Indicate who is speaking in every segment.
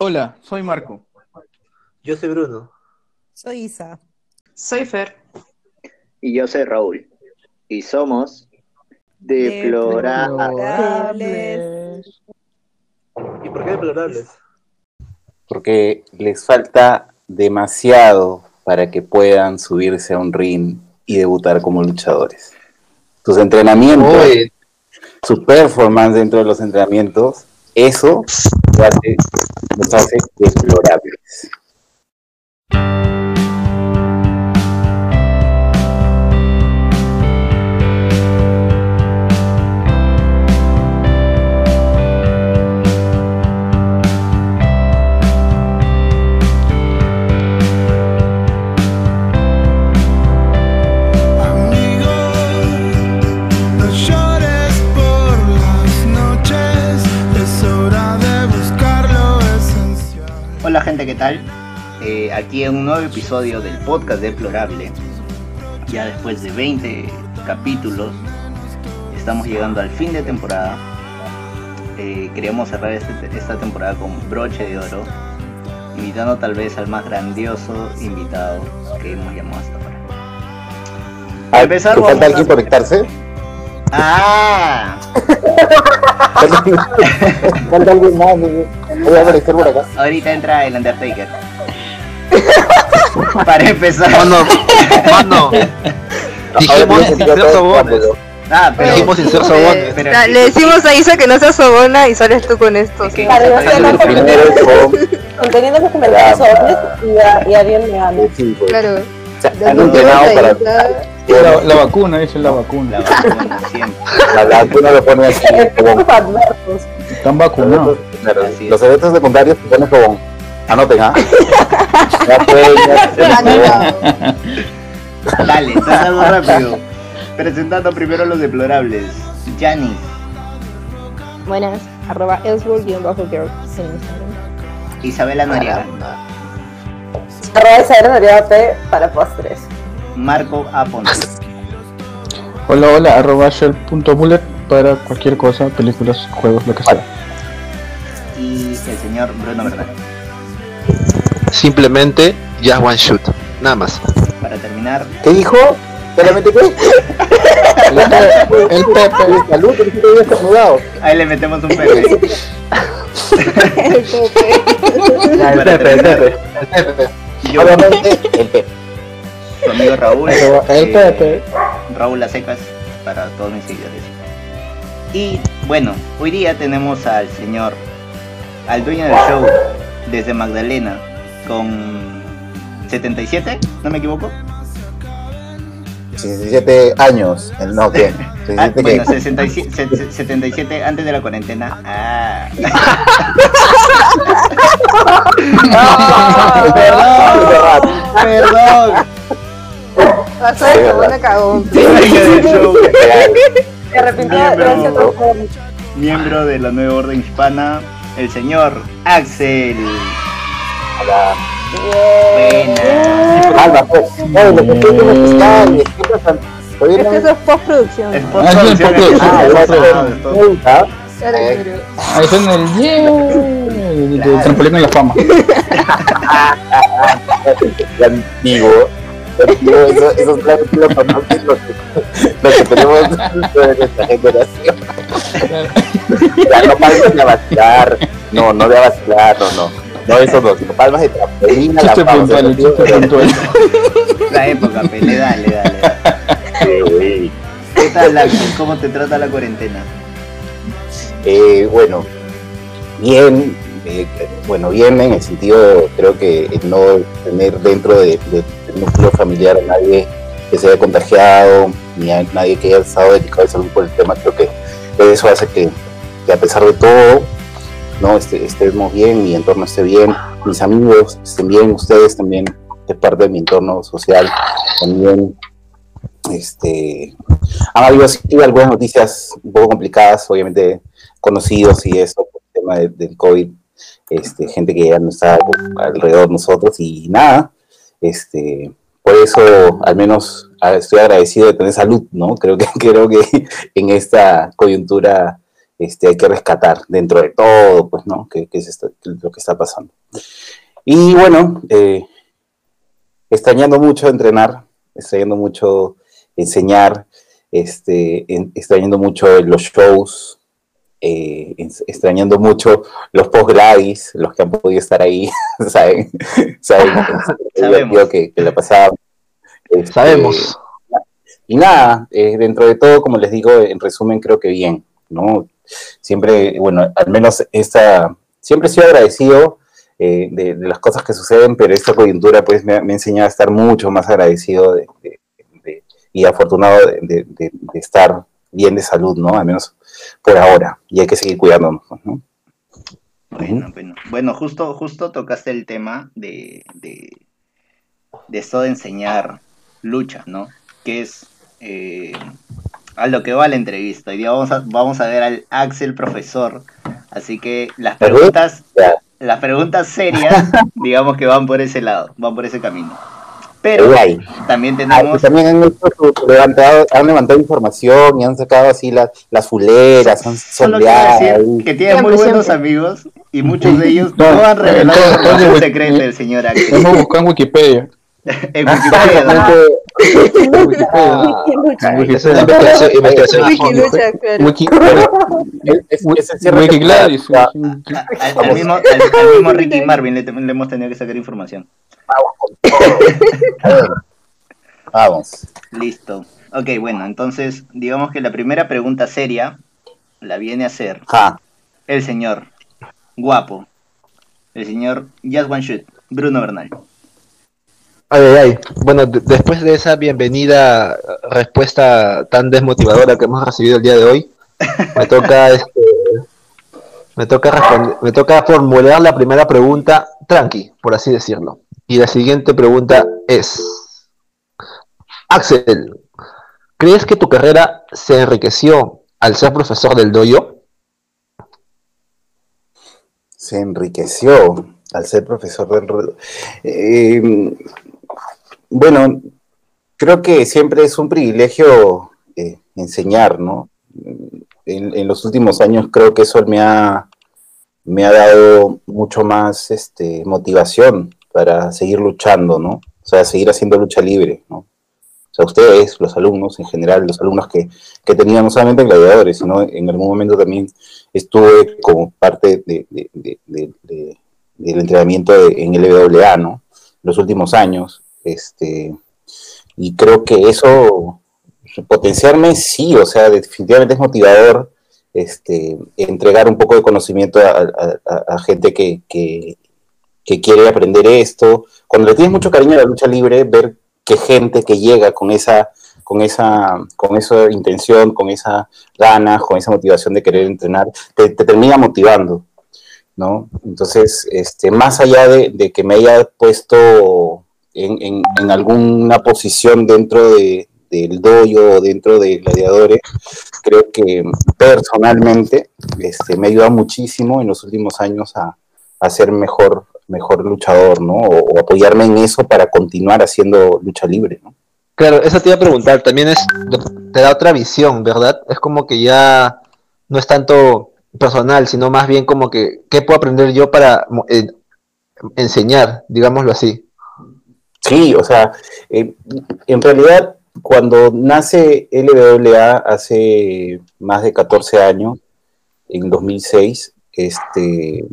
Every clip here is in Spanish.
Speaker 1: Hola, soy Marco.
Speaker 2: Yo soy Bruno.
Speaker 3: Soy Isa.
Speaker 4: Soy Fer.
Speaker 5: Y yo soy Raúl. Y somos deplorables.
Speaker 3: Deplorables.
Speaker 2: ¿Y por qué deplorables?
Speaker 6: Porque les falta demasiado para que puedan subirse a un ring y debutar como luchadores. Sus entrenamientos,
Speaker 7: Oye,
Speaker 6: su performance dentro de los entrenamientos, eso los hace, los hace deplorables.
Speaker 8: Amigo,
Speaker 5: gente, ¿qué tal? Eh, aquí en un nuevo episodio del podcast Deplorable. Ya después de 20 capítulos, estamos llegando al fin de temporada. Eh, queríamos cerrar este- esta temporada con broche de oro, invitando tal vez al más grandioso invitado que hemos llamado hasta ahora.
Speaker 6: Ah,
Speaker 5: empezar,
Speaker 6: ¿te
Speaker 5: vamos
Speaker 6: falta alguien conectarse?
Speaker 5: ¡Ah!
Speaker 6: ¿Falta alguien más? Voy a aparecer por acá.
Speaker 5: Ahorita entra el Undertaker. Para empezar.
Speaker 7: mano, mano. Dijimos sin ser sobones.
Speaker 5: Ah, pero.
Speaker 7: Dijimos sin ser sobones.
Speaker 4: le decimos a Isa que no sea sobona y sales tú con esto.
Speaker 5: Es que-
Speaker 9: conteniendo los comentarios sobres y, a- y alguien me
Speaker 6: sí, pues,
Speaker 4: Claro.
Speaker 6: se han entrenado para
Speaker 1: La, la vacuna, dice la vacuna.
Speaker 5: La vacuna, siempre.
Speaker 6: la vacuna lo pone así como.
Speaker 1: Están vacunados.
Speaker 6: Los eventos secundarios te pones como anoten ah ya fue, ya.
Speaker 5: Dale, algo rápido. Presentando primero los deplorables. Janis,
Speaker 3: Buenas, arroba Ellsworth-girl en Instagram.
Speaker 5: Isabela Noriega,
Speaker 9: Arroba Isabel Noriega P para postres.
Speaker 5: Marco Aponte,
Speaker 1: Hola, hola, arroba shell.bullet para cualquier cosa, películas, juegos, lo que sea.
Speaker 5: y el señor Bruno Verdad.
Speaker 7: Simplemente just one shoot. Nada más.
Speaker 5: Para terminar,
Speaker 6: ¿qué dijo? ¿solamente qué?
Speaker 1: El Pepe.
Speaker 6: salud que dijiste que había estornudado
Speaker 5: ahí le metemos un pepe.
Speaker 3: El Pepe.
Speaker 5: Para terminar, yo,
Speaker 6: obviamente el Pepe
Speaker 5: su amigo Raúl. Eh. Raúl Las Secas para todos mis seguidores. Y bueno, hoy día tenemos al señor, al dueño del show desde Magdalena con 77, ¿no me equivoco?
Speaker 6: 17 años el no ¿qué?
Speaker 5: Ah,
Speaker 6: 17
Speaker 5: bueno,
Speaker 6: qué?
Speaker 5: 67, se- se- 77 antes de la cuarentena. Ah. perdón, perdón.
Speaker 4: Cagón.
Speaker 5: Del show,
Speaker 9: Me arrepiento de
Speaker 5: Miembro. de la nueva orden hispana, el señor Axel. Buena.
Speaker 6: Alba, pues.
Speaker 3: Eso es postproducción.
Speaker 5: Es
Speaker 1: Ah, es
Speaker 5: es
Speaker 1: postproducción.
Speaker 6: ¿Ah?
Speaker 1: Ahí está en el yeah, trampolín en la fama.
Speaker 6: Ya eso- esos planes los conocen los que, los que tenemos de nuestra generación. Ya no palmas de vacilar. No, no de vacilar, no, no. No, eso no, sino palmas de trampolín a la
Speaker 1: Chiste
Speaker 6: fama.
Speaker 1: puntual, el chiste puntual.
Speaker 5: La época, pe, le da, le da, le da.
Speaker 6: Sí, güey.
Speaker 5: ¿Qué tal? ¿Cómo te trata la cuarentena?
Speaker 6: Eh, bueno, bien, eh, bueno, bien en el sentido, creo que no tener dentro de, de- núcleo familiar a nadie que se haya contagiado, ni a nadie que haya estado dedicado de salud por el tema, creo que eso hace que, que a pesar de todo, no este, estemos bien, mi entorno esté bien, mis amigos estén bien, ustedes también, es parte de mi entorno social, también este han habido algunas noticias un poco complicadas, obviamente conocidos y eso, por el tema de- del COVID, este, gente que ya no está alrededor de nosotros y nada, este, por eso al menos ah, estoy agradecido de tener salud, ¿no? Creo que, creo que en esta coyuntura este, hay que rescatar dentro de todo, pues, ¿no? Que, es esto- lo que está pasando. Y bueno, eh, extrañando mucho entrenar, extrañando mucho enseñar, este, en- extrañando mucho los shows, eh, extrañando mucho los post-gradis, los que han podido estar ahí, ¿saben? ¿Saben? Divertido que, que la pasaba. Este,
Speaker 7: Sabemos.
Speaker 6: Y nada, eh, dentro de todo, como les digo, en resumen, creo que bien, ¿no? Siempre, bueno, al menos esta, siempre he sido agradecido eh, de, de las cosas que suceden, pero esta coyuntura pues me, me ha enseñado a estar mucho más agradecido de- de- y afortunado de estar bien de salud, ¿no? Al menos por ahora, y hay que seguir cuidándonos, ¿no?
Speaker 5: Bueno, bueno. Bueno, justo, justo tocaste el tema de, de, de esto de enseñar lucha, ¿no? Que es eh, a lo que va la entrevista. Hoy día vamos a, vamos a ver al Axel profesor. Así que las preguntas, las preguntas serias, digamos que van por ese lado, van por ese camino. Pero también
Speaker 6: Ah,
Speaker 5: tenemos
Speaker 6: y también han, hecho su- levantado, han levantado información y han sacado así las, las fuleras, han
Speaker 5: Solo quiero
Speaker 6: sondeado.
Speaker 5: decir
Speaker 6: ahí.
Speaker 5: que tiene muy buenos
Speaker 3: siempre.
Speaker 5: amigos y muchos de ellos
Speaker 1: No,
Speaker 5: no han revelado información secreta del señor Axel.
Speaker 1: Hemos buscado en Wikipedia.
Speaker 5: En Wikipedia, Al, mismo, al, al mismo Ricky Marvin le, le hemos tenido que sacar información.
Speaker 6: Vamos.
Speaker 5: Listo. Ok, bueno, entonces digamos que la primera pregunta seria la viene a hacer
Speaker 6: Ja.
Speaker 5: el señor guapo, el señor Just One Shoot, Bruno Bernal.
Speaker 7: Ay, ay. Bueno, de- después de esa bienvenida eh, respuesta tan desmotivadora que hemos recibido el día de hoy, me toca este, me toca responder- me toca formular la primera pregunta tranqui, por así decirlo. Y la siguiente pregunta es Axel, ¿crees que tu carrera se enriqueció al ser profesor del doyo?
Speaker 6: Se enriqueció al ser profesor del. Eh, bueno, creo que siempre es un privilegio eh, enseñar, ¿no? En, los últimos años creo que eso me ha, me ha dado mucho más este, motivación para seguir luchando, ¿no? O sea, seguir haciendo lucha libre, ¿no? O sea, ustedes, los alumnos en general, los alumnos que, que tenían no solamente en gladiadores, sino en algún momento también estuve como parte de, de- de- de- de- del entrenamiento en LWA, ¿no? Los últimos años, este, y creo que eso, potenciarme, sí, o sea, definitivamente es motivador, este, entregar un poco de conocimiento a, gente que, que, quiere aprender esto. Cuando le tienes mucho cariño a la lucha libre, ver que gente que llega con esa, con esa, con esa intención, con esa ganas, con esa motivación de querer entrenar, te, te termina motivando, ¿no? Entonces, este, más allá de, de que me haya puesto en, en- en alguna posición dentro de, del dojo o dentro de gladiadores, creo que personalmente este, me ha ayudado muchísimo en los últimos años a, a ser mejor, mejor luchador, ¿no? O, apoyarme en eso para continuar haciendo lucha libre, ¿no?
Speaker 7: Claro, eso te iba a preguntar, también es, te da otra visión, ¿verdad? Es como que ya no es tanto personal, sino más bien como que, ¿qué puedo aprender yo para eh, enseñar, digámoslo así?
Speaker 6: Sí, o sea, eh, en realidad cuando nace LWA hace más de 14 años, en 2006, este,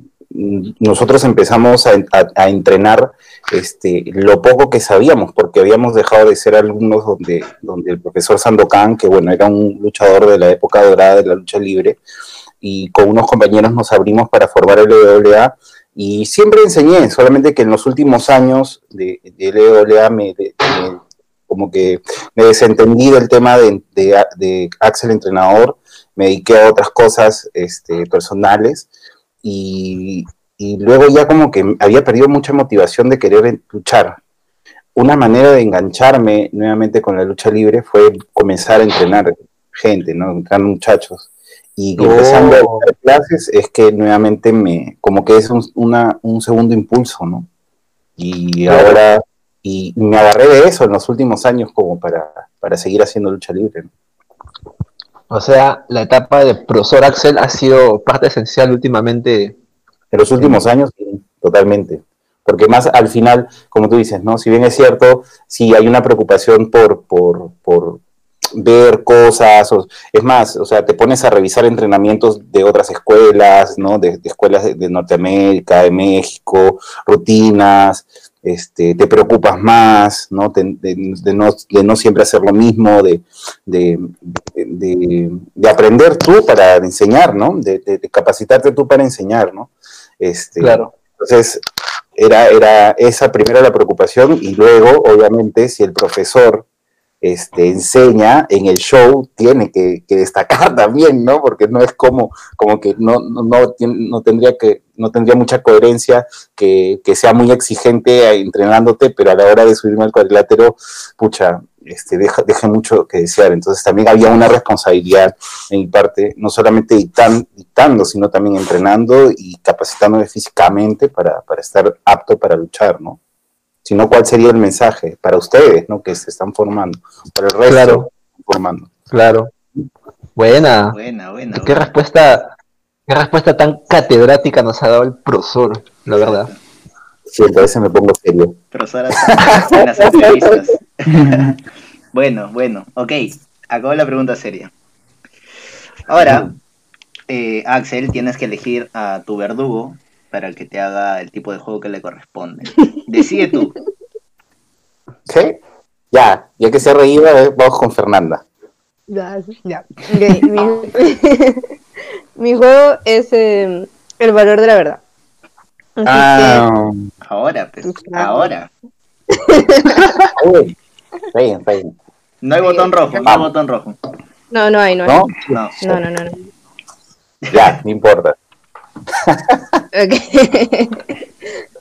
Speaker 6: nosotros empezamos a entrenar este, lo poco que sabíamos, porque habíamos dejado de ser alumnos donde, donde el profesor Sandokan, que bueno, era un luchador de la época dorada de la lucha libre, y con unos compañeros nos abrimos para formar LWA, y siempre enseñé, solamente que en los últimos años de, de LWA me, de- me- como que me desentendí del tema de, de- de Axel entrenador, me dediqué a otras cosas este, personales y, y luego ya como que había perdido mucha motivación de querer luchar. Una manera de engancharme nuevamente con la lucha libre fue comenzar a entrenar gente, ¿no? Entrenar muchachos. Y
Speaker 7: Oh.
Speaker 6: empezando a dar clases es que nuevamente me, como que es un, una- un segundo impulso, ¿no? Y ahora, y me agarré de eso en los últimos años como para, para seguir haciendo lucha libre. ¿no?
Speaker 7: O sea, la etapa de profesor Axel ha sido parte esencial últimamente.
Speaker 6: En los últimos años, sí, totalmente. Porque más al final, como tú dices, ¿no? Si bien es cierto, sí hay una preocupación por, por, por ver cosas, o- es más, o sea, te pones a revisar entrenamientos de otras escuelas, ¿no? De, de escuelas de, de Norteamérica, de México, rutinas, este, te preocupas más, ¿no? Te- de, de no, de no siempre hacer lo mismo, de, de, de- de aprender tú para enseñar, ¿no? De, capacitarte tú para enseñar, ¿no? Este,
Speaker 7: Claro.
Speaker 6: Entonces, era, era esa primero la preocupación y luego, obviamente, si el profesor este, enseña en el show, tiene que, destacar también, ¿no? Porque no es como, como que no, no, no, no tendría que, no tendría mucha coherencia que, que sea muy exigente entrenándote, pero a la hora de subirme al cuadrilátero, pucha, este, deja, deja mucho que desear. Entonces también había una responsabilidad en mi parte, no solamente dictan- dictando, sino también entrenando y capacitándome físicamente para, para estar apto para luchar, ¿no? Sino cuál sería el mensaje para ustedes, ¿no? Que se están formando, para el resto
Speaker 7: Claro.
Speaker 6: formando.
Speaker 7: Claro. Buena.
Speaker 5: Buena, buena.
Speaker 7: ¿Qué respuesta, qué respuesta tan catedrática nos ha dado el profesor, la verdad?
Speaker 6: Siempre a veces me pongo serio.
Speaker 5: Profesora en las entrevistas. bueno, bueno, ok. Acabó la pregunta seria. Ahora, eh, Axel, tienes que elegir a tu verdugo para que te haga el tipo de juego que le corresponde. Decide tú.
Speaker 6: ¿Sí? Ya, ya que se ha reído, eh, vamos con Fernanda.
Speaker 3: Ya, ya. Mi, mi juego es eh, el valor de la verdad. Así
Speaker 6: Ah,
Speaker 5: Ahora, pues,
Speaker 3: Claro.
Speaker 5: ahora.
Speaker 6: uy, está bien, está bien.
Speaker 5: No hay botón rojo, no hay botón rojo.
Speaker 3: no, no hay, no hay.
Speaker 6: ¿No?
Speaker 5: No.
Speaker 3: No, no, no. no.
Speaker 6: Ya, no importa.
Speaker 3: Ok.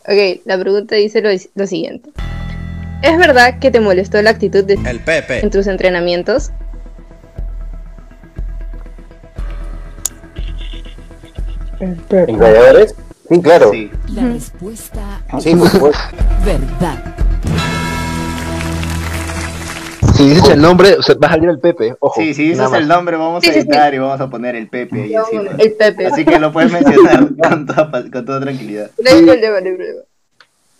Speaker 3: ok, la pregunta dice lo, lo siguiente. ¿Es verdad que te molestó la actitud de
Speaker 8: El Pepe.
Speaker 3: en tus entrenamientos?
Speaker 1: El Pepe.
Speaker 6: ¿En gladiadores? Sí, claro.
Speaker 5: Sí.
Speaker 6: Sí,
Speaker 10: La respuesta
Speaker 6: supuesto.
Speaker 10: verdad.
Speaker 7: Si dices el nombre, o sea, va a salir el Pepe. Ojo.
Speaker 5: Sí, si dices el nombre, vamos
Speaker 3: Sí,
Speaker 5: a
Speaker 3: sí, sí.
Speaker 5: editar y vamos a poner el Pepe ahí encima.
Speaker 3: El Pepe.
Speaker 5: Así que lo puedes mencionar con toda, pa- con toda tranquilidad.
Speaker 3: No hay problema, no hay problema.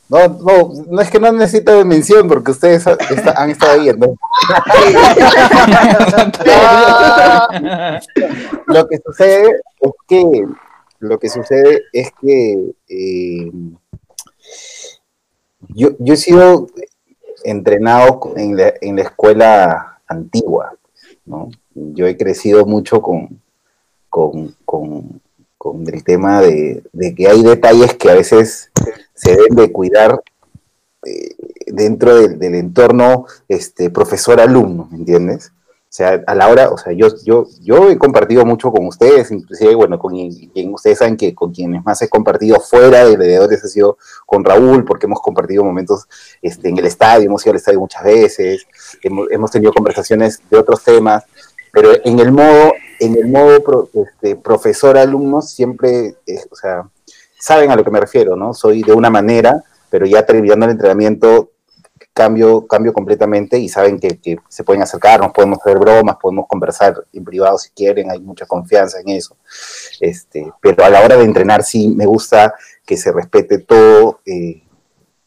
Speaker 6: No, no, no es que no necesito de mención porque ustedes ha- está- han estado viendo. Lo que sucede es que lo que sucede es que eh, yo, yo he sido entrenado en la, en la escuela antigua, ¿no? Yo he crecido mucho con, con, con- el tema de, de que hay detalles que a veces se deben de cuidar eh, dentro del, del entorno este, profesor-alumno, ¿me entiendes? O sea, a la hora, o sea, yo, yo, yo he compartido mucho con ustedes, inclusive, bueno, con quien, ustedes saben que con quienes más he compartido fuera de alrededores ha sido con Raúl, porque hemos compartido momentos este, en el estadio, hemos ido al estadio muchas veces, hemos, tenido conversaciones de otros temas, pero en el modo, en el modo este, profesor-alumno siempre, eh, o sea, saben a lo que me refiero, ¿no? Soy de una manera, pero ya terminando el entrenamiento cambio, cambio completamente y saben que, que se pueden acercar, nos podemos hacer bromas, podemos conversar en privado si quieren, hay mucha confianza en eso. Este, pero a la hora de entrenar sí me gusta que se respete todo, eh,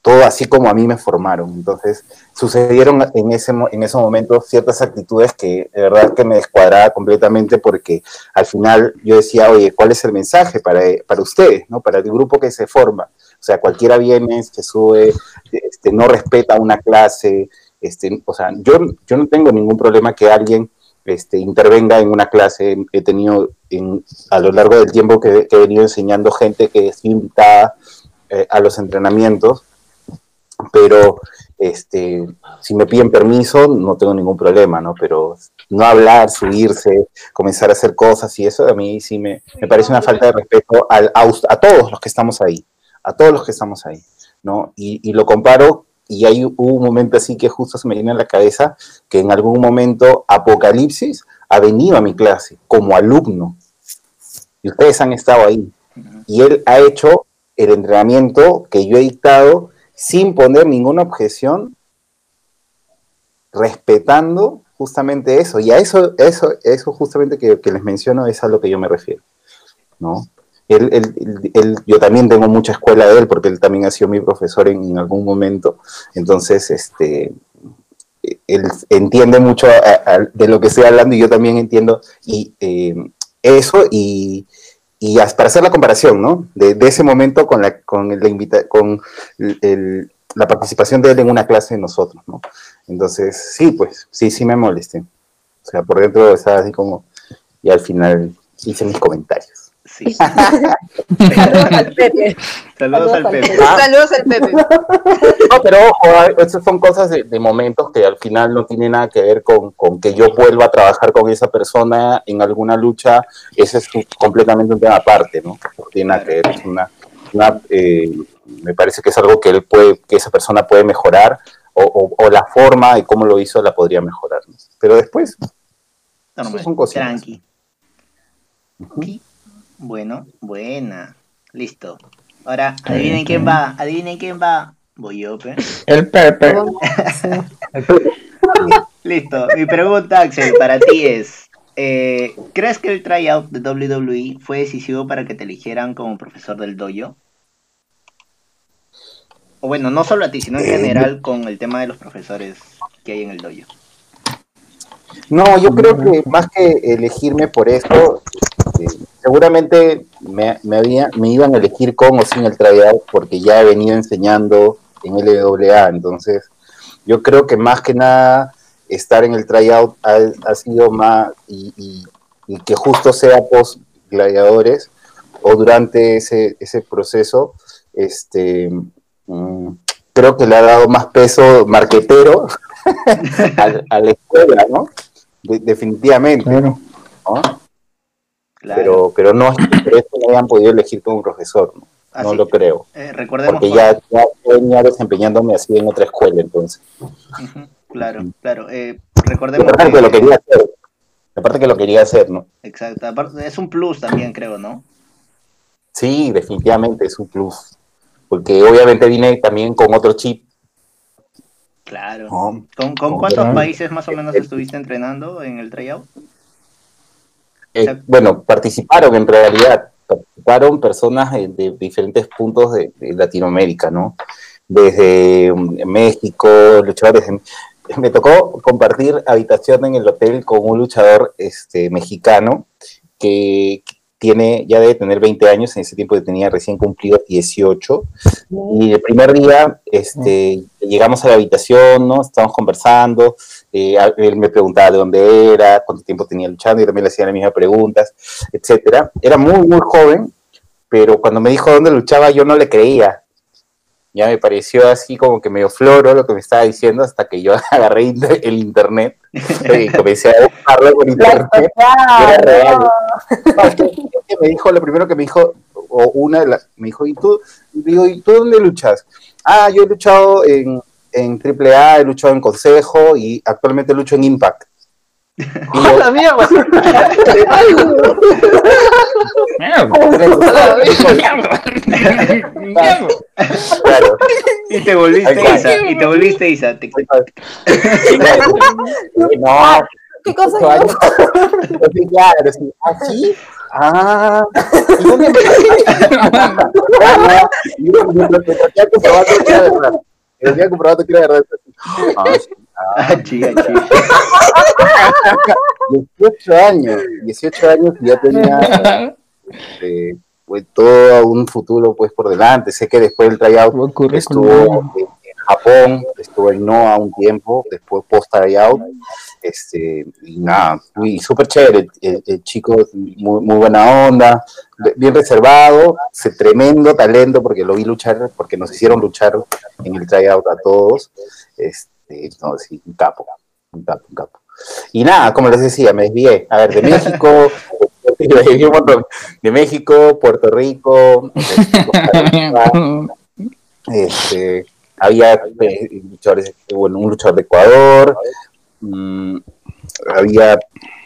Speaker 6: todo así como a mí me formaron. Entonces sucedieron en, ese, en esos momentos ciertas actitudes que de verdad que me descuadraba completamente porque al final yo decía, oye, ¿cuál es el mensaje para, para ustedes, ¿no? para el grupo que se forma? O sea, cualquiera viene, se sube, este, no respeta una clase, este, o sea, yo, yo no tengo ningún problema que alguien este, intervenga en una clase. He tenido en- a lo largo del tiempo que, que he venido enseñando gente que es invitada eh, a los entrenamientos, pero este, si me piden permiso no tengo ningún problema, ¿no? Pero no hablar, subirse, comenzar a hacer cosas y eso a mí sí me, me parece una falta de respeto al, a, todos los que estamos ahí, a todos los que estamos ahí, ¿no? Y, y lo comparo y hay hubo un momento así que justo se me viene a la cabeza que en algún momento Apocalipsis ha venido a mi clase como alumno y ustedes han estado ahí y él ha hecho el entrenamiento que yo he dictado sin poner ninguna objeción, respetando justamente eso. Y a eso, eso, eso justamente que, que les menciono es a lo que yo me refiero. ¿no? Él, él- él- yo también tengo mucha escuela de él porque él también ha sido mi profesor en, algún momento. Entonces, este, él entiende mucho de lo que estoy hablando y yo también entiendo y, eh, eso y, y para hacer la comparación, ¿no? De, ese momento con la, con la, invita- con el- la participación de él en una clase de nosotros, ¿no? Entonces, sí, pues, sí, sí me molesté. O sea, por dentro estaba así como, y al final hice mis comentarios.
Speaker 5: Sí.
Speaker 9: Saludos al Pepe.
Speaker 5: Saludos al Pepe.
Speaker 4: Saludos al Pepe.
Speaker 6: No, pero ojo, esas son cosas de, de momentos que al final no tienen nada que ver con, con que yo vuelva a trabajar con esa persona en alguna lucha. Ese es un- completamente un tema aparte, ¿no? No tiene nada que ver. Es una, una, eh, me parece que es algo que él puede, que esa persona puede mejorar o, o- o la forma y cómo lo hizo la podría mejorar. ¿no? Pero después,
Speaker 5: Normal,
Speaker 6: son cositas.
Speaker 5: Tranqui. Ok. Bueno, buena. Listo. Ahora, adivinen quién va. Adivinen quién va. Voy yo, pe.
Speaker 1: El Pepe.
Speaker 5: Listo. Mi pregunta, Axel, para ti es: eh, ¿Crees que el tryout de WWE fue decisivo para que te eligieran como profesor del dojo? O bueno, no solo a ti, sino en general con el tema de los profesores que hay en el dojo.
Speaker 6: No, yo creo que más que elegirme por esto, eh, seguramente me, me, había, me iban a elegir con o sin el tryout porque ya he venido enseñando en LWA, entonces yo creo que más que nada estar en el tryout ha, ha sido más y, y- y que justo sea post gladiadores o durante ese, ese proceso, este mm, creo que le ha dado más peso marquetero a, a la escuela, ¿no? De- definitivamente.
Speaker 1: Claro.
Speaker 6: ¿no?
Speaker 5: Claro.
Speaker 6: Pero, pero no es que por eso no hayan podido elegir como profesor, ¿no? No lo creo.
Speaker 5: eh, recordemos
Speaker 6: Porque
Speaker 5: por-
Speaker 6: ya, ya venía desempeñándome así en otra escuela, entonces.
Speaker 5: Claro, claro. Eh, recordemos
Speaker 6: aparte que
Speaker 5: que-
Speaker 6: lo quería hacer. Aparte que lo quería hacer, ¿no?
Speaker 5: Exacto. Aparte, es un plus también, creo, ¿no?
Speaker 6: Sí, definitivamente es un plus. Porque obviamente vine también con otro chip.
Speaker 5: Claro.
Speaker 6: ¿no?
Speaker 5: ¿Con, con
Speaker 6: Oh,
Speaker 5: cuántos
Speaker 6: claro.
Speaker 5: países más o menos estuviste entrenando en el tryout?
Speaker 6: Eh, bueno, participaron en realidad, participaron personas de, de diferentes puntos de, de Latinoamérica, ¿no? Desde um, México, luchadores. en- me tocó compartir habitación en el hotel con un luchador este, mexicano que tiene, ya debe tener 20 años, en ese tiempo tenía recién cumplido 18. Y el primer día este, llegamos a la habitación, ¿no? Estábamos conversando, eh, él me preguntaba de dónde era, cuánto tiempo tenía luchando, y también le hacía las mismas preguntas, etcétera. Era muy, muy joven, pero cuando me dijo dónde luchaba, yo no le creía. Ya me pareció así como que medio floro lo que me estaba diciendo, hasta que yo agarré el internet y comencé a buscarlo por internet. era real. Me dijo, lo primero que me dijo, o una de las, me dijo, ¿y tú? Y digo, ¿y tú dónde luchas? Ah, yo he luchado en, en AAA, he luchado en Consejo y actualmente lucho en Impact.
Speaker 7: ¡La mierda!
Speaker 6: claro,
Speaker 5: Y te volviste. Isa, y te volviste Isa. Te-
Speaker 6: no,
Speaker 9: ¿Qué cosa
Speaker 6: claro, sí, ¿así? Ah, ¿y dónde me Y yo, yo, lo que tenía comprobado que era verdad. Lo tenía comprobado que era verdad. Ah, sí.
Speaker 5: Ah, chica, chica.
Speaker 6: 18 años, 18 años y ya tenía este, pues, todo un futuro pues por delante. Sé que después del tryout estuvo en, en Japón, estuvo en NOAA un tiempo, después post tryout, este, y nada, y súper chévere, el, el chico muy, muy buena onda, bien reservado, se- tremendo talento porque lo vi luchar, porque nos hicieron luchar en el tryout a todos, este, no, sí, un capo, un capo, un capo. Y nada, como les decía, me desvié. A ver, de México, de México, Puerto Rico, este, este, había eh, luchadores, bueno, un luchador de Ecuador, mm, había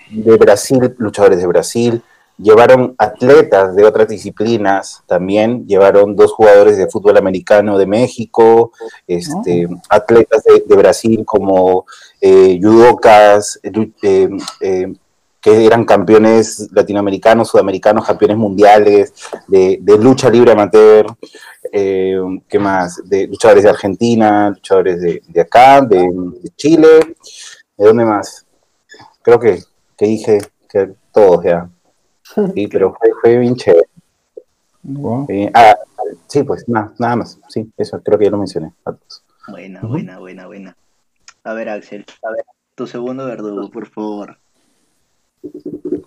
Speaker 6: de Brasil, luchadores de Brasil, llevaron atletas de otras disciplinas también, llevaron dos jugadores de fútbol americano de México, este, atletas de, de Brasil como eh, judocas, eh, eh, que eran campeones latinoamericanos, sudamericanos, campeones mundiales de, de lucha libre amateur, eh, ¿qué más? De luchadores de Argentina, luchadores de, de acá, de, de Chile, ¿de dónde más? Creo que, que dije que todos ya. Sí, pero fue, fue bien chévere.
Speaker 1: Wow.
Speaker 6: Eh, ah, sí, pues nada, nada más. Sí, eso creo que ya lo mencioné. a todos.
Speaker 5: Buena, buena, buena, buena. A ver, Axel, a ver, tu segundo verdugo, por favor.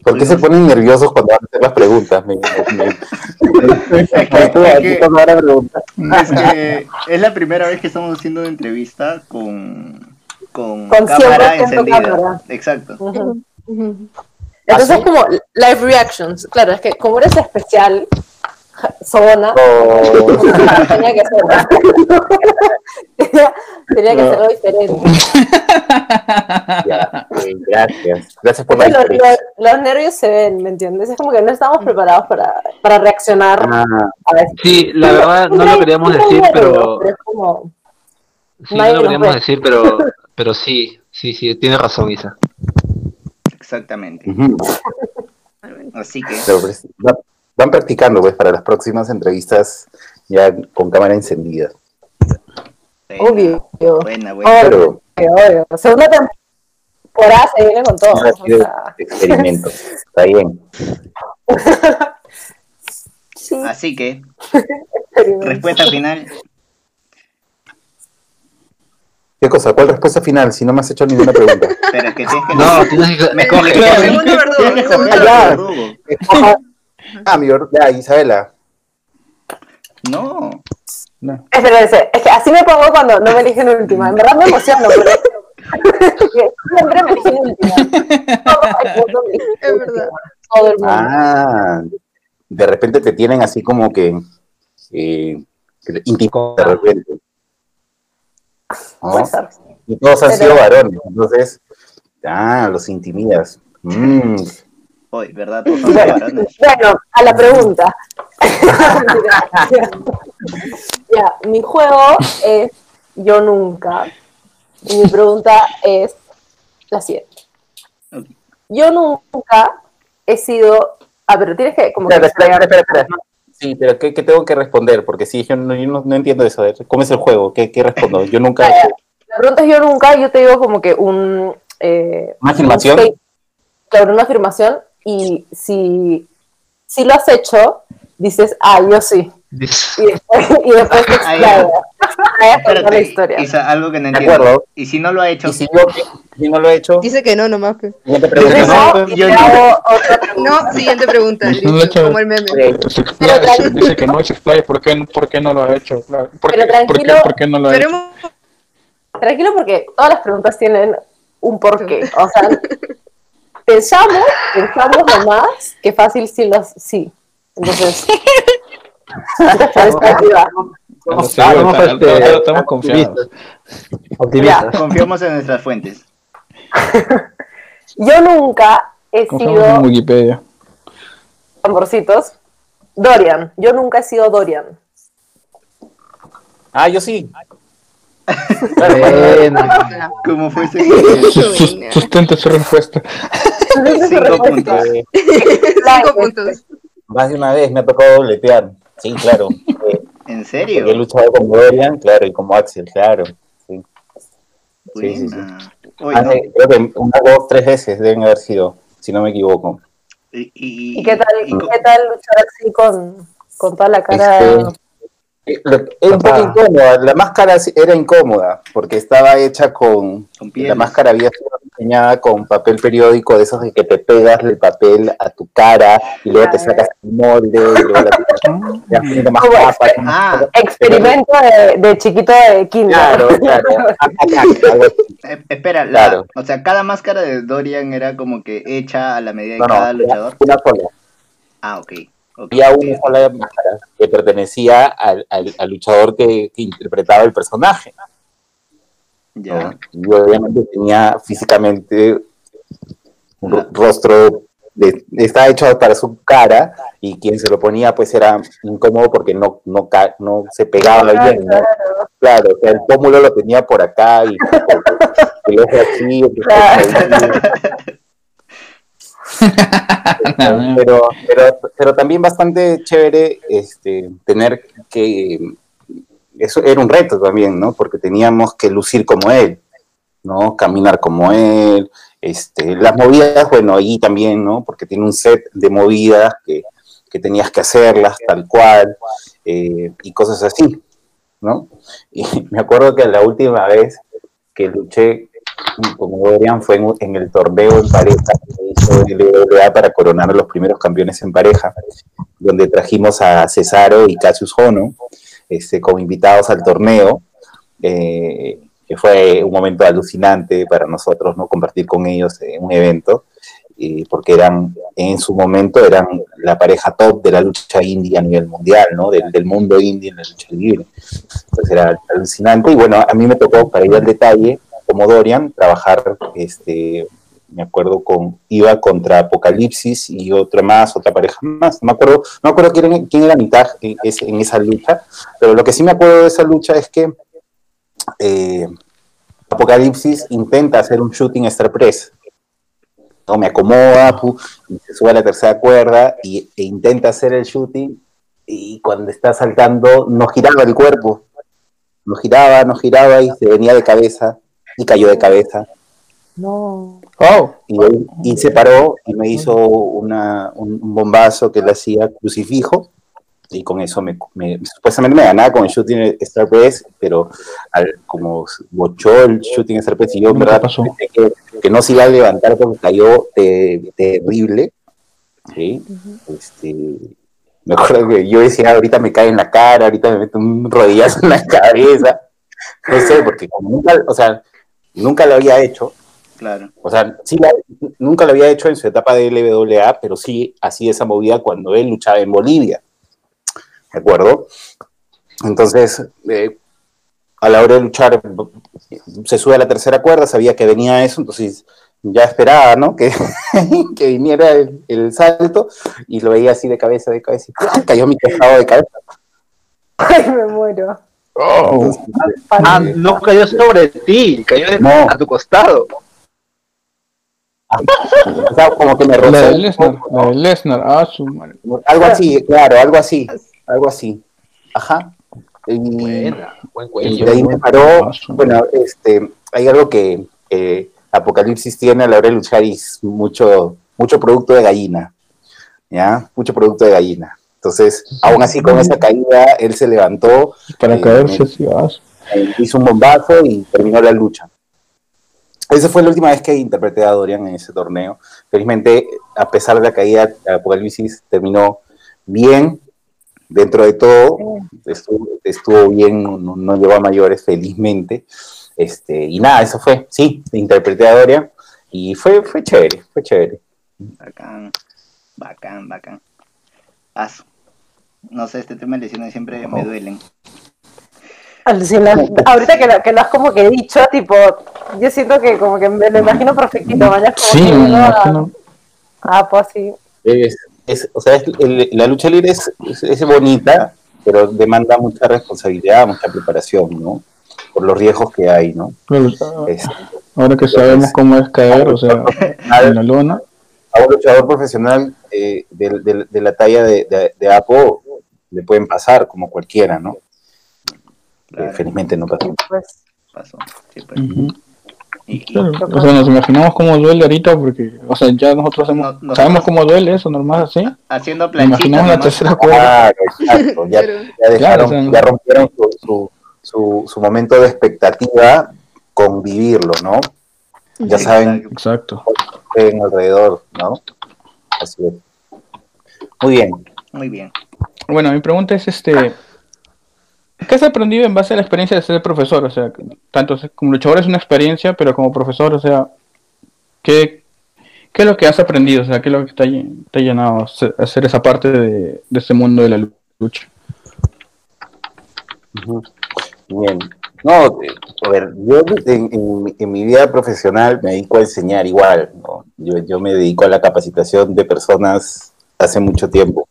Speaker 6: ¿Por qué se ponen nerviosos cuando van a hacer las preguntas? Me- me- me-
Speaker 5: Es que- que- la primera vez que estamos haciendo una entrevista con, con,
Speaker 9: Con
Speaker 5: cámara
Speaker 9: 100%
Speaker 5: encendida.
Speaker 9: cámara.
Speaker 5: Exacto.
Speaker 6: ¿Ah,
Speaker 9: Entonces,
Speaker 6: sí?
Speaker 9: como live reactions. Claro, es que como eres especial, Sobona,
Speaker 6: Oh,
Speaker 9: tenía que hacerlo. tenía, tenía que hacerlo diferente.
Speaker 6: ya, gracias. Gracias por la
Speaker 9: Los, los- los nervios se ven, ¿me entiendes? Es como que no estamos preparados para, para reaccionar
Speaker 6: Ah,
Speaker 9: a veces.
Speaker 7: Sí, la verdad no lo queríamos decir, pero
Speaker 9: es como,
Speaker 7: sí, no lo queríamos decir, pero pero sí, sí, sí, tiene razón Isa.
Speaker 5: Exactamente. Así que,
Speaker 6: Pero, pues, va- van practicando pues para las próximas entrevistas ya con cámara encendida.
Speaker 9: obvio.
Speaker 5: buena, buena.
Speaker 6: Pero
Speaker 9: Obvio, obvio. Segunda temporada se viene con todo. o sea,
Speaker 6: experimento. Está bien.
Speaker 9: sí,
Speaker 5: Así que, respuesta final.
Speaker 6: ¿Qué cosa? ¿Cuál respuesta final? Si no me has hecho ninguna pregunta.
Speaker 5: Pero es que tienes que.
Speaker 7: No, tienes que
Speaker 5: Me
Speaker 7: escoge.
Speaker 4: Segundo verdugo,
Speaker 6: verdugo.
Speaker 5: verdugo.
Speaker 6: Escoja- Ah, mi or- ya, Isabela.
Speaker 5: No.
Speaker 1: No.
Speaker 9: Espérense, es que así me pongo cuando no me eligen última. En verdad me emociono, pero siempre me eligen última.
Speaker 4: Es verdad.
Speaker 9: Todo el mundo.
Speaker 6: Ah, de repente te tienen así como que eh, que te intimidan de repente.
Speaker 9: Ser.
Speaker 6: Y todos han
Speaker 9: Pero-
Speaker 6: sido varones, entonces, ah, los intimidas. Mm,
Speaker 5: Hoy, ¿verdad? Todos son
Speaker 9: Bueno,
Speaker 5: varones.
Speaker 9: bueno, a la pregunta. ya, mi juego es Yo Nunca. Y mi pregunta es la siguiente. Yo nunca he sido. A ver, tienes que como que
Speaker 6: Espera, espera, espera, espera. Sí, pero ¿qué, qué tengo que responder? Porque sí, yo no, yo no, no entiendo eso. ¿Cómo es el juego? ¿Qué, qué respondo? Yo nunca...
Speaker 9: La pregunta es yo nunca, yo te digo como que un... eh,
Speaker 6: ¿Una afirmación?
Speaker 9: un claro, una afirmación y si, si lo has hecho, dices, ah, yo sí.
Speaker 7: Dice-
Speaker 9: Y después, y después te
Speaker 5: ya.
Speaker 9: explayas. Vaya a contar la historia.
Speaker 5: Isa, algo que no
Speaker 6: De
Speaker 5: entiendo.
Speaker 6: acuerdo.
Speaker 5: Y si no lo ha hecho,
Speaker 6: Y si yo si no lo he hecho,
Speaker 4: Dice que no, nomás. pe.
Speaker 6: siguiente
Speaker 9: Dices,
Speaker 6: pregunta.
Speaker 9: no,
Speaker 5: yo
Speaker 9: te
Speaker 5: no.
Speaker 9: hago otra pregunta.
Speaker 4: No, siguiente pregunta.
Speaker 1: No lo he hecho.
Speaker 4: como el meme.
Speaker 1: Explaya, se dice que no se explaya, ¿por qué, por qué no lo ha hecho? Claro. ¿Por,
Speaker 9: Pero
Speaker 1: qué, por, qué,
Speaker 9: tranquilo.
Speaker 1: por qué no lo ha
Speaker 4: Pero
Speaker 1: hecho?
Speaker 9: Tranquilo porque todas las preguntas tienen un porqué. O sea, pensamos, pensamos nomás que fácil sí los sí. Entonces,
Speaker 1: estamos confiados.
Speaker 7: Optimistas.
Speaker 5: confiamos en nuestras fuentes.
Speaker 9: Yo nunca he
Speaker 1: Confiamos en
Speaker 9: sido
Speaker 1: Wikipedia.
Speaker 9: tamborcitos. Dorian. Yo nunca he sido Dorian.
Speaker 6: Ah, yo sí.
Speaker 5: ¿Cómo fue ese?
Speaker 1: Sus- Sustenta su respuesta.
Speaker 5: Cinco puntos.
Speaker 4: Cinco puntos.
Speaker 6: Más de una vez me ha tocado dobletear. Sí, claro. Eh,
Speaker 5: ¿En serio?
Speaker 6: he luchado como Dorian, claro, y como Axel, claro. Sí. Sí, sí, Ah,
Speaker 5: no,
Speaker 6: creo que unas dos, tres veces deben haber sido, si no me equivoco.
Speaker 5: y, y-
Speaker 9: ¿Y qué tal,
Speaker 5: y-
Speaker 9: qué tal luchar así con, con toda la cara?
Speaker 6: Este, Eh, lo- Era un poco incómoda, la máscara sí- era incómoda porque estaba hecha con,
Speaker 5: Con
Speaker 6: la máscara había sido diseñada con papel periódico de esos de que te pegas el papel a tu cara y luego te sacas el molde y luego la te poniendo más capas.
Speaker 5: Ah,
Speaker 9: Experimento de, de chiquito de kinder.
Speaker 6: Claro, claro.
Speaker 5: Eh, espera, la-
Speaker 6: Claro.
Speaker 5: o sea, cada máscara de Dorian era como que hecha a la medida de
Speaker 6: No,
Speaker 5: cada luchador.
Speaker 6: una sola.
Speaker 5: Ah, ok. ok,
Speaker 6: Había una sola máscara que pertenecía al, al- al luchador que, que interpretaba el personaje. ¿No?
Speaker 5: Ya.
Speaker 6: Y obviamente tenía físicamente un ro- rostro de- estaba hecho para su cara y quien se lo ponía pues era incómodo porque no, no, no se pegaba bien, ¿no? Claro, o sea, el pómulo lo tenía por acá y el ojo ahí. pero, pero, pero también bastante chévere este, tener que, eso era un reto también, ¿no? Porque teníamos que lucir como él, ¿no? Caminar como él, este, las movidas, bueno, ahí también, ¿no? Porque tiene un set de movidas que, que tenías que hacerlas tal cual eh, y cosas así, ¿no? Y me acuerdo que la última vez que luché como Dorian fue en, el torneo en pareja que hizo para coronar a los primeros campeones en pareja, donde trajimos a Cesaro y Cassius Hono este, como invitados al torneo, eh, que fue un momento alucinante para nosotros, ¿no? Compartir con ellos en un evento, eh, porque eran, en su momento, eran la pareja top de la lucha indie a nivel mundial, ¿no? Del, del mundo indie en la lucha libre. Entonces era alucinante y bueno, a mí me tocó, para ir al detalle, como Dorian, trabajar, este, me acuerdo con, iba contra Apocalipsis y otra más, otra pareja más, no me acuerdo, no me acuerdo quién, era- quién era mitad en, esa lucha, pero lo que sí me acuerdo de esa lucha es que eh, Apocalipsis intenta hacer un shooting star press, ¿no? me acomoda, y se sube a la tercera cuerda y, e intenta hacer el shooting y cuando está saltando no giraba el cuerpo, no giraba, no giraba y se venía de cabeza y cayó de cabeza.
Speaker 9: No.
Speaker 1: Oh,
Speaker 6: Y, él- y se paró y me hizo una, un, bombazo que le hacía crucifijo y con eso me, me- supuestamente me ganaba con el shooting Star Press, pero al- como bochó el shooting Star Press y yo en
Speaker 1: ¿Qué
Speaker 6: verdad
Speaker 1: pasó?
Speaker 6: que, que no se iba a levantar porque cayó te- terrible. ¿sí? Este, me acuerdo que yo decía, ahorita me cae en la cara, ahorita me meto un rodillazo en la cabeza. No sé, porque como nunca, o sea, nunca lo había hecho,
Speaker 5: Claro.
Speaker 6: o sea, sí la- nunca lo había hecho en su etapa de LWA, pero sí hacía esa movida cuando él luchaba en Bolivia. ¿De acuerdo? Entonces, eh, a la hora de luchar, se sube a la tercera cuerda, sabía que venía eso, entonces ya esperaba, ¿no? Que, que viniera el, el salto y lo veía así de cabeza, de cabeza, y cayó mi tejado de cabeza.
Speaker 9: Ay, me muero.
Speaker 1: oh.
Speaker 7: Ah, no cayó sobre ti, cayó de-
Speaker 6: No.
Speaker 7: a tu costado.
Speaker 6: O sea, como que me
Speaker 1: La
Speaker 6: rozó
Speaker 1: de Lesnar, la de Lesnar, ah, su madre.
Speaker 6: Algo así, claro, algo así, algo así. Ajá. Y,
Speaker 7: Buena, buen
Speaker 6: y
Speaker 7: cuello.
Speaker 6: de ahí me paró.
Speaker 1: Ah,
Speaker 6: Bueno, este, hay algo que eh, Apocalipsis tiene a la hora de luchar y es mucho, mucho producto de gallina. ¿Ya? Mucho producto de gallina. Entonces, aún así con esa caída, él se levantó,
Speaker 1: Para
Speaker 6: Eh,
Speaker 1: caerse ah,
Speaker 6: hizo un bombazo y terminó la lucha. Esa fue la última vez que interpreté a Dorian en ese torneo. Felizmente, a pesar de la caída, Apocalipsis terminó bien, dentro de todo, estuvo, estuvo bien, no, no llegó a mayores, felizmente. Este, y nada, eso fue, sí, interpreté a Dorian y fue, fue chévere, fue chévere.
Speaker 5: Bacán. Bacán, bacán. Asu. No sé, este tema de lesiones siempre me duelen.
Speaker 9: Alucina. Ahorita que lo, que lo has como que dicho, tipo, yo siento que como que me lo imagino perfectito, mañana como
Speaker 1: Sí,
Speaker 9: que
Speaker 1: me
Speaker 9: uno a-
Speaker 1: imagino.
Speaker 9: Ah, pues sí.
Speaker 6: Es, es- o sea, es- el- la lucha libre es, es, es bonita, pero demanda mucha responsabilidad, mucha preparación, ¿no? Por los riesgos que hay, ¿no?
Speaker 1: Pero, ah,
Speaker 6: Es-
Speaker 1: ahora que sabemos cómo es caer, o sea, en la lona,
Speaker 6: a un luchador profesional eh, de, de- de la talla de, de, de Apo le pueden pasar como cualquiera, ¿no?
Speaker 5: Claro.
Speaker 6: Eh, felizmente no pasó.
Speaker 9: Pues,
Speaker 5: Pasó. Sí, pues. y-
Speaker 1: Claro, o sea, nos imaginamos cómo duele ahorita porque, o sea, ya nosotros hemos-
Speaker 5: No- nosotros-
Speaker 1: sabemos cómo duele eso, normal así.
Speaker 5: haciendo
Speaker 1: Nos
Speaker 5: planchitas.
Speaker 1: imaginamos la tercera cuerda.
Speaker 6: Claro, exacto. Ya,
Speaker 4: Pero-
Speaker 6: ya dejaron,
Speaker 1: Claro, o sea,
Speaker 6: ya rompieron su, su, su, su momento de expectativa con vivirlo, ¿no? Ya saben
Speaker 1: Exacto.
Speaker 6: en alrededor, ¿no? Así es. Muy bien.
Speaker 5: Muy bien.
Speaker 1: Bueno, mi pregunta es este ¿qué has aprendido en base a la experiencia de ser profesor? O sea, tanto como luchador es una experiencia, pero como profesor, o sea, ¿qué, qué es lo que has aprendido? O sea, ¿qué es lo que te ha, te ha llenado hacer- esa parte de, de este mundo de la lucha?
Speaker 6: Bien. No, eh, a ver, yo en, en en mi vida profesional me dedico a enseñar igual. Yo, yo me dedico a la capacitación de personas hace mucho tiempo.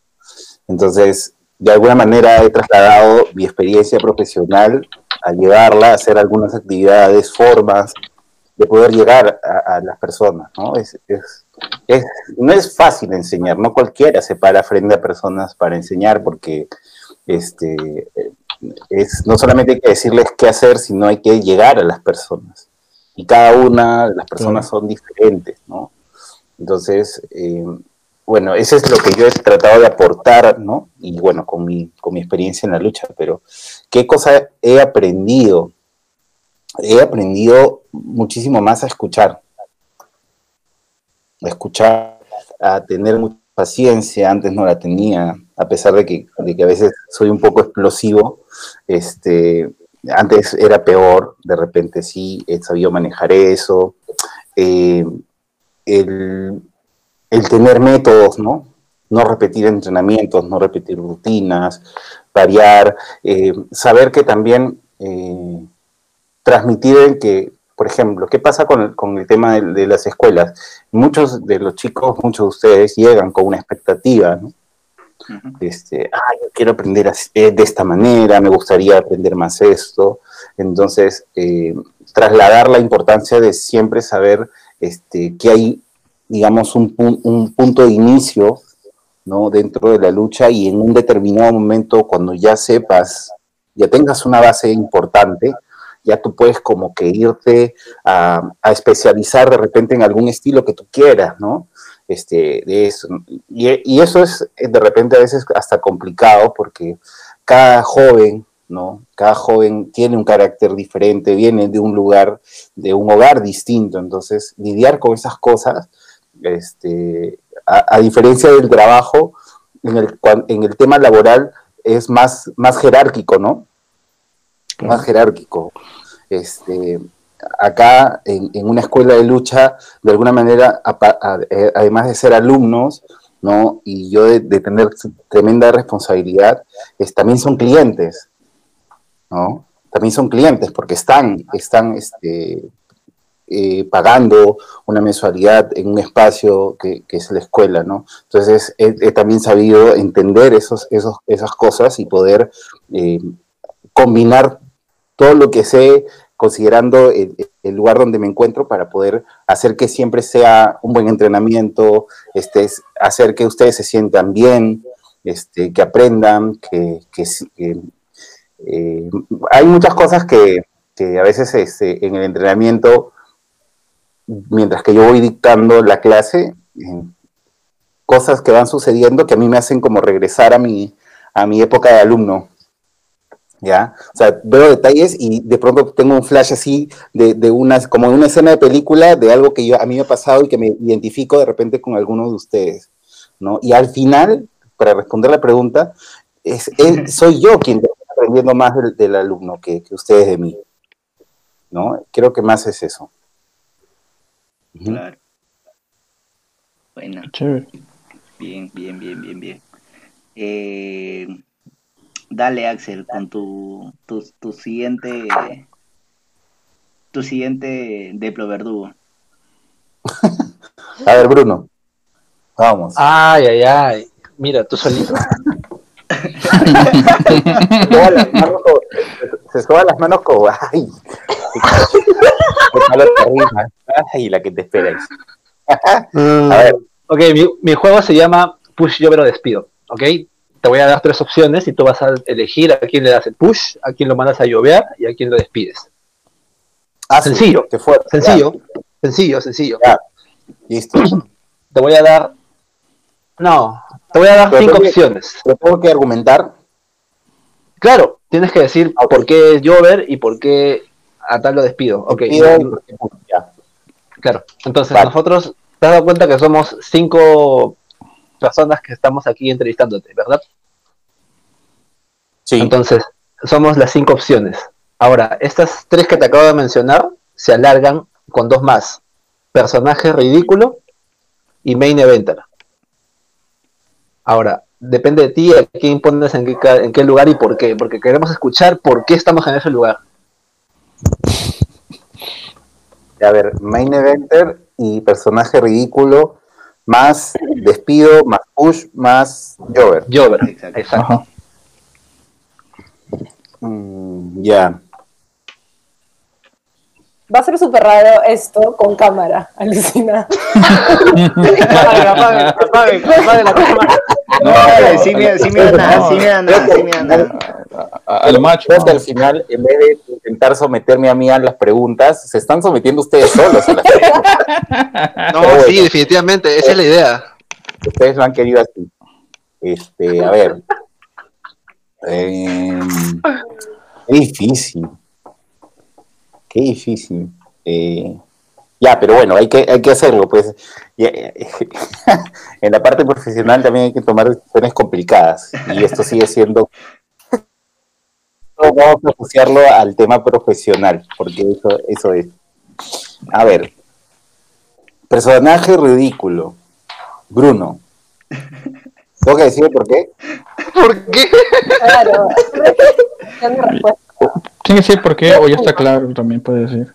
Speaker 6: Entonces, de alguna manera he trasladado mi experiencia profesional a llevarla a hacer algunas actividades, formas de poder llegar a, a las personas, ¿no? Es, es- es- no es fácil enseñar, no cualquiera se para frente a personas para enseñar porque este, es no solamente hay que decirles qué hacer, sino hay que llegar a las personas. Y cada una de las personas son diferentes, ¿no? Entonces, eh, bueno, eso es lo que yo he tratado de aportar, ¿no? Y bueno, con mi, con mi experiencia en la lucha, pero ¿qué cosa he aprendido? He aprendido muchísimo más a escuchar, a escuchar, a tener mucha paciencia, antes no la tenía, a pesar de que, de que a veces soy un poco explosivo, este, antes era peor, de repente sí, he sabido manejar eso, eh, el, el tener métodos, ¿no? No repetir entrenamientos, no repetir rutinas, variar, eh, saber que también eh, transmitir en que, por ejemplo, ¿qué pasa con el, con el tema de, de las escuelas? Muchos de los chicos, muchos de ustedes llegan con una expectativa, ¿no? este, ah, yo quiero aprender así- eh, de esta manera, me gustaría aprender más esto. Entonces, eh, trasladar la importancia de siempre saber este, que hay, digamos, un, un punto de inicio ¿no? dentro de la lucha y en un determinado momento, cuando ya sepas, ya tengas una base importante, ya tú puedes como que irte a, a especializar de repente en algún estilo que tú quieras, ¿no? Este, de eso. Y, y eso es eh, de repente a veces hasta complicado porque cada joven, ¿no? Cada joven tiene un carácter diferente, viene de un lugar, de un hogar distinto, entonces lidiar con esas cosas, este, a, a diferencia del trabajo, en el, cuan- en el tema laboral es más, más jerárquico, ¿no? Más jerárquico. Este, acá en, en una escuela de lucha, de alguna manera, a- eh, además de ser alumnos, ¿no? Y yo de, de tener tremenda responsabilidad, es, también son clientes, ¿no? También son clientes porque están, están este, eh, pagando una mensualidad en un espacio que, es la escuela, ¿no? Entonces he, también sabido entender esos, esos, esas cosas y poder eh, combinar todo lo que sé considerando el, lugar donde me encuentro para poder hacer que siempre sea un buen entrenamiento, este, es- hacer que ustedes se sientan bien, este, que aprendan, que, que, eh, hay muchas cosas que, que a veces este, en el entrenamiento, mientras que yo voy dictando la clase, cosas que van sucediendo que a mí me hacen como regresar a mi, a mi época de alumno. ¿Ya? O sea, veo detalles y de pronto tengo un flash así de, de una, como de una escena de película de algo que yo, a mí me ha pasado y que me identifico de repente con alguno de ustedes, ¿no? Y al final, para responder la pregunta, es, es- soy yo quien está aprendiendo más del, del alumno que, que ustedes de mí, ¿no? Creo que más es eso.
Speaker 5: Claro. Bueno,
Speaker 1: Chévere.
Speaker 5: bien, bien, bien, bien, bien. Eh, dale, Axel, con tu, tu, tu siguiente tu siguiente Deplo Verdugo.
Speaker 6: A ver, Bruno, vamos.
Speaker 7: Ay, ay, ay. Mira, tú solito.
Speaker 6: Se soba las manos como- se soba las manos como, ay, rima. Ay, la que te esperáis. A ver.
Speaker 7: Ok, mi, mi juego se llama Push Yo Pero Despido. Ok, te voy a dar tres opciones y tú vas a elegir a quién le das el push, a quién lo mandas a llover y a quién lo despides.
Speaker 6: Ah, sí,
Speaker 7: Sencillo,
Speaker 6: qué fuerte.
Speaker 7: sencillo, sencillo, sencillo.
Speaker 6: Ya, listo.
Speaker 7: Te voy a dar. No, te voy a dar
Speaker 6: Pero
Speaker 7: cinco
Speaker 6: tengo
Speaker 7: opciones.
Speaker 6: Pero tengo que argumentar.
Speaker 7: Claro, tienes que decir por qué es Jover y por qué a tal lo despido. Ok, claro. Entonces,
Speaker 6: Vale.
Speaker 7: nosotros, te has dado cuenta que somos cinco personas que estamos aquí entrevistándote, ¿verdad?
Speaker 6: Sí,
Speaker 7: Entonces, somos las cinco opciones. Ahora, estas tres que te acabo de mencionar se alargan con dos más. Personaje ridículo y main eventer. Ahora, depende de ti a quién pones en qué, en qué lugar y por qué. Porque queremos escuchar por qué estamos en ese lugar.
Speaker 6: A ver, main eventer y personaje ridículo, más despido, más push, más Jover.
Speaker 7: Jover,
Speaker 5: Exacto.
Speaker 7: exacto.
Speaker 6: Mm, ya.
Speaker 9: Va a ser súper raro esto con cámara, alucina.
Speaker 7: Apague, apague, apague, apague la cámara.
Speaker 1: No,
Speaker 5: sí, mira, sí, nada, sí, mira, nada, sí, mira, nada.
Speaker 1: a, a lo macho.
Speaker 6: Creo que
Speaker 1: ¿no?
Speaker 6: al final, en vez de intentar someterme a mí a las preguntas, se están sometiendo ustedes solos a las preguntas.
Speaker 7: No, sí, definitivamente, esa es la idea.
Speaker 6: Ustedes lo han querido así. Este, a ver. Em, qué difícil. Qué difícil. Eh, ya, pero bueno, hay que, hay que hacerlo, pues. Ya, en la parte profesional también hay que tomar decisiones complicadas. Y esto sigue siendo. Vamos a asociarlo al tema profesional, porque eso, eso es. A ver. Personaje ridículo. Bruno. ¿Tengo que decir por qué?
Speaker 7: ¿Por qué?
Speaker 9: Claro.
Speaker 1: Tiene que decir por qué, o ya está claro, también puede decir.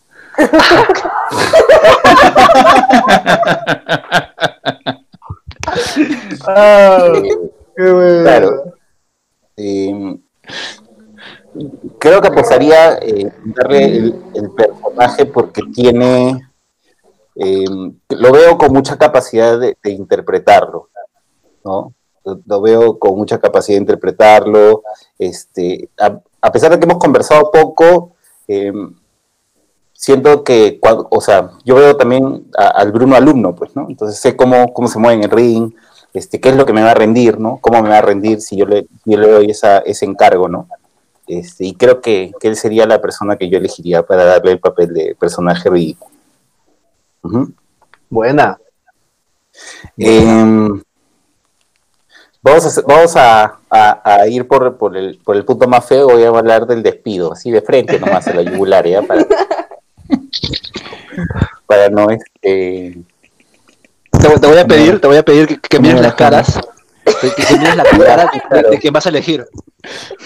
Speaker 6: Claro. Eh, creo que apostaría eh, darle el, personaje porque tiene. eh, lo veo con mucha capacidad de, interpretarlo, ¿no? Lo, lo veo con mucha capacidad de interpretarlo. Este, a, a pesar de que hemos conversado poco, eh, siento que, o sea, yo veo también a- al Bruno alumno, pues, ¿no? Entonces sé cómo, cómo se mueve en el ring, este, qué es lo que me va a rendir, ¿no? Cómo me va a rendir si yo le, yo le doy esa, ese encargo, ¿no? Este, y creo que, que él sería la persona que yo elegiría para darle el papel de personaje ridículo. Ujú.
Speaker 7: Buena.
Speaker 6: Em, vamos a, vamos a, a- a ir por, por, el, por el punto más feo, voy a hablar del despido, así de frente nomás a la yugular, ¿ya? Para, para no este
Speaker 7: Te, voy- te voy a pedir, te voy a pedir que, que mires las
Speaker 1: la cara.
Speaker 7: caras. Que, que mires la cara de, de- de quién vas a elegir.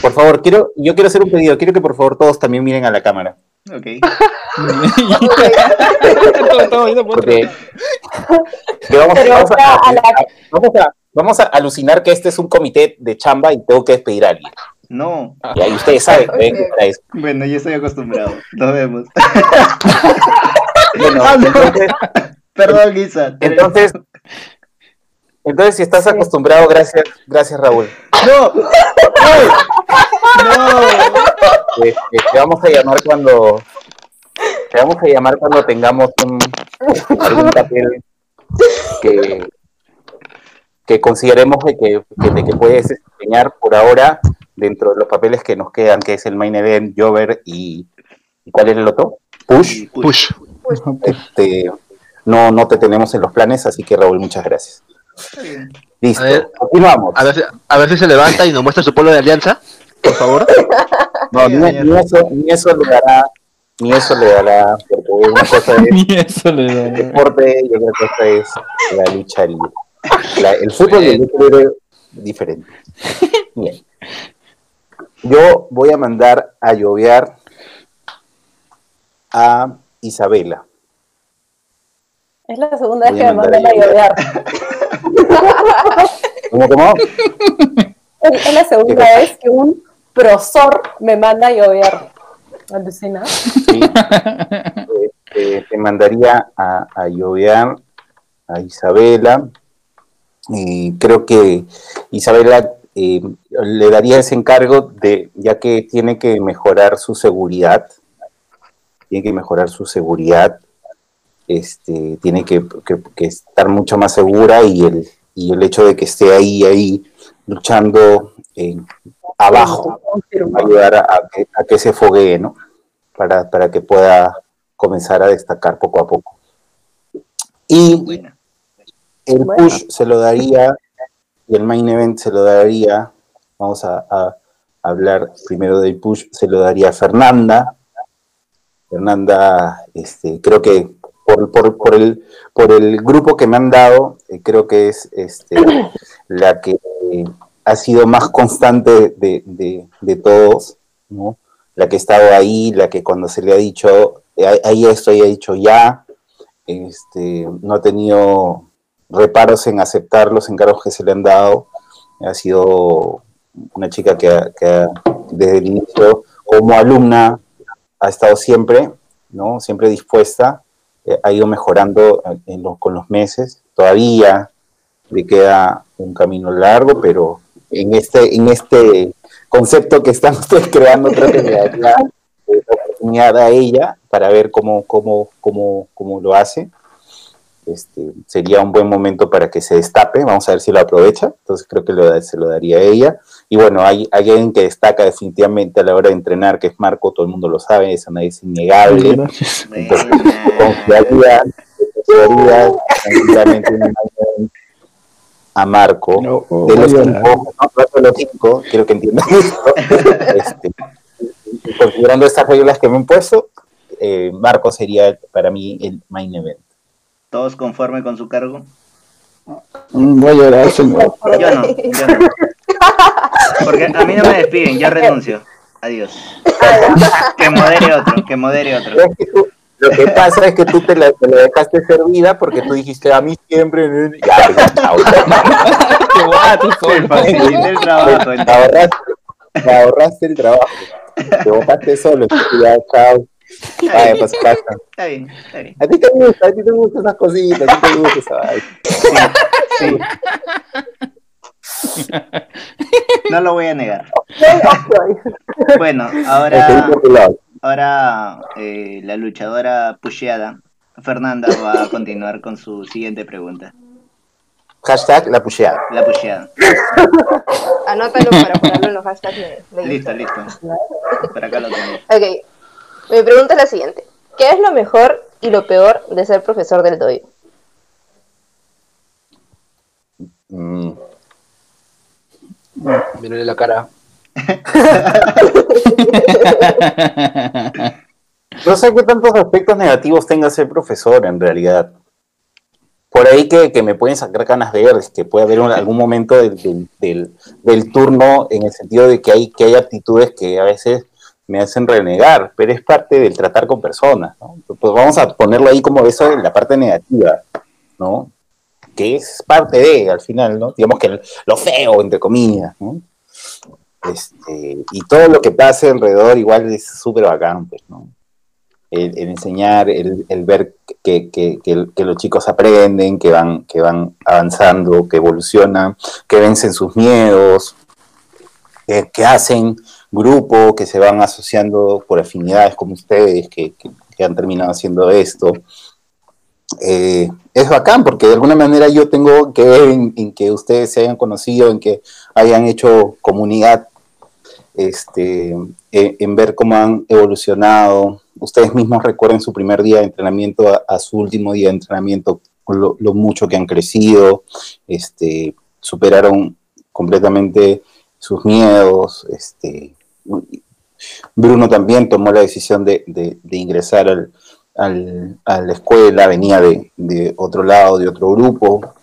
Speaker 6: Por favor, quiero, yo quiero hacer un pedido, quiero que por favor todos también miren a la cámara.
Speaker 5: Ok.
Speaker 6: Porque, que vamos, a, vamos a- vamos a alucinar que este es un comité de chamba y tengo que despedir a alguien.
Speaker 5: No.
Speaker 6: Y ahí ustedes saben.
Speaker 5: Bueno, yo estoy acostumbrado. Nos vemos.
Speaker 6: Bueno,
Speaker 5: Ah, no.
Speaker 6: entonces,
Speaker 5: Perdón, Guisa.
Speaker 6: entonces, entonces, si estás acostumbrado, gracias, gracias Raúl.
Speaker 5: ¡No! ¡No!
Speaker 6: Este, te vamos a llamar cuando te vamos a llamar cuando tengamos un, algún papel que, que consideremos de que, que- de que puedes desempeñar por ahora dentro de los papeles que nos quedan, que es el main event, Jover y, ¿y ¿cuál era el otro? Push.
Speaker 7: Push.
Speaker 6: Este, no, no te tenemos en los planes, así que Raúl, muchas gracias. Listo,
Speaker 7: A ver.
Speaker 6: continuamos.
Speaker 7: A ver, si- a ver si se levanta y nos muestra su polo de alianza, por favor.
Speaker 6: No, ni, ni eso, ni eso le dará, ni eso le dará, porque una cosa es
Speaker 1: Ni eso le da.
Speaker 6: deporte y otra cosa es la lucha libre. La- el fútbol y el lucha libre es diferente. Bien. Yo voy a mandar a llovear a Isabela.
Speaker 9: Es la segunda vez que me mandan a llover.
Speaker 6: ¿Cómo, cómo?
Speaker 9: Es es la segunda vez que un profesor me manda a llover. Alucina.
Speaker 6: Sí. Este, te mandaría a, a llovear a Isabela. Y creo que Isabela eh, le daría ese encargo de, ya que tiene que mejorar su seguridad, tiene que mejorar su seguridad, este, tiene que, que- que estar mucho más segura y el, y el hecho de que esté ahí, ahí, luchando eh, abajo, va a ayudar a, a que, a que se foguee, ¿no? Para, para que pueda comenzar a destacar poco a poco. Y el push se lo daría y el main event se lo daría, vamos a, a hablar primero del push, se lo daría a Fernanda. Fernanda, este, creo que por, por, por el, por el grupo que me han dado, eh, creo que es este, la que eh, ha sido más constante de, de- de todos, ¿no? la que ha estado ahí, la que cuando se le ha dicho, "Hay- hay esto, y ha dicho ya, este, no ha tenido reparos en aceptar los encargos que se le han dado, ha sido una chica que, ha- que desde el inicio, como alumna, ha estado siempre, ¿no? Siempre dispuesta, eh, ha ido mejorando lo- con los meses, todavía le queda un camino largo, pero en este, en este concepto que ustedes creando, creo que le daría eh, oportunidad a ella para ver cómo, cómo, cómo, cómo lo hace. Este, sería un buen momento para que se destape, vamos a ver si lo aprovecha, entonces creo que lo da- se lo daría a ella. Y bueno, hay, hay alguien que destaca definitivamente a la hora de entrenar, que es Marco, todo el mundo lo sabe, eso nadie es innegable. Entonces,
Speaker 5: Buena.
Speaker 6: confiaría, confiaría tranquilamente a Marco.
Speaker 1: No, oh,
Speaker 6: de los cinco, no, los cinco, quiero que entiendan esto. Este, considerando estas reglas que me han puesto, eh, Marco sería para mí el main event.
Speaker 5: ¿Todos conforme con su cargo?
Speaker 1: Mm, Voy a llorar, señor.
Speaker 5: Yo no, yo no. Porque a mí no me despiden, yo renuncio. Adiós. Que modere otro, que modere otro.
Speaker 6: Es que tú- lo que pasa es que tú te la, te la dejaste servida porque tú dijiste a mí siempre. Ya, ya, chao.
Speaker 5: Te
Speaker 1: solo.
Speaker 5: facilité el trabajo.
Speaker 6: Te ahorraste, te ahorraste el trabajo. Te botaste solo. Ya, chao. Vaya, pues pasa.
Speaker 5: Está bien, está bien.
Speaker 6: A ti te gusta, a ti te gustan esas cositas, a ti te gusta esa vaina.
Speaker 5: Sí, sí. No lo voy a negar. Bueno, ahora, ahora eh, la luchadora pusheada, Fernanda, va a continuar con su siguiente pregunta.
Speaker 6: Hashtag la pusheada.
Speaker 5: La pusheada.
Speaker 3: Anótalo para ponerlo en los hashtags de, de
Speaker 5: Listo, listo. Por acá lo tengo.
Speaker 3: Ok. Mi pregunta es la siguiente. ¿Qué es lo mejor y lo peor de ser profesor del doy?
Speaker 6: Mm.
Speaker 7: Mírale la cara.
Speaker 6: No sé qué tantos aspectos negativos tenga ser profesor en realidad. Por ahí que, que me pueden sacar canas verdes, que puede haber algún momento del, del- del- del turno en el sentido de que hay, que hay actitudes que a veces me hacen renegar, pero es parte del tratar con personas. ¿no? Pues vamos a ponerlo ahí como eso en la parte negativa, ¿no? Que es parte de, al final, ¿no? Digamos que lo feo, entre comillas, ¿no? Este, y todo lo que pase alrededor igual es súper bacán, ¿no? El, el enseñar, el, el ver que, que- que- que los chicos aprenden, que van, que van avanzando, que evolucionan, que vencen sus miedos, que, hacen grupo, que se van asociando por afinidades como ustedes, que han terminado haciendo esto. Eh, es bacán porque de alguna manera yo tengo que ver en, que ustedes se hayan conocido, en que hayan hecho comunidad, este, en, ver cómo han evolucionado. Ustedes mismos recuerden su primer día de entrenamiento a, a su último día de entrenamiento, lo, lo mucho que han crecido, este, superaron completamente sus miedos. Este, Bruno también tomó la decisión de, de- de ingresar al, al- a la escuela, venía de, de otro lado, de otro grupo,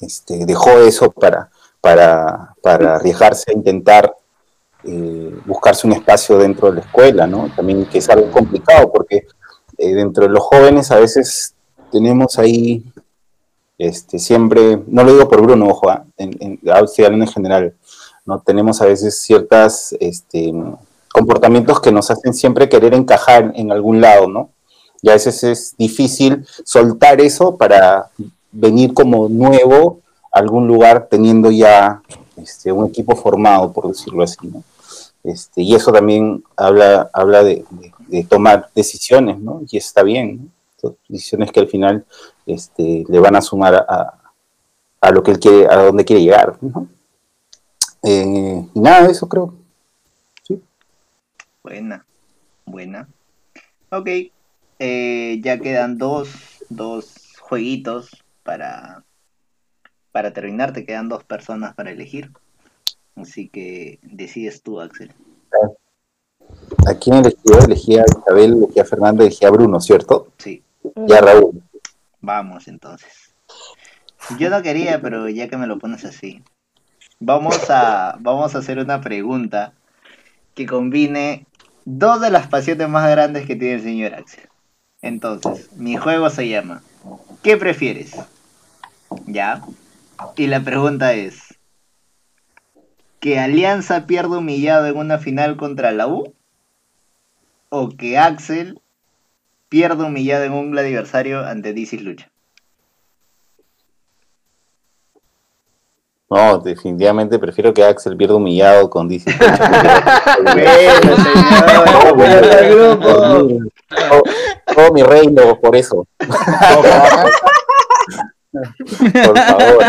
Speaker 6: este, dejó eso para, para, para arriesgarse a intentar eh, buscarse un espacio dentro de la escuela, ¿no? También que es algo complicado porque eh, dentro de los jóvenes a veces tenemos ahí este, siempre, no lo digo por Bruno, ojo, ¿ah? en, en, en general, ¿no? Tenemos a veces ciertas este, comportamientos que nos hacen siempre querer encajar en algún lado, ¿no? Y a veces es difícil soltar eso para venir como nuevo a algún lugar teniendo ya este, un equipo formado, por decirlo así, ¿no? Este, y eso también habla, habla de, tomar decisiones, ¿no? Y está bien, Decisiones que al final este, le van a sumar a, a lo que él quiere, a donde quiere llegar, ¿no? Eh, y nada, eso creo.
Speaker 5: Buena, buena. Ok, eh, ya quedan dos, dos jueguitos para, para terminar. Te quedan dos personas para elegir. Así que decides tú, Axel.
Speaker 6: ¿A quién elegí? Elegí a Isabel, elegí a Fernanda, elegí a Bruno, ¿cierto?
Speaker 5: Sí,
Speaker 6: Y a Raúl.
Speaker 5: vamos entonces. Yo no quería, pero ya que me lo pones así. Vamos a, vamos a hacer una pregunta que combine dos de las pasiones más grandes que tiene el señor Axel. Entonces, mi juego se llama ¿Qué prefieres? ¿Ya? Y la pregunta es ¿Que Alianza pierda humillado en una final contra la U? ¿O que Axel pierda humillado en un aniversario ante DC Lucha?
Speaker 6: No, definitivamente prefiero que Axel pierda humillado con DC.
Speaker 5: Bueno,
Speaker 6: todo, mi reino por eso. por favor,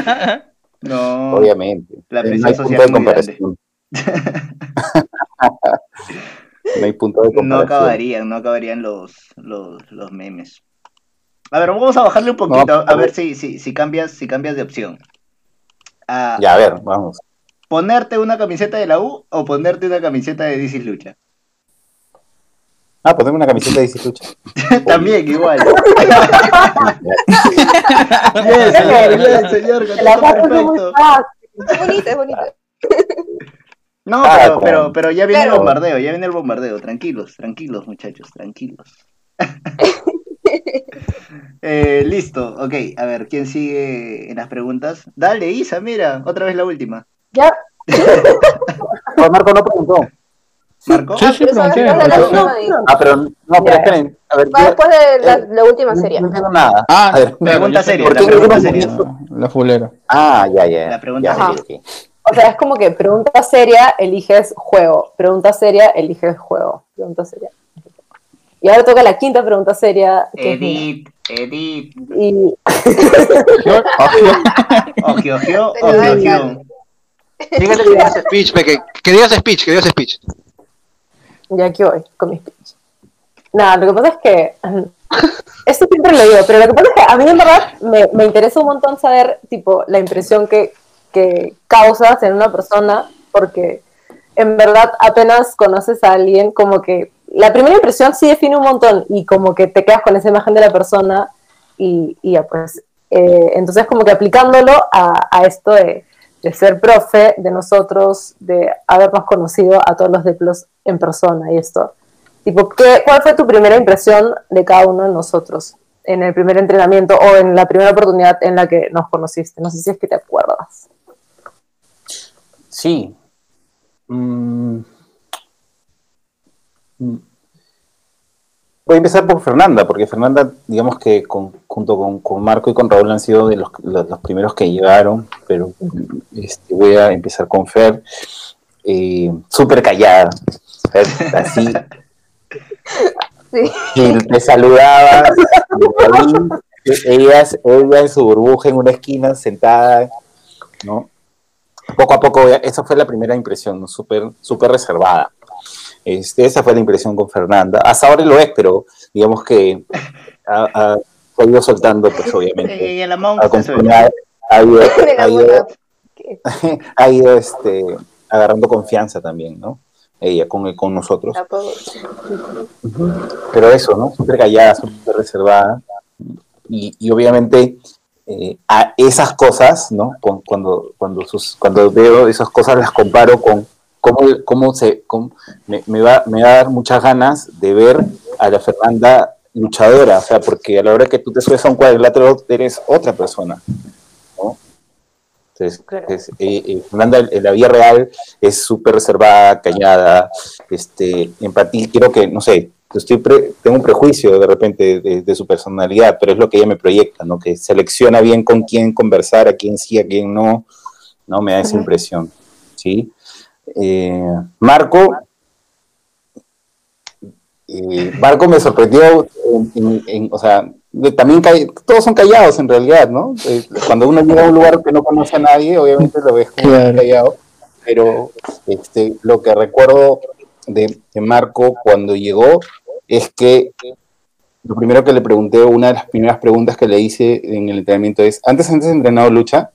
Speaker 5: No,
Speaker 6: obviamente.
Speaker 5: La presión
Speaker 6: no hay punto de comparación. no hay punto de
Speaker 5: no
Speaker 6: comparación.
Speaker 5: acabarían, no acabarían los, los, los memes. A ver, vamos a bajarle un poquito,
Speaker 6: No,
Speaker 5: a ver si, si, si cambias, si cambias de opción.
Speaker 6: Ya, a ver, vamos.
Speaker 5: ¿Ponerte una camiseta de la U o ponerte una camiseta de DC Lucha?
Speaker 6: Ah, poneme una camiseta de DC Lucha.
Speaker 5: También, igual. bien, señor, bien, señor, perfecto.
Speaker 4: Es bonita, es bonita.
Speaker 5: No,
Speaker 6: Ah,
Speaker 5: pero, pero, pero ya viene el bombardeo, ya viene el bombardeo. Tranquilos, tranquilos, muchachos, tranquilos. Eh, listo, ok. A ver, ¿quién sigue en las preguntas? Dale, Isa, mira, otra vez la última.
Speaker 9: Ya,
Speaker 6: Oh, Marco no preguntó.
Speaker 5: ¿Marco?
Speaker 1: Sí, sí,
Speaker 4: Pero
Speaker 1: pregunté.
Speaker 6: Ah, pero no, pero
Speaker 9: Ya.
Speaker 6: esperen. A ver,
Speaker 4: Va
Speaker 6: yo-
Speaker 4: después de la,
Speaker 6: eh,
Speaker 4: la última
Speaker 6: no,
Speaker 4: serie.
Speaker 6: no entiendo nada.
Speaker 1: Ah,
Speaker 6: A ver,
Speaker 5: Pregunta seria,
Speaker 6: la pregunta
Speaker 1: la-
Speaker 5: seria.
Speaker 1: La fulera.
Speaker 6: Ah, ya, ya.
Speaker 5: La pregunta
Speaker 6: ya,
Speaker 5: seria.
Speaker 9: o sea, es como que pregunta seria, eliges juego. Pregunta seria, eliges juego. Pregunta seria. Y ahora toca la quinta pregunta seria.
Speaker 5: Edith, Edith,
Speaker 9: Y
Speaker 5: Ogio,
Speaker 4: igual.
Speaker 5: Ogio.
Speaker 7: Dígale que digas speech, pe, que, que digas speech, que digas speech.
Speaker 9: ya aquí voy con mi speech. Nada, lo que pasa es que. Esto siempre lo digo, pero lo que pasa es que a mí en verdad me, me interesa un montón saber, tipo, la impresión que, que causas en una persona, porque en verdad apenas conoces a alguien, como que la primera impresión sí define un montón y como que te quedas con esa imagen de la persona y, y ya pues. eh, entonces, como que aplicándolo a, esto de, de ser profe, de nosotros, de habernos conocido a todos los diplos en persona y esto. Tipo, ¿qué, ¿cuál fue tu primera impresión de cada uno de nosotros en el primer entrenamiento o en la primera oportunidad en la que nos conociste? No sé si es que te acuerdas.
Speaker 6: Sí. Mm. Voy a empezar por Fernanda, porque Fernanda, digamos que con- junto con, con Marco y con Raúl han sido de los, los- los primeros que llegaron, pero este, voy a empezar con Fer. Eh, Súper callada, Fer, así.
Speaker 4: Sí.
Speaker 6: Y te saludaba, ella, ella en su burbuja en una esquina sentada, ¿no? poco a poco, esa fue la primera impresión, ¿no? súper súper reservada. Este, esa fue la impresión con Fernanda. Hasta ahora lo es, pero digamos que ha, ha- ido soltando, pues obviamente.
Speaker 5: Y el
Speaker 6: conforme ha, ido, ha ido-
Speaker 4: buena.
Speaker 6: ha ido, este, agarrando confianza también, ¿no? Ella con, con nosotros. Pero eso, ¿no? Súper callada, súper reservada. Y, y obviamente eh, a esas cosas, ¿no? Cu- Cuando, cuando, sus, cuando veo esas cosas las comparo con cómo, cómo se... cómo- me, me va, me va a dar muchas ganas de ver a la Fernanda luchadora, o sea, porque a la hora que tú te subes a un cuadrilátero eres otra persona, ¿no? Entonces,
Speaker 9: Claro.
Speaker 6: es- eh, eh, Fernanda en la vida real es súper reservada, callada, este, empatía, creo que, no sé, estoy pre- tengo un prejuicio de repente de, de su personalidad, pero es lo que ella me proyecta, ¿no? Que selecciona bien con quién conversar, a quién sí, a quién no, ¿no? Me da esa impresión, ¿sí? Eh, Marco, eh, Marco me sorprendió, en- en- en- o sea, también todos son callados en realidad, ¿no? Eh, cuando uno llega a un lugar que no conoce a nadie, obviamente lo ves como
Speaker 1: Claro.
Speaker 6: callado, pero este, lo que recuerdo de, de Marco cuando llegó es que lo primero que le pregunté, una de las primeras preguntas que le hice en el entrenamiento es, ¿antes antes entrenado lucha?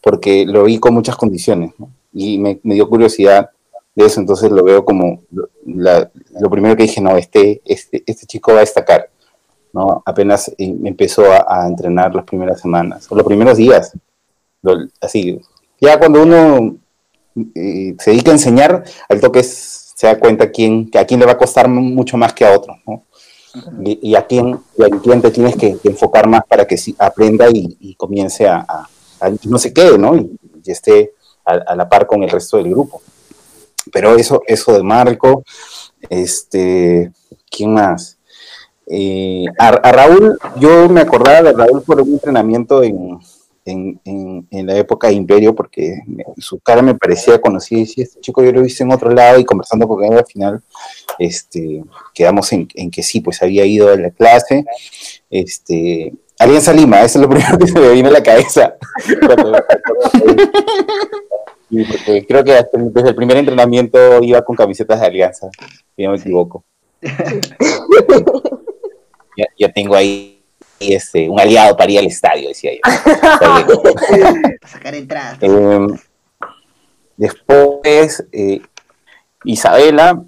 Speaker 6: Porque lo vi con muchas condiciones, ¿no? Y me, me dio curiosidad de eso, entonces lo veo como lo, la- lo primero que dije, no, este, este, este chico va a destacar, ¿no? Apenas eh, empezó a, a entrenar las primeras semanas, o los primeros días, Lo- así, ya cuando uno eh, se dedica a enseñar, al toque es- se da cuenta quién, que a quién le va a costar mucho más que a otro, ¿no? Y, y a quién, y a quién te tienes que, que enfocar más para que sí aprenda y, y comience a- a- no se quede, ¿no? Y, esté a, la par con el resto del grupo. Pero eso, eso de Marco, este, ¿quién más? Eh, a, Raúl, yo me acordaba de Raúl por un entrenamiento en, en, la época de Imperio, porque su cara me parecía conocida y decía, este chico yo lo visto en otro lado y conversando con él al final, este, quedamos en que sí, pues había ido a la clase. Este, Alianza Lima, eso es lo primero que se me vino a la cabeza. Y creo que desde el primer entrenamiento iba con camisetas de Alianza, si no me equivoco. ya, ya tengo ahí este, un aliado para ir al estadio, decía yo.
Speaker 5: Sacar entradas.
Speaker 6: Eh, después, eh, Isabela.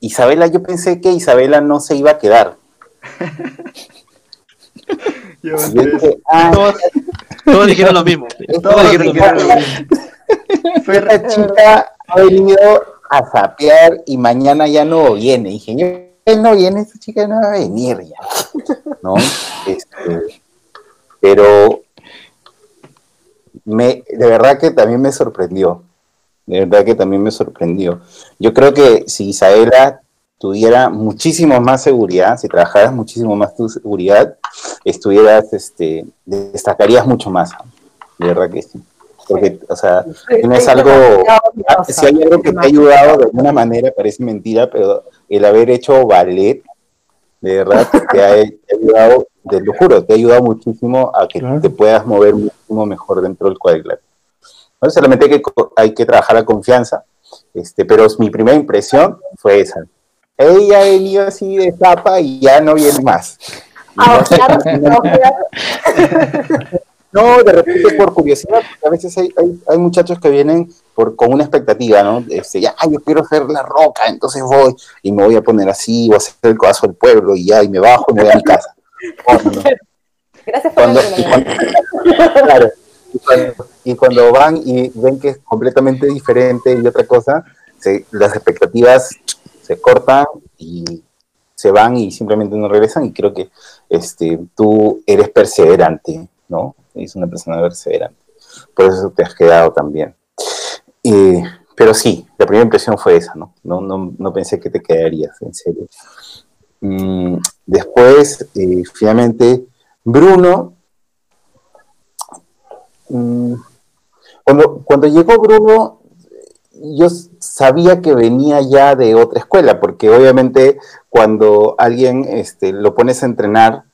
Speaker 6: Isabela, yo pensé que Isabela no se iba a quedar.
Speaker 5: Yo
Speaker 6: Yo dije, ah,
Speaker 7: Todos, todos dijeron lo mismo. Todos dijeron lo mismo.
Speaker 6: esta chica ha venido a sapear y mañana ya no viene. Dije, yo, él no viene, esta chica no va a venir ya. ¿No? Este, pero me, de verdad que también me sorprendió. De verdad que también me sorprendió. Yo creo que si Isabela tuviera muchísimo más seguridad, si trabajaras muchísimo más tu seguridad, estuvieras, este, destacarías mucho más. De verdad que sí. Porque, o sea, no es algo, ah, si hay algo que te ha ayudado de alguna manera, parece mentira, pero el haber hecho ballet, de verdad, te ha, te ha ayudado, te lo juro, te ha ayudado muchísimo a que
Speaker 1: Claro.
Speaker 6: te puedas mover muchísimo mejor dentro del cuadrilátero. No solamente hay que, hay que trabajar la confianza, este, pero mi primera impresión fue esa. Ella ha venido así de tapa y ya no viene más. No, de repente por curiosidad, porque a veces hay, hay, hay muchachos que vienen por, con una expectativa, ¿no? Este, ya, yo quiero ser la roca, entonces voy y me voy a poner así, voy a hacer el codazo del pueblo y ya, y me bajo y me voy a mi casa. No.
Speaker 9: Gracias por
Speaker 6: Cuando, y cuando- claro, y cuando, y cuando van y ven que es completamente diferente y otra cosa, se- las expectativas se cortan y se van y simplemente no regresan y creo que este, tú eres perseverante, ¿no? Es una persona perseverante. Por eso te has quedado también. Eh, pero sí, la primera impresión fue esa, ¿no? No, no, no pensé que te quedarías, en serio. Mm, después, eh, finalmente, Bruno, mm, cuando, cuando llegó Bruno, yo sabía que venía ya de otra escuela, porque obviamente cuando alguien este, lo pones a entrenar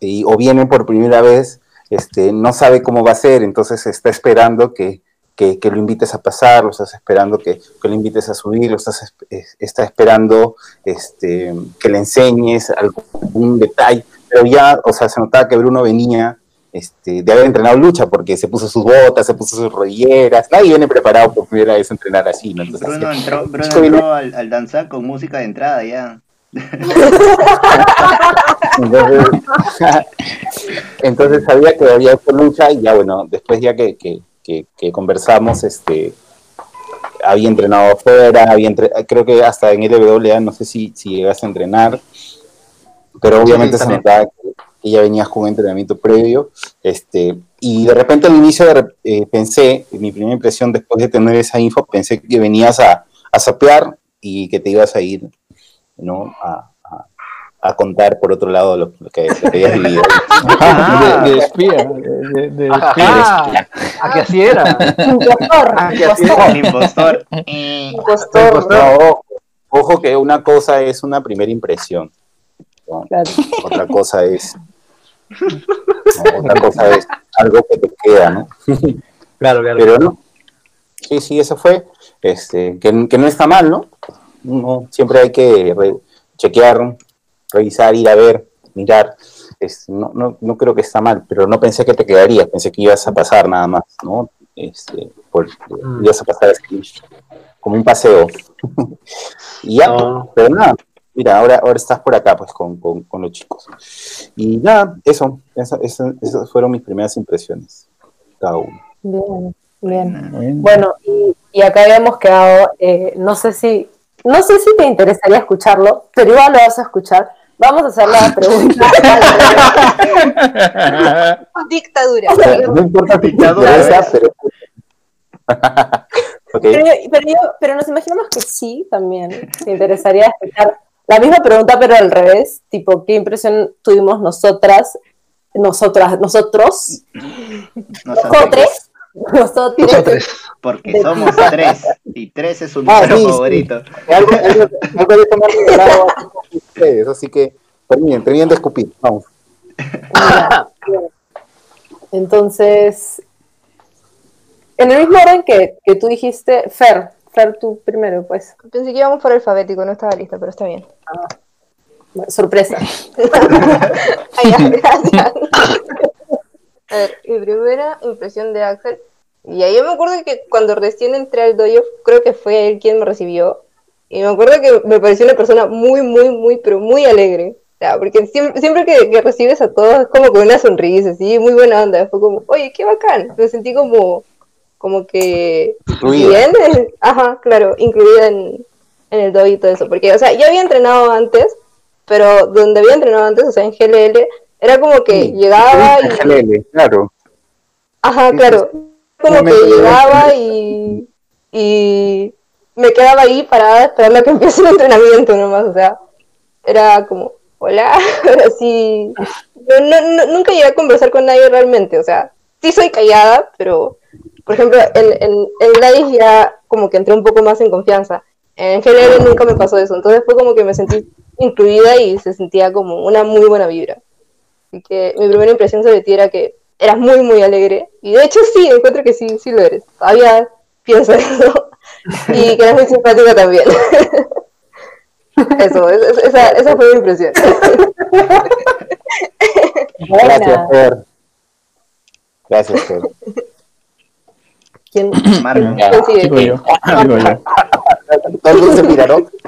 Speaker 6: y, o viene por primera vez, este, no sabe cómo va a ser, entonces está esperando que, que, que lo invites a pasar, lo estás esperando que, que lo invites a subir, lo estás está esperando este, que le enseñes algún detalle, pero ya, o sea, se notaba que Bruno venía este, de haber entrenado lucha, porque se puso sus botas, se puso sus rodilleras, nadie viene preparado por primera vez a entrenar así, ¿no? Entonces,
Speaker 5: Bruno entró, Bruno
Speaker 6: viene-
Speaker 5: entró al, al danzar con música de entrada ya.
Speaker 6: Entonces, entonces sabía que había hecho lucha y ya bueno, después ya que, que, que- que conversamos, este había entrenado afuera, había entre- creo que hasta en LWA, no sé si, si llegas a entrenar, pero obviamente se notaba que, que ya venías con un entrenamiento previo, este, y de repente al inicio de eh, pensé, mi primera impresión después de tener esa info, pensé que venías a, a sapear y que te ibas a ir, ¿no? A, a- a contar por otro lado lo, lo que, lo que habías vivido.
Speaker 1: de, de espía, de, de- de espía.
Speaker 7: A que así era.
Speaker 9: Impostor,
Speaker 7: Ah, que así
Speaker 9: impostor,
Speaker 5: El impostor. Eh,
Speaker 9: impostor.
Speaker 6: No, ojo, ojo que una cosa es una primera impresión. ¿no?
Speaker 9: Claro.
Speaker 6: Otra cosa es. ¿No? Otra cosa es algo que te queda, ¿no?
Speaker 7: Claro, claro.
Speaker 6: Pero no. Sí, sí, eso fue. Este, que, que no está mal, ¿no? No, siempre hay que re- chequear, revisar, ir a ver, mirar. Es- no, no, no creo que está mal, pero no pensé que te quedarías, pensé que ibas a pasar nada más, ¿no? Este, por-
Speaker 7: Mm.
Speaker 6: ibas a pasar así, como un paseo. y ya,
Speaker 7: No.
Speaker 6: pero nada, mira, ahora, ahora estás por acá, pues, con, con- con los chicos. Y nada, eso, eso- eso- esas fueron mis primeras impresiones, cada uno.
Speaker 9: Bien. Bien.
Speaker 1: Bueno.
Speaker 9: Bueno, y, y acá habíamos quedado, eh, no sé si, no sé si te interesaría escucharlo, pero igual lo vas a escuchar. Vamos a hacer la pregunta.
Speaker 4: Dictadura.
Speaker 6: No importa
Speaker 5: Dictadura, ¿ves?
Speaker 6: pero... Ok.
Speaker 9: pero, pero yo- pero nos imaginamos que sí, también. Te interesaría escuchar la misma pregunta, pero al revés. Tipo, ¿qué impresión tuvimos nosotras, nosotras, nosotros,
Speaker 5: Nosotros,
Speaker 9: nosotros, nosotros,
Speaker 7: Nosotros.
Speaker 5: porque somos tres. Y tres es su
Speaker 6: Ah,
Speaker 5: número
Speaker 6: sí, sí.
Speaker 5: favorito.
Speaker 6: Algo, algo, algo de eso me han regalado así como ustedes, así que terminen, terminen de escupir, vamos.
Speaker 9: Entonces, en el mismo orden que, que tú dijiste, Fer, Fer, tú primero, pues,
Speaker 3: Pensé que íbamos por alfabético, no estaba lista, pero está bien.
Speaker 9: sorpresa.
Speaker 3: Ay, ya, gracias. A ver, mi primera impresión de Axel. Y ahí yo me acuerdo que cuando recién entré al dojo, creo que fue él quien me recibió. Y me acuerdo que me pareció una persona muy, muy, muy, pero muy alegre. O sea, porque siempre, siempre que, que recibes a todos es como con una sonrisa, así, muy buena onda. Fue como, oye, qué bacán. Me sentí como, como que
Speaker 6: Incluida.
Speaker 3: bien, ajá, claro, incluida en, en el dojo y todo eso. Porque, o sea, ya había entrenado antes, pero donde había entrenado antes, o sea, en GLL, era como que
Speaker 6: Sí,
Speaker 3: llegaba y...
Speaker 6: GLL, claro.
Speaker 3: Ajá, claro. Como que llegaba y, y me quedaba ahí parada esperando a que empiece el entrenamiento nomás, o sea, era como, hola, pero sí, yo no, no- nunca llegué a conversar con nadie realmente, o sea, sí soy callada, pero, por ejemplo, en, en, en Gladys ya como que entré un poco más en confianza, en GLL nunca me pasó eso, entonces fue como que me sentí incluida y se sentía como una muy buena vibra. Así que mi primera impresión sobre ti era que eras muy, muy alegre. Y de hecho sí, encuentro que sí, sí lo eres. Todavía pienso eso. Y que eres muy simpática también. Eso, es- es- esa, esa fue mi impresión.
Speaker 6: Gracias, Fer. Gracias.
Speaker 9: ¿Quién?
Speaker 5: Marco.
Speaker 1: Digo yo, digo yo.
Speaker 6: ¿Todo el mundo se miraron?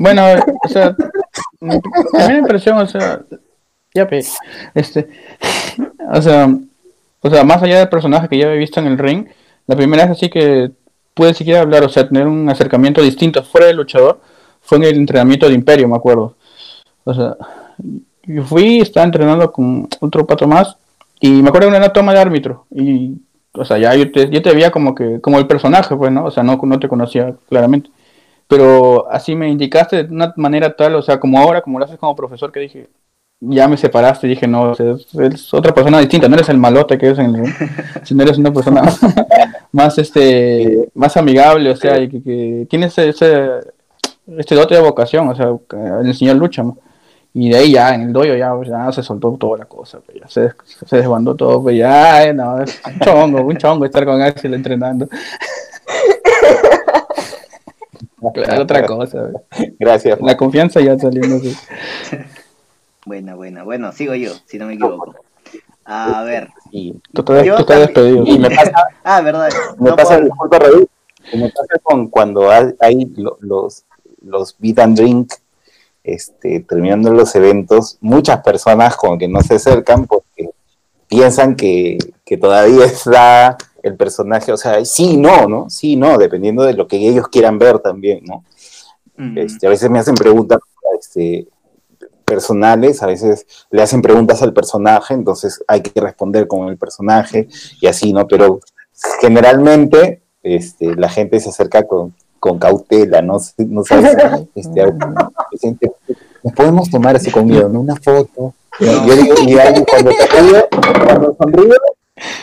Speaker 1: Bueno, o sea, mi primera impresión, o sea, ya pe, este, o sea, o sea, más allá del personaje que ya había visto en el ring, la primera vez así que pude siquiera hablar, o sea, tener un acercamiento distinto fuera del luchador, fue en el entrenamiento de Imperio, me acuerdo. O sea, yo fui, estaba entrenando con otro pato más, y me acuerdo era una toma de árbitro, y, o sea, ya yo te, yo te veía como que, como el personaje, pues, ¿no? O sea, no, no te conocía claramente pero así me indicaste de una manera tal, o sea, como ahora, como lo haces como profesor, que dije, ya me separaste, dije, no, es, es otra persona distinta, no eres el malote que es en el sino eres una persona más, este, más amigable, o sea, y que, que tienes ese, ese, este dote de vocación, o sea, el enseñar lucha, ¿no? Y de ahí ya, en el dojo ya, pues, ya se soltó toda la cosa, pues, ya se, se desbandó todo, pues ya, eh, no, es un chongo, un chongo estar con Axel entrenando. Claro, otra cosa, güey.
Speaker 6: Gracias.
Speaker 1: La confianza ya saliendo así.
Speaker 5: Buena, buena. Bueno, sigo yo, si no me equivoco. A ver.
Speaker 6: Y,
Speaker 1: Tú estás,
Speaker 5: Yo
Speaker 1: tú estás
Speaker 5: también.
Speaker 1: despedido.
Speaker 6: y me pasa,
Speaker 5: Ah, verdad.
Speaker 6: me
Speaker 5: No
Speaker 6: pasa,
Speaker 5: puedo-
Speaker 6: me pasa con cuando hay, hay lo- los, los beat and drink, este, terminando los eventos, muchas personas como que no se acercan porque piensan que, que todavía está el personaje, o sea, sí, no, ¿no? Sí, no, dependiendo de lo que ellos quieran ver también, ¿no?
Speaker 5: Mm,
Speaker 6: Este, a veces me hacen preguntas este, personales, a veces le hacen preguntas al personaje, entonces hay que responder con el personaje y así, ¿no? Pero generalmente este, la gente se acerca con, con cautela, ¿no? No sabes, este, nos podemos tomar así conmigo, ¿no? Una foto. Yo digo, y ahí cuando te río, cuando sonrío,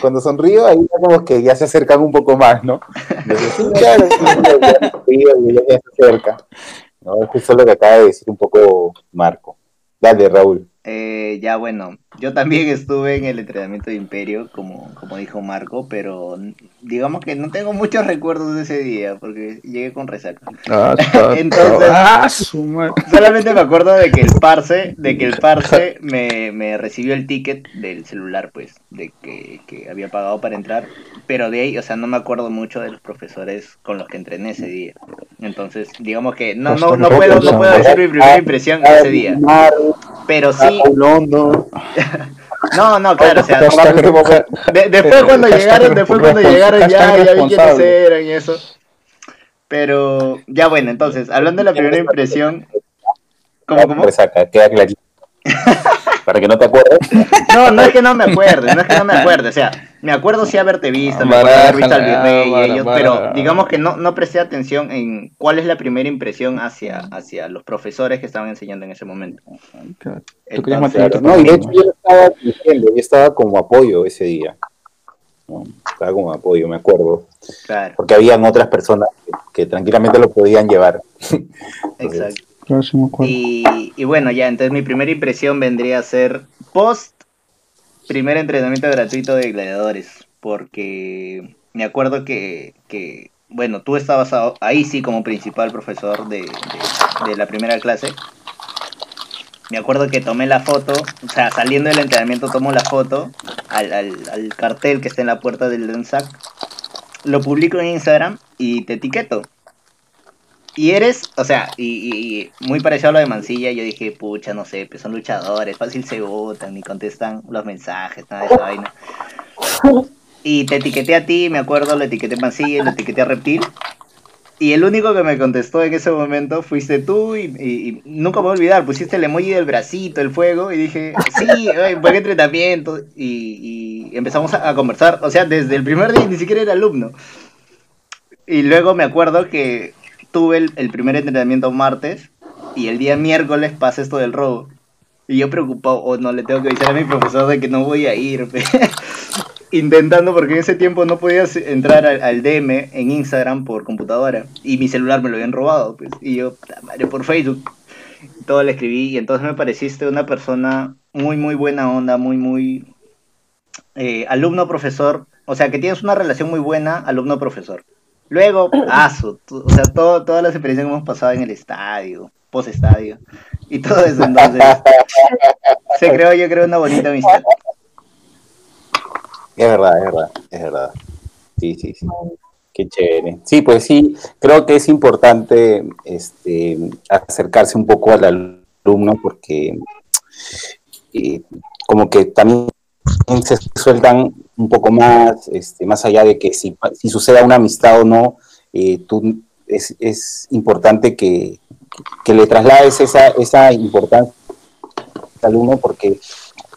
Speaker 6: cuando sonrío, ahí ya como que ya se acercan un poco más, ¿no? Entonces, sí, claro, ya, sonrío y ya se acerca. ¿no? Es justo lo que acaba de decir un poco Marco. Dale, Raúl.
Speaker 5: Eh, ya bueno, yo también estuve en el entrenamiento de Imperio, como, como dijo Marco, pero digamos que no tengo muchos recuerdos de ese día, porque llegué con resaca.
Speaker 1: Ah,
Speaker 5: Entonces-
Speaker 1: ah.
Speaker 5: Solamente me acuerdo de que el parce, de que el parce me, me recibió el ticket del celular, pues, de que, que había pagado para entrar, pero de ahí, o sea, no me acuerdo mucho de los profesores con los que entrené ese día. Entonces, digamos que no, no, no puedo, no puedo decir mi primera impresión ese día. Pero sí. No, no, claro, o sea, de- después cuando llegaron, después cuando llegaron ya, ya vi quiénes eran y eso. Pero, ya bueno, entonces, hablando de la primera impresión, ¿cómo, cómo?
Speaker 6: Resaca, queda clarito. Para que no te acuerdes.
Speaker 5: No, no es que no me acuerde, no es que no me acuerde, o sea, me acuerdo sí haberte visto, me acuerdo haber visto al virrey y ellos, pero digamos que no, no presté atención en cuál es la primera impresión hacia, hacia los profesores que estaban enseñando en ese momento.
Speaker 1: Tú
Speaker 5: Entonces,
Speaker 1: material.
Speaker 6: No, y de hecho yo estaba diciendo, yo estaba como apoyo ese día. ¿no? Estaba como apoyo, me acuerdo.
Speaker 5: Claro,
Speaker 6: Porque habían otras personas que, que tranquilamente lo podían llevar.
Speaker 5: exacto. Y, bueno, ya, entonces mi primera impresión vendría a ser post primer entrenamiento gratuito de gladiadores, porque me acuerdo que, que bueno, tú estabas ahí sí como principal profesor de, de- de la primera clase. Me acuerdo que tomé la foto, o sea, saliendo del entrenamiento tomo la foto al, al, al cartel que está en la puerta del DENSAC, lo publico en Instagram y te etiqueto. Y eres, o sea, y, muy parecido a lo de Mancilla, yo dije, pucha, no sé, pues son luchadores, fácil se votan, ni contestan los mensajes, nada de esa vaina. Y te etiqueté a ti, me acuerdo, lo etiqueté a Mancilla, lo etiqueté a Reptil. Y el único que me contestó en ese momento fuiste tú y, nunca me voy a olvidar, pusiste el emoji del bracito, el fuego, y dije, sí, buen entrenamiento. Y, y empezamos a, a conversar, o sea, desde el primer día ni siquiera era alumno. Y luego me acuerdo que tuve el, primer entrenamiento martes y el día miércoles pasa esto del robo. Y yo preocupado, o no le tengo que avisar a mi profesor de que no voy a ir. pe". Intentando, porque en ese tiempo no podías entrar al, DM en Instagram por computadora. Y mi celular me lo habían robado. Pues. Y yo, "Puta madre, por Facebook. Todo le escribí. Y entonces me pareciste una persona muy, muy buena onda, muy, muy eh, alumno-profesor. O sea, que tienes una relación muy buena alumno-profesor. Luego, aso, o sea, todo, todas las experiencias que hemos pasado en el estadio, post-estadio, y todo eso, entonces, se creó, yo creo, una bonita amistad.
Speaker 6: Es verdad, es verdad, es verdad. Sí, sí, sí. Qué chévere. Sí, pues sí, creo que es importante este, acercarse un poco al alumno porque eh, como que también se sueltan un poco más, este, más allá de que si, si suceda una amistad o no, eh, tú, es, es importante que, que le traslades esa, esa importancia al alumno porque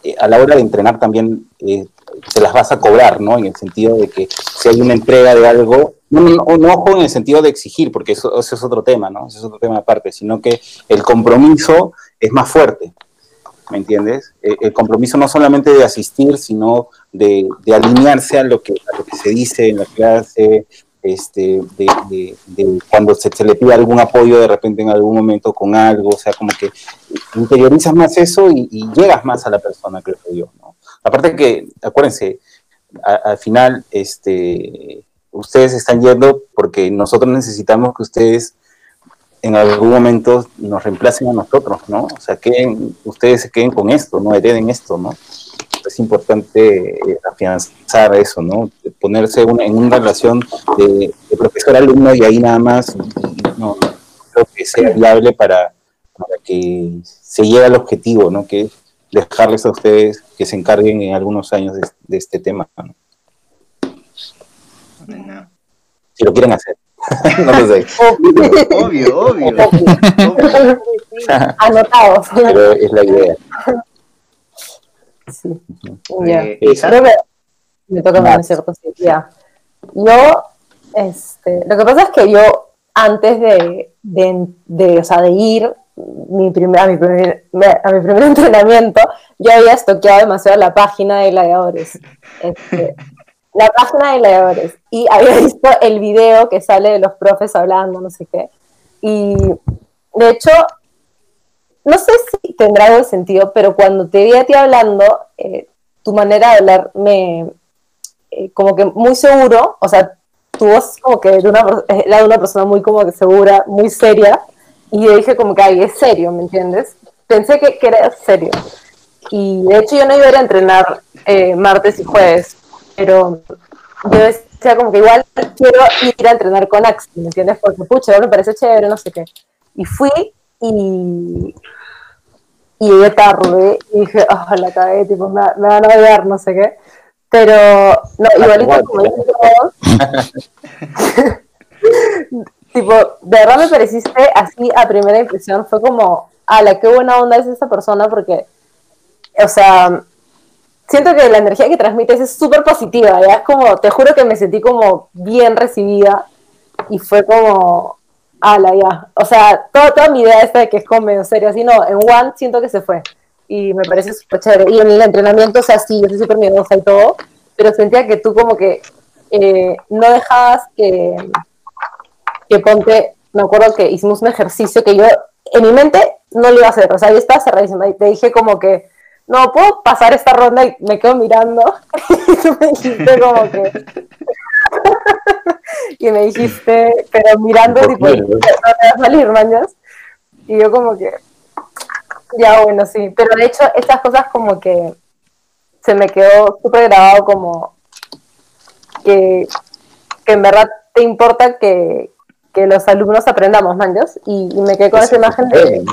Speaker 6: eh, a la hora de entrenar también eh, se las vas a cobrar, ¿no? En el sentido de que si hay una entrega de algo, no, no, no ojo en el sentido de exigir, porque eso, eso es otro tema, ¿no? Eso es otro tema aparte, sino que el compromiso es más fuerte, ¿me entiendes? Eh, el compromiso no solamente de asistir, sino de, alinearse a lo, que, a lo que se dice en la clase, este, de, de- de cuando se, le pide algún apoyo de repente en algún momento con algo, o sea, como que interiorizas más eso y, llegas más a la persona, creo yo, ¿no? Aparte que, acuérdense, al final, este, ustedes están yendo porque nosotros necesitamos que ustedes en algún momento nos reemplacen a nosotros, ¿no? O sea, que ustedes se queden con esto, ¿no? Hereden esto, ¿no? Es importante eh, afianzar eso, ¿no? Ponerse una- en una relación de, de profesor-alumno y ahí nada más, no, no creo que sea viable para, para que se llegue al objetivo, ¿no? Que es dejarles a ustedes que se encarguen en algunos años de, de este tema, ¿no? Si lo quieren hacer. no lo sé.
Speaker 5: Obvio, obvio.
Speaker 9: Anotados.
Speaker 6: Pero es la idea.
Speaker 9: Sí. Ya.
Speaker 5: Eh,
Speaker 6: Isa.
Speaker 9: Creo que me toca a mí,
Speaker 6: Nat.
Speaker 9: ¿no es cierto? Sí, ya. Yo, este, lo que pasa es que yo, antes de, de, de, o sea, de ir mi primer, a, mi primer, a mi primer entrenamiento, yo había estoqueado demasiado la página de gladiadores. Este, la página de gladiadores. Y había visto el video que sale de los profes hablando, no sé qué. Y de hecho, no sé si tendrá algo de sentido, pero cuando te vi a ti hablando, eh, tu manera de hablar me, eh, como que muy seguro, o sea, tu voz como que de una, era de una persona muy como que segura, muy seria, y yo dije como que, ay, es serio, ¿me entiendes? Pensé que, que era serio. Y de hecho yo no iba a ir a entrenar eh, martes y jueves, pero yo decía como que igual quiero ir a entrenar con Axel, ¿me entiendes? Porque pucha, me parece chévere, no sé qué. Y fui y, y llegué tarde y dije, ah, la cagué, tipo, me, me van a odiar, no sé qué. Pero, no, igualito como dicen todos, tipo, de verdad me pareciste así a primera impresión, fue como, ala, qué buena onda es esta persona porque, o sea, siento que la energía que transmites es súper positiva, es como, te juro que me sentí como bien recibida y fue como, ala, ya, o sea, toda, toda mi idea esta de que es como medio serio, así en One siento que se fue y me parece súper chévere. Y en el entrenamiento, o sea, sí, yo soy súper miedosa y todo, pero sentía que tú como que eh, no dejabas que, que ponte, me acuerdo que hicimos un ejercicio que yo en mi mente no lo iba a hacer, o sea, yo estaba cerradísima y te dije como que, no, puedo pasar esta ronda y me quedo mirando. Y tú me dijiste como que... y me dijiste, pero mirando tipo, no te va a salir, mañas. Y yo como que, ya bueno, sí, pero de hecho estas cosas como que se me quedó súper grabado como que, que en verdad te importa que, que los alumnos aprendamos, manjos, y, y me quedé con esa imagen de...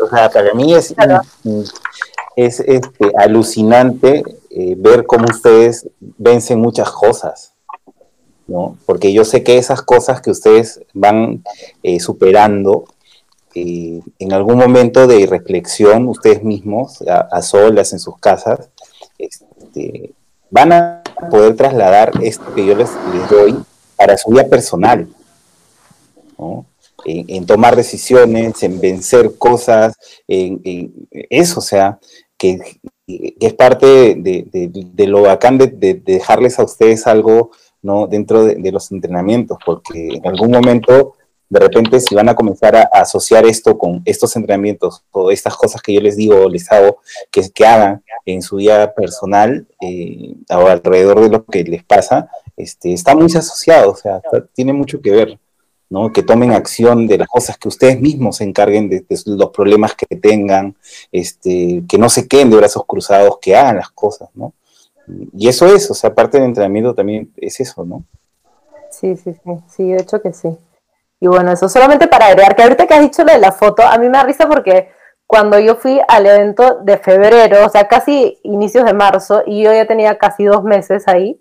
Speaker 6: O sea, para mí es,
Speaker 9: Claro.
Speaker 6: Es este, alucinante eh, ver cómo ustedes vencen muchas cosas, ¿no? Porque yo sé que esas cosas que ustedes van eh, superando, eh, en algún momento de reflexión, ustedes mismos, a, solas en sus casas, este, van a poder trasladar esto que yo les, doy para su vida personal, ¿no? En, tomar decisiones, en vencer cosas, en eso, o sea, que, es parte de, lo bacán de, de- de dejarles a ustedes algo ¿no? dentro de, los entrenamientos, porque en algún momento, de repente, si van a comenzar a, asociar esto con estos entrenamientos o estas cosas que yo les digo les hago, que, que hagan en su vida personal eh, o alrededor de lo que les pasa, este, está muy asociado, o sea, está- tiene mucho que ver. ¿No? que tomen acción de las cosas, que ustedes mismos se encarguen de, de los problemas que tengan, este, que no se queden de brazos cruzados, que hagan las cosas, ¿no? Y eso es, o sea, parte del entrenamiento también es eso, ¿no?
Speaker 9: Sí, sí, sí, sí, de hecho que sí. Y bueno, eso solamente para agregar, que ahorita que has dicho lo de la foto, a mí me da risa porque cuando yo fui al evento de febrero, o sea, casi inicios de marzo, y yo ya tenía casi dos meses ahí,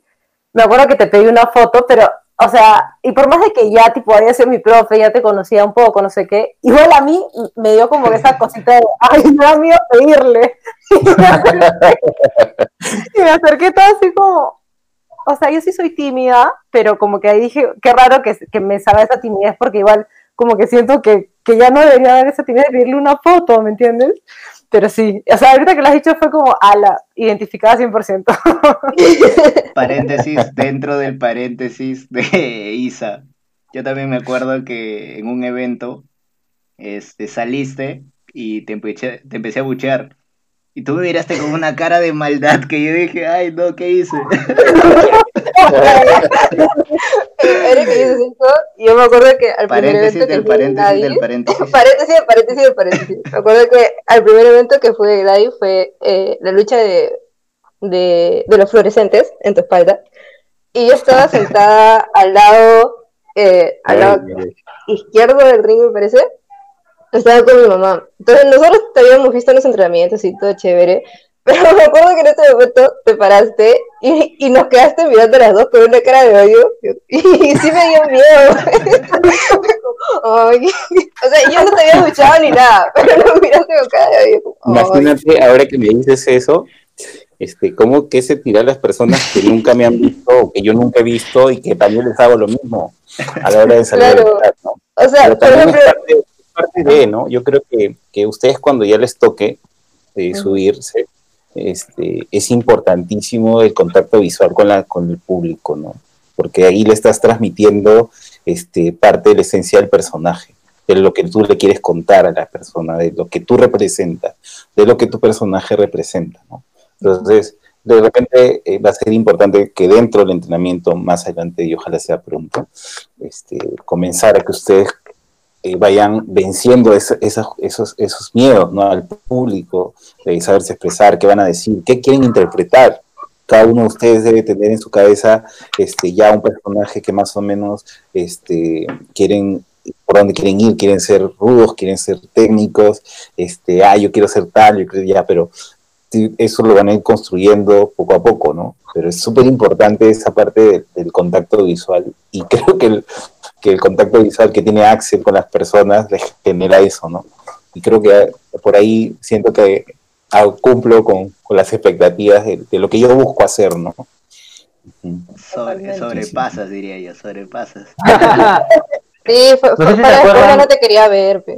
Speaker 9: me acuerdo que te pedí una foto, pero, o sea, y por más de que ya, tipo, había sido mi profe, ya te conocía un poco, no sé qué, igual a mí me dio como esa cosita de, ay, me da miedo pedirle. y me acerqué todo así como, o sea, yo sí soy tímida, pero como que ahí dije, qué raro que, que me salga esa timidez, porque igual como que siento que, que ya no debería haber esa timidez de pedirle una foto, ¿me entiendes? Pero sí, o sea, ahorita que lo has dicho fue como, ala, identificada 100%.
Speaker 5: Paréntesis dentro del paréntesis de Isa. Yo también me acuerdo que en un evento este, saliste y te empecé, te empecé a buchear. Y tú me miraste con una cara de maldad que yo dije, ay, no, ¿qué hice?
Speaker 3: Eric dice eso, y yo me acuerdo que al primer
Speaker 5: Paréntesis
Speaker 3: evento que
Speaker 5: del
Speaker 3: fue
Speaker 5: paréntesis
Speaker 3: Gladys,
Speaker 5: del paréntesis.
Speaker 3: paréntesis, paréntesis, paréntesis. Me acuerdo que al primer evento que fue de Gladys fue eh, la lucha de, de, de los fluorescentes en tu espalda. Y yo estaba sentada al lado, eh, al lado izquierdo del ring, me parece. Estaba con mi mamá. Entonces nosotros te habíamos visto los entrenamientos y todo chévere. Pero me acuerdo que en ese momento te paraste y, y nos quedaste mirando las dos con una cara de odio. Y, sí me dio miedo. O sea, yo no te había escuchado ni nada, pero nos miraste con cara de odio.
Speaker 6: Imagínate, ahora que me dices eso, este, ¿cómo que se tiran las personas que nunca me han visto o que yo nunca he visto y que también les hago lo mismo a la hora de salir
Speaker 3: Claro.
Speaker 6: del chat, ¿no?
Speaker 3: O sea,
Speaker 6: Pero
Speaker 3: por ejemplo,
Speaker 6: parte, de, ¿no? Yo creo que, que ustedes cuando ya les toque eh, subirse, este, es importantísimo el contacto visual con, la, con el público, ¿no? Porque ahí le estás transmitiendo este, parte de la esencia del personaje, de lo que tú le quieres contar a la persona, de lo que tú representas, de lo que tu personaje representa, ¿no? Entonces, de repente eh, va a ser importante que dentro del entrenamiento, más adelante y ojalá sea pronto, este, comenzar a que ustedes eh, vayan venciendo esas- esos, esos miedos ¿no? al público, de saberse expresar, qué van a decir, qué quieren interpretar. Cada uno de ustedes debe tener en su cabeza este, ya un personaje que más o menos este, quieren por dónde quieren ir, quieren ser rudos, quieren ser técnicos, este, ah, yo quiero ser tal, yo creo ya, pero eso lo van a ir construyendo poco a poco, ¿no? Pero es súper importante esa parte de- del contacto visual y creo que el, que el contacto visual que tiene Axel con las personas les genera eso, ¿no? Y creo que ah, por ahí siento que ah, cumplo con, con las expectativas de, de lo que yo busco hacer, ¿no?
Speaker 5: Sobre, sobrepasas, diría yo, sobrepasas.
Speaker 3: Sí, fue,
Speaker 7: No sé si
Speaker 3: para no te quería ver. pe.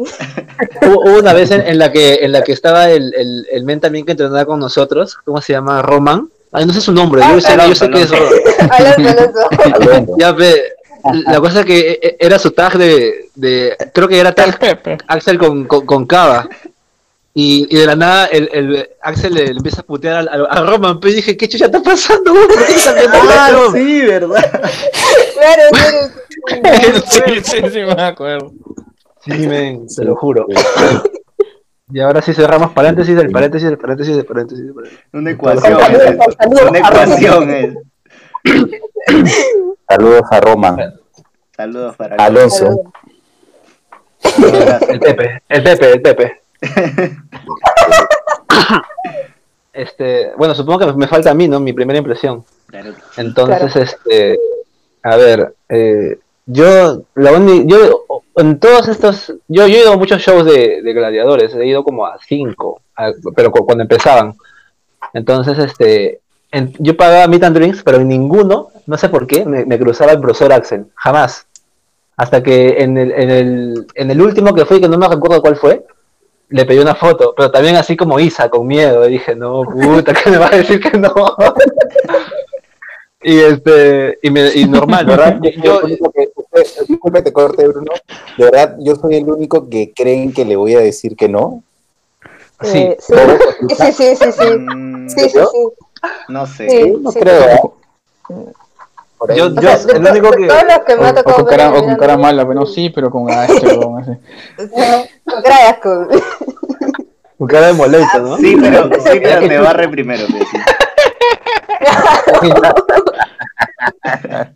Speaker 7: Hubo una vez en, en la que en la que estaba el, el, el men también que entrenaba con nosotros, ¿cómo se llama? Roman. Ay, no sé su nombre, yo, sé, yo sé que es.
Speaker 3: Alonso.
Speaker 7: Ya ve, la cosa es que e- era su tag de, de creo que era tag
Speaker 1: Pepe.
Speaker 7: Axel con, con, con Cava. Y, y de la nada el, el Axel le, le empieza a putear al- al- a, Roman, pero dije, ¿qué chucha está pasando? güey? ¿Por qué estás viendo esto?"
Speaker 5: sí, ¿verdad?
Speaker 3: Claro, claro.
Speaker 1: sí, sí, sí, me acuerdo.
Speaker 7: Sí, men, te lo juro. Y ahora sí cerramos paréntesis del paréntesis del paréntesis del paréntesis. del paréntesis.
Speaker 5: Una ecuación es esto. Una ecuación es.
Speaker 6: Saludos a Roma,
Speaker 5: Saludos para
Speaker 6: Alonso.
Speaker 7: El Pepe, el Pepe, el Pepe. Este, bueno, supongo que me falta a mí, ¿no? Mi primera impresión.
Speaker 5: Claro.
Speaker 7: Entonces, este, a ver, eh, yo, la uni- yo, en todos estos, yo, yo he ido a muchos shows de, de gladiadores, he ido como a cinco, a- pero cu- cuando empezaban. Entonces, este, en- yo pagaba meet and drinks, pero en ninguno, no sé por qué, me, me cruzaba el profesor Axel, jamás. Hasta que en el, en el, en el último que fui, que no me recuerdo cuál fue, le pedí una foto, pero también así como Isa, con miedo. Y dije, no, puta, que me va a decir que no. y este, y, me, y normal, ¿verdad? Yo,
Speaker 6: disculpe, te corte, Bruno. De verdad, yo soy el único que creen que le voy a decir que no.
Speaker 7: sí,
Speaker 3: Eh, sí. Sí, sí, sí, sí.
Speaker 5: Mm,
Speaker 3: Sí, sí, sí.
Speaker 5: No sé.
Speaker 3: Sí,
Speaker 6: No
Speaker 3: sí.
Speaker 6: creo. Por ahí.
Speaker 7: yo,
Speaker 3: O
Speaker 7: yo,
Speaker 3: sea, de
Speaker 7: el
Speaker 3: to-
Speaker 7: único que.
Speaker 3: todos los que
Speaker 1: O,
Speaker 3: me
Speaker 1: o
Speaker 3: tocado
Speaker 1: con cara, o con cara mala, pero sí, pero con a este, weón, así.
Speaker 3: con cara de asco.
Speaker 7: Con cara de molesto, ¿no?
Speaker 5: Sí, pero, sí, pero te barre primero. pues, sí.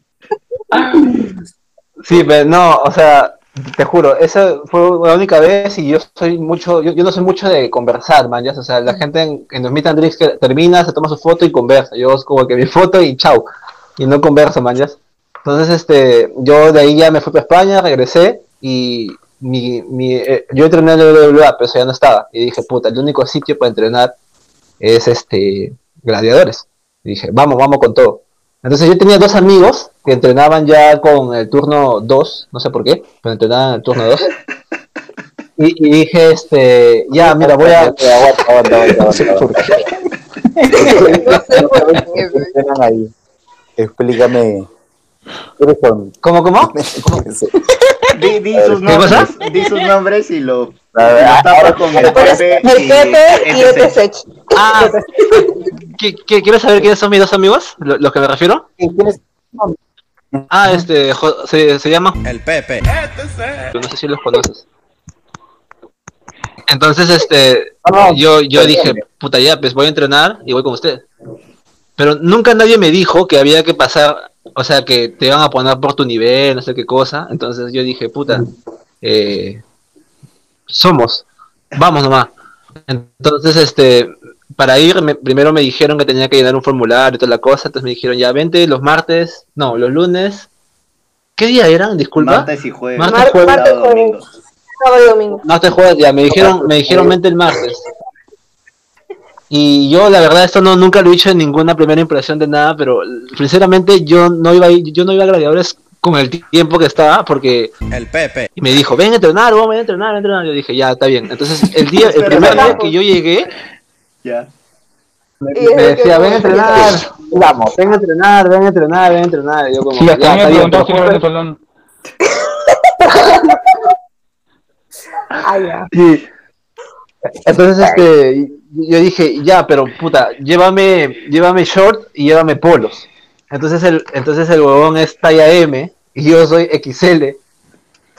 Speaker 7: Sí, pero no, o sea, te juro, esa fue la única vez y yo soy mucho, yo, yo no soy mucho de conversar, man, ya, o sea, la gente en, en los meet and que termina, se toma su foto y conversa, yo es como que mi foto y chau, y no converso, man, ya. Entonces, este, yo de ahí ya me fui para España, regresé y mi, mi, eh, yo entrené en el WWA, pero eso ya no estaba, y dije, puta, el único sitio para entrenar es este, gladiadores, y dije, vamos, vamos con todo. Entonces yo tenía dos amigos que entrenaban ya con el turno 2, no sé por qué, pero entrenaban en el turno 2. Y, y dije, este, ya, mira, voy a...
Speaker 6: Aguanta, aguanta, aguanta, aguanta,
Speaker 1: No sé
Speaker 6: aguanta.
Speaker 1: por qué.
Speaker 3: No sé por qué.
Speaker 6: Explícame. ¿Quiénes son?
Speaker 7: ¿Cómo, cómo?
Speaker 5: Di, di sus nombres, di sus nombres y lo, lo tapas con el Pepe
Speaker 3: el Pepe y
Speaker 5: etc.
Speaker 7: Ah, ¿qué- qué- ¿quieres saber quiénes son mis dos amigos? ¿Lo- ¿Los que me refiero?
Speaker 6: ¿Quiénes
Speaker 7: Ah, este, se, se llama...
Speaker 8: El Pepe.
Speaker 7: No sé si los conoces. Entonces, este,
Speaker 6: no,
Speaker 7: yo, yo dije, puta ya, pues voy a entrenar y voy con usted. Pero nunca nadie me dijo que había que pasar, o sea, que te iban a poner por tu nivel, no sé qué cosa. Entonces yo dije, puta, eh, somos, vamos nomás. Entonces, este, para ir, me- primero me dijeron que tenía que llenar un formulario y toda la cosa. Entonces me dijeron, ya, vente los martes, no, los lunes. ¿Qué día eran? Disculpa.
Speaker 5: Martes y jueves.
Speaker 7: Martes,
Speaker 3: jueves. Martes,
Speaker 5: domingo.
Speaker 3: Sábado y domingo.
Speaker 7: No te juegas, ya, me dijeron, me dijeron mente el martes. Y yo la verdad esto no nunca lo he dicho en ninguna primera impresión de nada, pero sinceramente yo no iba a ir- yo no iba a gladiadores con el tiempo que estaba porque
Speaker 8: El Pepe.
Speaker 7: y me dijo, ven a entrenar, vamos a entrenar, a entrenar. Yo dije, ya, está bien. Entonces el día, el primer día que yo llegué,
Speaker 5: Ya.
Speaker 7: Me
Speaker 3: que-
Speaker 7: decía, ven a entrenar, vamos, ven a entrenar, ven a entrenar, ven a entrenar. Y yo como,
Speaker 1: Sí,
Speaker 7: ya,
Speaker 1: me
Speaker 7: está bien,
Speaker 1: preguntó si era venezolano.
Speaker 9: Ah, ya.
Speaker 7: Sí. Entonces, este, yo dije, ya, pero puta, llévame, llévame short y llévame polos. Entonces el, entonces el huevón es talla M y yo soy XL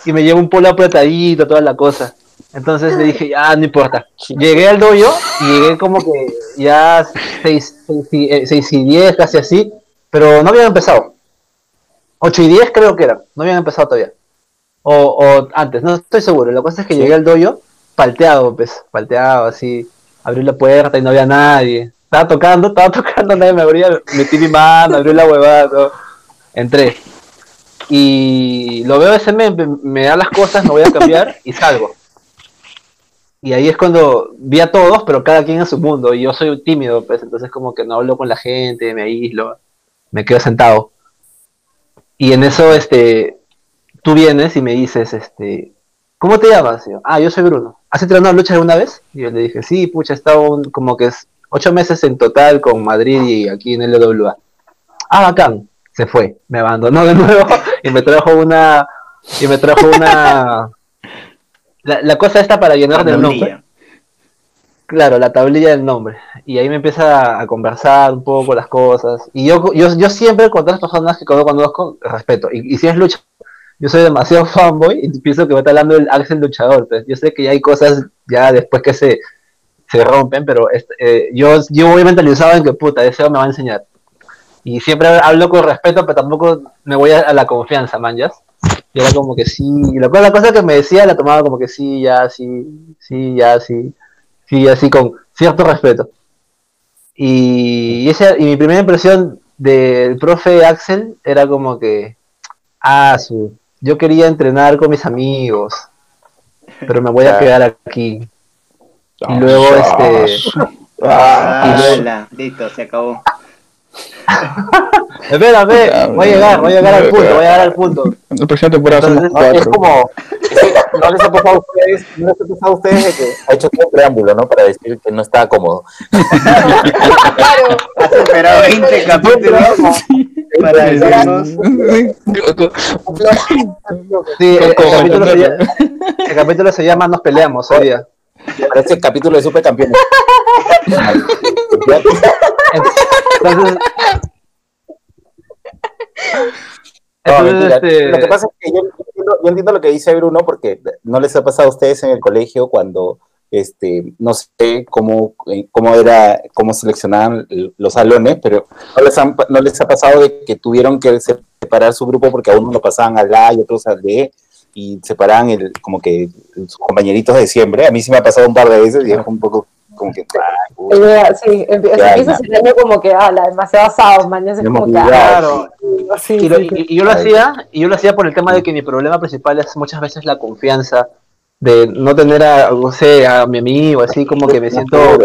Speaker 7: y me llevo un polo apretadito, toda la cosa. Entonces le dije, ya, no importa. Llegué al dojo y llegué como que ya 6 y 10, casi así, pero no habían empezado. 8 y 10 creo que eran, no habían empezado todavía. O, o antes, no estoy seguro. La cosa es que llegué al dojo palteado, pues, palteado, así. Abrí la puerta y no había nadie. Estaba tocando, estaba tocando, nadie me abría. Metí mi mano, abrí la huevada, todo. Entré. Y lo veo ese men, me, me da las cosas, me voy a cambiar y salgo. Y ahí es cuando vi a todos, pero cada quien en su mundo. Y yo soy tímido, pues, entonces como que no hablo con la gente, me aíslo, me quedo sentado. Y en eso, este, tú vienes y me dices, este, ¿cómo te llamas? Y yo, ah, yo soy Bruno. ¿Has entrenado lucha alguna vez? Y yo le dije, sí, pucha, he estado un- como que es ocho meses en total con Madrid y aquí en LWA. Ah, bacán. Se fue, me abandonó de nuevo y me trajo una, y me trajo una, la, la cosa esta para llenar del nombre. Claro, la tablilla del nombre. Y ahí me empieza a conversar un poco las cosas. Y yo, yo, yo siempre con todas las personas que conozco, conozco respeto. Y, y si es lucha, yo soy demasiado fanboy y pienso que me está hablando el Axel luchador. Pues. Yo sé que ya hay cosas ya después que se, se rompen, pero eh, yo, yo voy mentalizado en que puta, ese me va a enseñar. Y siempre hablo con respeto, pero tampoco me voy a, la confianza, manjas. Y era como que sí. La, la cosa que me decía la tomaba como que sí, ya, sí, sí, ya, sí. Sí, así con cierto respeto. Y, esa, y mi primera impresión del profe Axel era como que, ah, su, yo quería entrenar con mis amigos, pero me voy a quedar aquí. Y luego, este,
Speaker 5: Ah,
Speaker 7: y luego-
Speaker 5: la- listo, se acabó.
Speaker 7: espera, ve, voy a llegar, voy a llegar al punto, voy a llegar al punto.
Speaker 1: En la próxima temporada somos
Speaker 7: Entonces,
Speaker 6: Es como, no les ha pasado a ustedes, no les ha pasado a ustedes de que ha hecho todo un preámbulo, ¿no? Para decir que no está cómodo.
Speaker 3: Claro.
Speaker 5: Has superado 20 capítulos para decirnos.
Speaker 7: Sí, el, capítulo se llama, el capítulo se llama Nos peleamos hoy día.
Speaker 6: Parece el capítulo de Supercampeones.
Speaker 7: Entonces,
Speaker 6: No,
Speaker 7: este,
Speaker 6: Lo que pasa es que yo, yo entiendo, yo entiendo lo que dice Bruno porque no les ha pasado a ustedes en el colegio cuando, este, no sé cómo, eh, cómo era, cómo seleccionaban los salones, pero no les, han- no les ha pasado de que tuvieron que separar su grupo porque a uno lo pasaban al A y otros al D y separaban el, como que sus compañeritos de siempre. A mí sí me ha pasado un par de veces y es un poco como que... ah, uy,
Speaker 9: Sí, empie-
Speaker 6: Ya,
Speaker 9: empiezas
Speaker 6: ya.
Speaker 9: el año como que, ah, la demasiado asado, mañana es como que,
Speaker 7: Claro.
Speaker 9: sí,
Speaker 7: Y, lo-
Speaker 9: sí, sí.
Speaker 7: y- y yo lo hacía, y yo lo hacía por el tema de que mi problema principal es muchas veces la confianza de no tener a, no sé, a mi amigo, así como que me siento,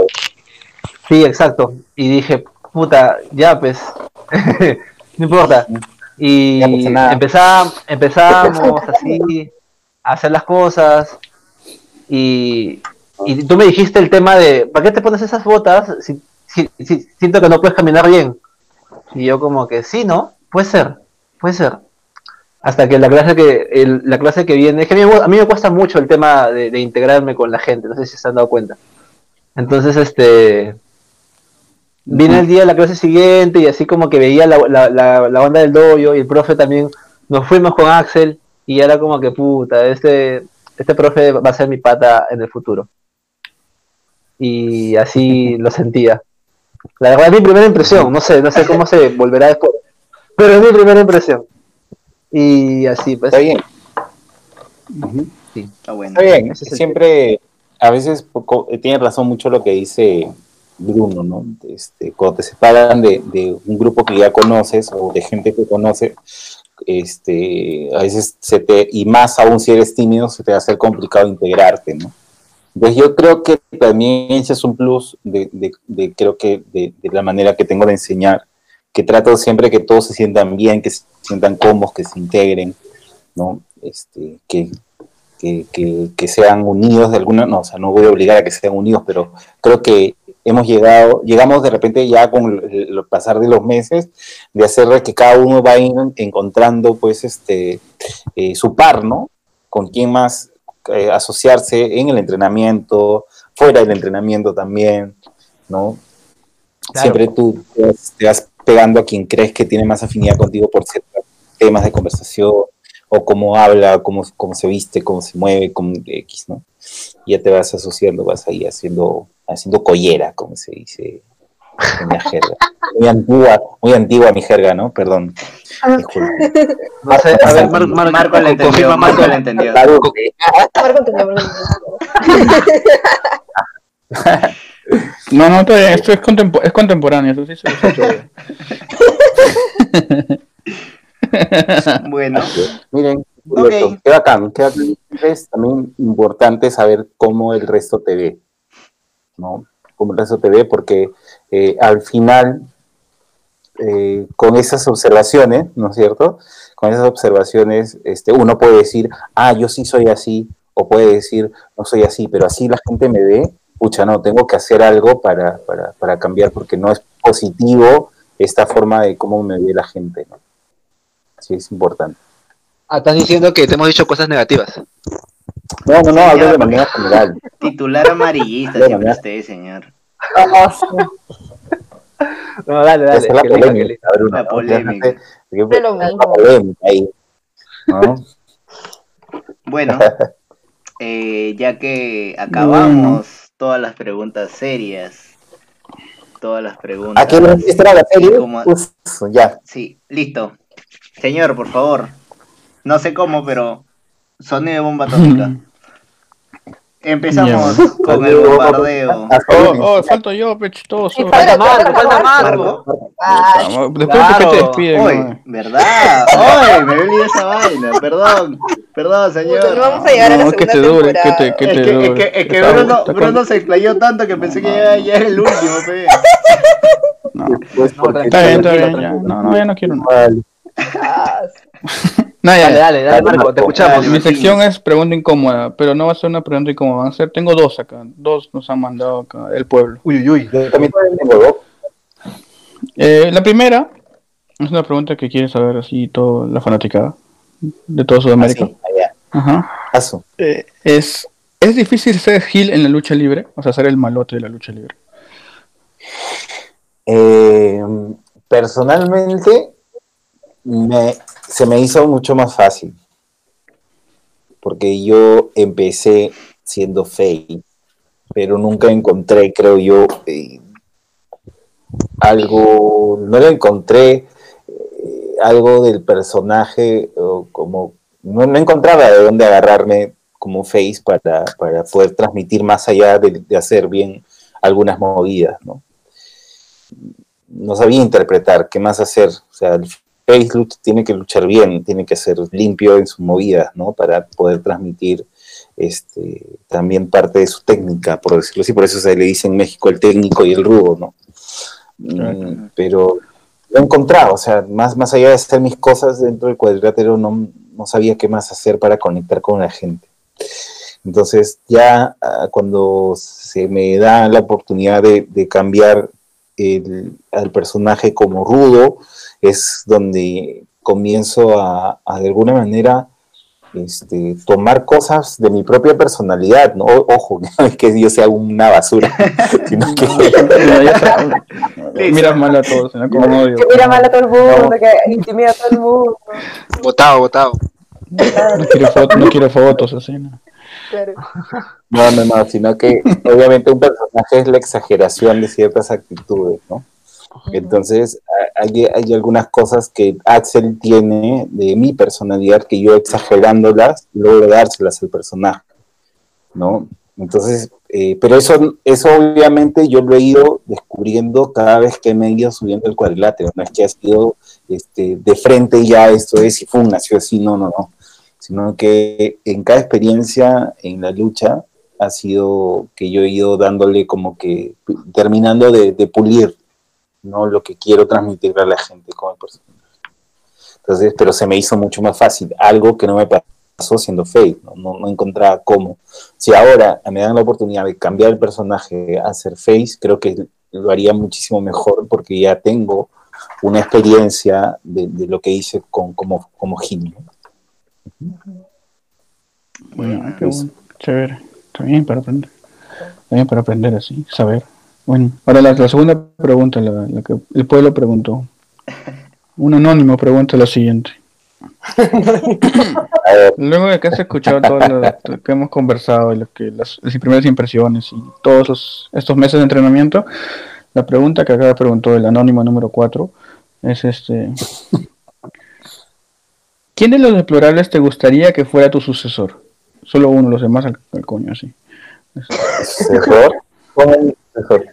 Speaker 7: sí, exacto. Y dije, puta, ya pues, no importa. Y empezá- empezamos así a hacer las cosas y, y tú me dijiste el tema de, ¿para qué te pones esas botas si, si- si- siento que no puedes caminar bien? Y yo como que sí, ¿no? Puede ser, puede ser. Hasta que la clase que el- la clase que viene, es que a mí, me- a mí me cuesta mucho el tema de, de integrarme con la gente, no sé si se han dado cuenta. Entonces, este, vine el día de la clase siguiente y así como que veía la, la, la, la banda del dojo y el profe también, nos fuimos con Axel y era como que puta, este, este profe va a ser mi pata en el futuro. Y así lo sentía. La verdad es mi primera impresión, no sé, no sé cómo se volverá después, pero es mi primera impresión. Y así, pues.
Speaker 6: Está bien.
Speaker 5: Está bueno.
Speaker 6: Está bien,
Speaker 7: es
Speaker 6: siempre, a veces poco, eh, tiene razón mucho lo que dice Bruno, ¿no? Este, cuando te separan de, de un grupo que ya conoces o de gente que conoce, este, a veces se te, y más aún si eres tímido, se te va a hacer complicado integrarte, ¿no? Entonces yo creo que también ese es un plus de, de- de- creo que de, de la manera que tengo de enseñar, que trato siempre que todos se sientan bien, que se sientan cómodos, que se integren, ¿no? Este, que, que, que- que sean unidos de alguna, no, o sea, no voy a obligar a que sean unidos, pero creo que hemos llegado, llegamos de repente ya con el, el pasar de los meses, de hacer que cada uno va encontrando pues este eh, su par, ¿no? Con quién más eh, asociarse en el entrenamiento, fuera del entrenamiento también, ¿no?
Speaker 7: Claro.
Speaker 6: Siempre tú te vas, te vas pegando a quien crees que tiene más afinidad contigo por ciertos temas de conversación, o cómo habla, cómo, cómo se viste, cómo se mueve, como X, ¿no? Y ya te vas asociando, vas ahí haciendo, haciendo collera, como se dice en la jerga. Muy antigua, muy antigua mi jerga, ¿no? Perdón.
Speaker 7: No sé, a ver, Mar- Mar-
Speaker 5: Marco le entendió, Marco
Speaker 7: Marco.
Speaker 5: le entendió.
Speaker 3: Marco entendió, Marco entendió.
Speaker 1: No, no, todavía, esto es, contempo- es contemporáneo, eso sí se.
Speaker 5: Bueno,
Speaker 6: Miren,
Speaker 5: Ok.
Speaker 6: Beto, qué bacán, qué bacán. Es también importante saber cómo el resto te ve, ¿no? Cómo el resto te ve, porque eh, al final, eh, con esas observaciones, ¿no es cierto? Con esas observaciones, este, uno puede decir, ah, yo sí soy así, o puede decir, no soy así, pero así la gente me ve, pucha, no, tengo que hacer algo para, para, para cambiar, porque no es positivo esta forma de cómo me ve la gente, ¿no? Sí, es importante.
Speaker 7: Ah, estás diciendo que te hemos dicho cosas negativas.
Speaker 6: No, no, no, hablo de manera general.
Speaker 5: titular amarillista
Speaker 6: Bueno,
Speaker 5: siempre usted, señor.
Speaker 7: No, dale,
Speaker 6: Esa es la polémica, Bruno,
Speaker 5: La
Speaker 6: ¿no?
Speaker 5: polémica.
Speaker 3: Es lo mismo.
Speaker 6: polémica ahí, ¿no?
Speaker 5: Bueno, eh, ya que acabamos todas las preguntas serias, todas las preguntas.
Speaker 6: ¿A qué la serie? Uf, ya.
Speaker 5: Sí, listo. Señor, por favor. No sé cómo, pero sonido de bomba atómica. Empezamos con el bombardeo.
Speaker 1: Oh, oh, falto yo,
Speaker 9: falta Marco, falta
Speaker 5: Marco.
Speaker 1: Después
Speaker 7: Claro.
Speaker 1: que te despiden.
Speaker 5: Hoy. ¿verdad? Hoy, me olvidé esa vaina. Perdón, perdón, señor.
Speaker 3: no vamos a llegar a la
Speaker 1: No, que te dure, que
Speaker 3: temporada.
Speaker 1: te, que
Speaker 5: Es que, es que, es que
Speaker 1: Está-
Speaker 5: Bruno,
Speaker 1: está con-
Speaker 5: Bruno se explayó tanto que pensé que ya, ya era el último.
Speaker 1: No,
Speaker 6: Pues
Speaker 7: No,
Speaker 1: está bien, está bien. ya. No, no, ya no quiero nada.
Speaker 3: Ah,
Speaker 1: No, ya,
Speaker 7: Dale, dale, dale, Marco, te escuchamos.
Speaker 5: Dale.
Speaker 1: Mi sección es pregunta incómoda, pero no va a ser una pregunta incómoda. Van a ser, tengo dos acá. Dos nos han mandado acá del pueblo.
Speaker 7: Uy, uy, uy.
Speaker 6: Yo también tengo dos.
Speaker 1: Eh, la primera es una pregunta que quiere saber así toda la fanaticada de toda Sudamérica.
Speaker 6: Así, allá.
Speaker 1: Ajá.
Speaker 6: Paso.
Speaker 1: Eh, es, ¿Es difícil ser Gil en la lucha libre? O sea, ser el malote de la lucha libre.
Speaker 6: Eh, personalmente, me, se me hizo mucho más fácil. Porque yo empecé siendo fake, pero nunca encontré, creo yo, eh, algo, no lo encontré eh, algo del personaje, o como, no, no encontraba de dónde agarrarme como face para, para poder transmitir más allá de, hacer bien algunas movidas, ¿no? no sabía interpretar qué más hacer. O sea, el lucha tiene que luchar bien, tiene que ser limpio en sus movidas, ¿no? Para poder transmitir este, también parte de su técnica, por decirlo así. Por eso se le dice en México el técnico y el rudo, ¿no? Mm, pero lo he encontrado, o sea, más, más allá de hacer mis cosas dentro del cuadrilátero, no, no sabía qué más hacer para conectar con la gente. Entonces, ya ah, cuando se me da la oportunidad de, de cambiar el, al personaje como rudo, es donde comienzo a, a, de alguna manera este, tomar cosas de mi propia personalidad, ¿no? O- Ojo, no es que yo sea una basura, sino que
Speaker 1: Miras mal a todos, ¿no? Como odio.
Speaker 9: Que mira mal a todo el mundo, que intimida a todo el mundo.
Speaker 7: Votado, votado.
Speaker 1: No quiero, fotos, no quiero fotos así, ¿no?
Speaker 3: Claro.
Speaker 6: No, no, no, sino que obviamente un personaje es la exageración de ciertas actitudes, ¿no? Entonces, hay, hay algunas cosas que Axel tiene de mi personalidad que yo exagerándolas logro dárselas al personaje, ¿no? Entonces, eh, pero eso, eso obviamente yo lo he ido descubriendo cada vez que me he ido subiendo el cuadrilátero, no es que ha sido este, de frente ya esto es y ¡fum! nació así, no, no, no, sino que en cada experiencia en la lucha ha sido que yo he ido dándole como que terminando de, de pulir no lo que quiero transmitirle a la gente con el personaje. Entonces, pero se me hizo mucho más fácil, algo que no me pasó siendo fake, no, no, no encontraba cómo. Si ahora me dan la oportunidad de cambiar el personaje a ser face, creo que lo haría muchísimo mejor porque ya tengo una experiencia de, de lo que hice con, como, como Gil. ¿no?
Speaker 1: Bueno, ay, qué bueno. Chévere. Está bien para aprender. Está bien para aprender así, saber. Bueno, ahora la, la segunda pregunta, la, la que el pueblo preguntó. Un anónimo pregunta lo siguiente. Luego de que has escuchado todo lo que hemos conversado y lo que las, las primeras impresiones y todos los- estos meses de entrenamiento, La pregunta que acá preguntó el anónimo número 4 es este. ¿Quién de los deplorables te gustaría que fuera tu sucesor? Solo uno, los demás al, al coño, así.
Speaker 6: Sucesor. ¿Cómo es sucesor?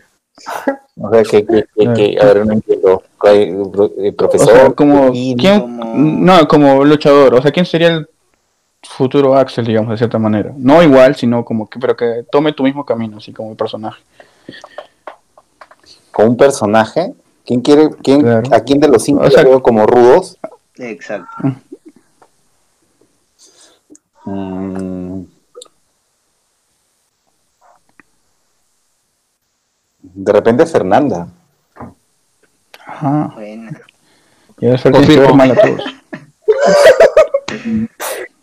Speaker 6: O sea, que, que, que, que- a ver, no entiendo. ¿Cuál-
Speaker 1: O
Speaker 6: Profesor.
Speaker 1: sea, como, ¿quién,
Speaker 5: como-
Speaker 1: no, como luchador, o sea, ¿quién sería el futuro Axel, digamos, de cierta manera? No igual, sino como que, pero que tome tu mismo camino, así como el personaje.
Speaker 6: con un personaje. ¿Quién quiere, quién,
Speaker 1: Claro.
Speaker 6: ¿A quién de los cinco
Speaker 1: O sea-
Speaker 6: veo como rudos?
Speaker 5: Exacto.
Speaker 6: Mm. De repente Fernanda.
Speaker 1: Ajá.
Speaker 5: Buena.
Speaker 1: Y a ver,
Speaker 7: Confirmo.
Speaker 1: mal a todos.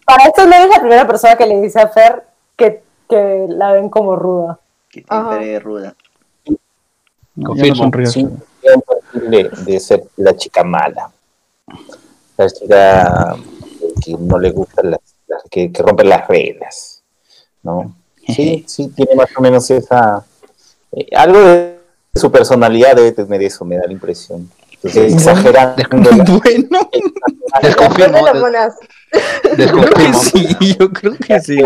Speaker 9: Para esto no eres la primera persona que le dice a Fer que, que la ven como ruda.
Speaker 5: Que es ruda.
Speaker 1: No, no
Speaker 7: Confirmo,
Speaker 1: sonríes.
Speaker 6: Sí, de, de ser la chica mala. La chica que no le gustan las, las- que, que rompe las reglas. ¿No? Sí, sí, tiene más o menos esa. Eh, algo de su personalidad debe tener eso, me da la impresión. Entonces, exagerando.
Speaker 1: bueno,
Speaker 7: Desconfirmo, desconfirmo.
Speaker 1: sí, yo creo que sí.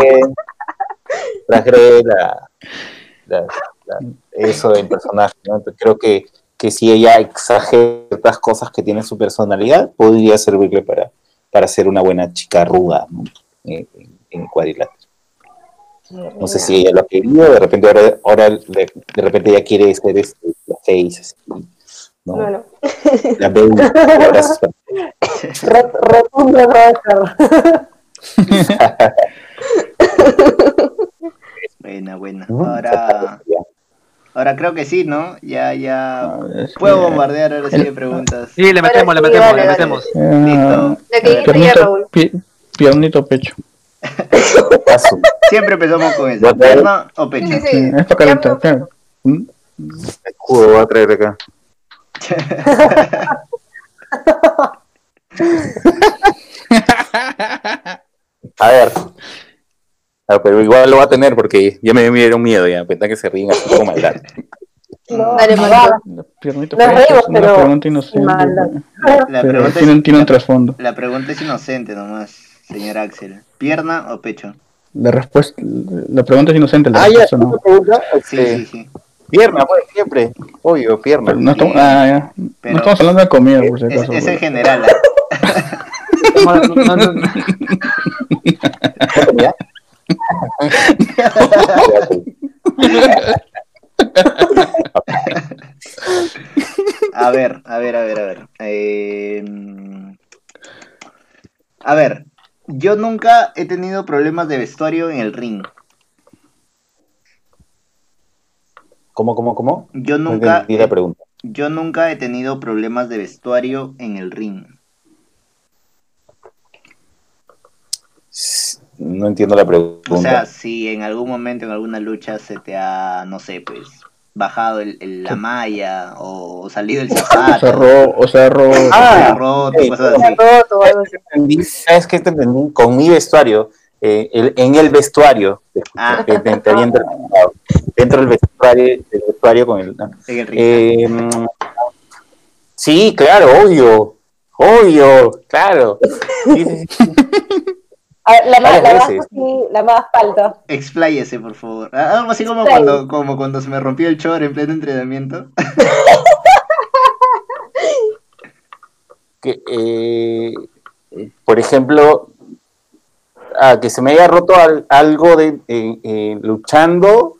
Speaker 6: Traje la, la- la- eso del personaje, ¿no? Entonces, creo que, que si ella exagera ciertas cosas que tiene su personalidad, podría servirle para, para ser una buena chica ruda ¿no? en, en- en cuadrilátero. No sé si ella lo ha querido, de repente ahora, ahora de, de repente ella quiere ser este, la face, así, ¿no?
Speaker 3: No, no.
Speaker 6: La baby, ahora es-
Speaker 9: Ro- Rotundo Roger.
Speaker 5: Buena, buena. Ahora, ahora creo que sí, ¿no? Ya, ya. Puedo bombardear ahora sí de preguntas.
Speaker 7: Sí, le metemos, le metemos,
Speaker 3: dale,
Speaker 7: le
Speaker 3: dale.
Speaker 7: metemos.
Speaker 1: Eh,
Speaker 5: Listo.
Speaker 1: Piernito pecho.
Speaker 5: Siempre empezamos con eso. ¿Pierna o pecho?
Speaker 3: Sí,
Speaker 1: Sí,
Speaker 3: sí.
Speaker 1: es para calentar. claro. Mm,
Speaker 6: Escudo voy a traer acá. A ver. Ah, pero igual lo va a tener porque ya me dieron miedo ya. Que se ríen así como maldad.
Speaker 9: No,
Speaker 3: Dale,
Speaker 9: no,
Speaker 3: Manolo.
Speaker 1: la pregunta inocente.
Speaker 9: maldad.
Speaker 5: La
Speaker 1: Pero
Speaker 5: pregunta,
Speaker 1: tiene,
Speaker 5: es,
Speaker 1: tiene un trasfondo.
Speaker 5: la pregunta es inocente nomás, señor Axel. ¿Pierna o pecho?
Speaker 1: La respuesta, la pregunta es inocente, la
Speaker 6: Ah, ya,
Speaker 1: no.
Speaker 5: Sí,
Speaker 6: Este,
Speaker 5: sí, sí.
Speaker 6: Pierna, pues, siempre. Obvio, pierna.
Speaker 1: No, estamos, ah, ya.
Speaker 5: Pero-
Speaker 1: no estamos hablando de comida, por si
Speaker 5: Es,
Speaker 1: acaso.
Speaker 5: es en general.
Speaker 6: ¿Ya?
Speaker 5: A ver, a ver, a ver, a ver. Eh, a ver, yo nunca he tenido problemas de vestuario en el ring.
Speaker 6: ¿Cómo, cómo, cómo?
Speaker 5: Yo nunca,
Speaker 6: la pregunta.
Speaker 5: yo nunca he tenido problemas de vestuario en el ring.
Speaker 6: No entiendo la pregunta.
Speaker 5: O sea, si en algún momento, en alguna lucha, se te ha, no sé, pues, bajado el, el- la malla o salido el zapato,
Speaker 1: o ro,
Speaker 5: o se
Speaker 6: Ah,
Speaker 5: ha roto, cosas así.
Speaker 3: roto
Speaker 6: ¿sabes qué te entendí? Con mi vestuario, eh, el- en el vestuario,
Speaker 5: Ah.
Speaker 6: te, te- te había interpretado. dentro del vestuario, del vestuario con el... Eh, sí, claro, obvio, obvio, claro. Sí, sí, sí.
Speaker 9: Ver, la, más, la, más, así, la más falta.
Speaker 5: Expláyese, por favor. Ah, Algo así como
Speaker 9: Sí.
Speaker 5: cuando, como cuando se me rompió el chor en pleno entrenamiento.
Speaker 6: que, eh, por ejemplo, a que se me haya roto al- algo de eh, eh, luchando,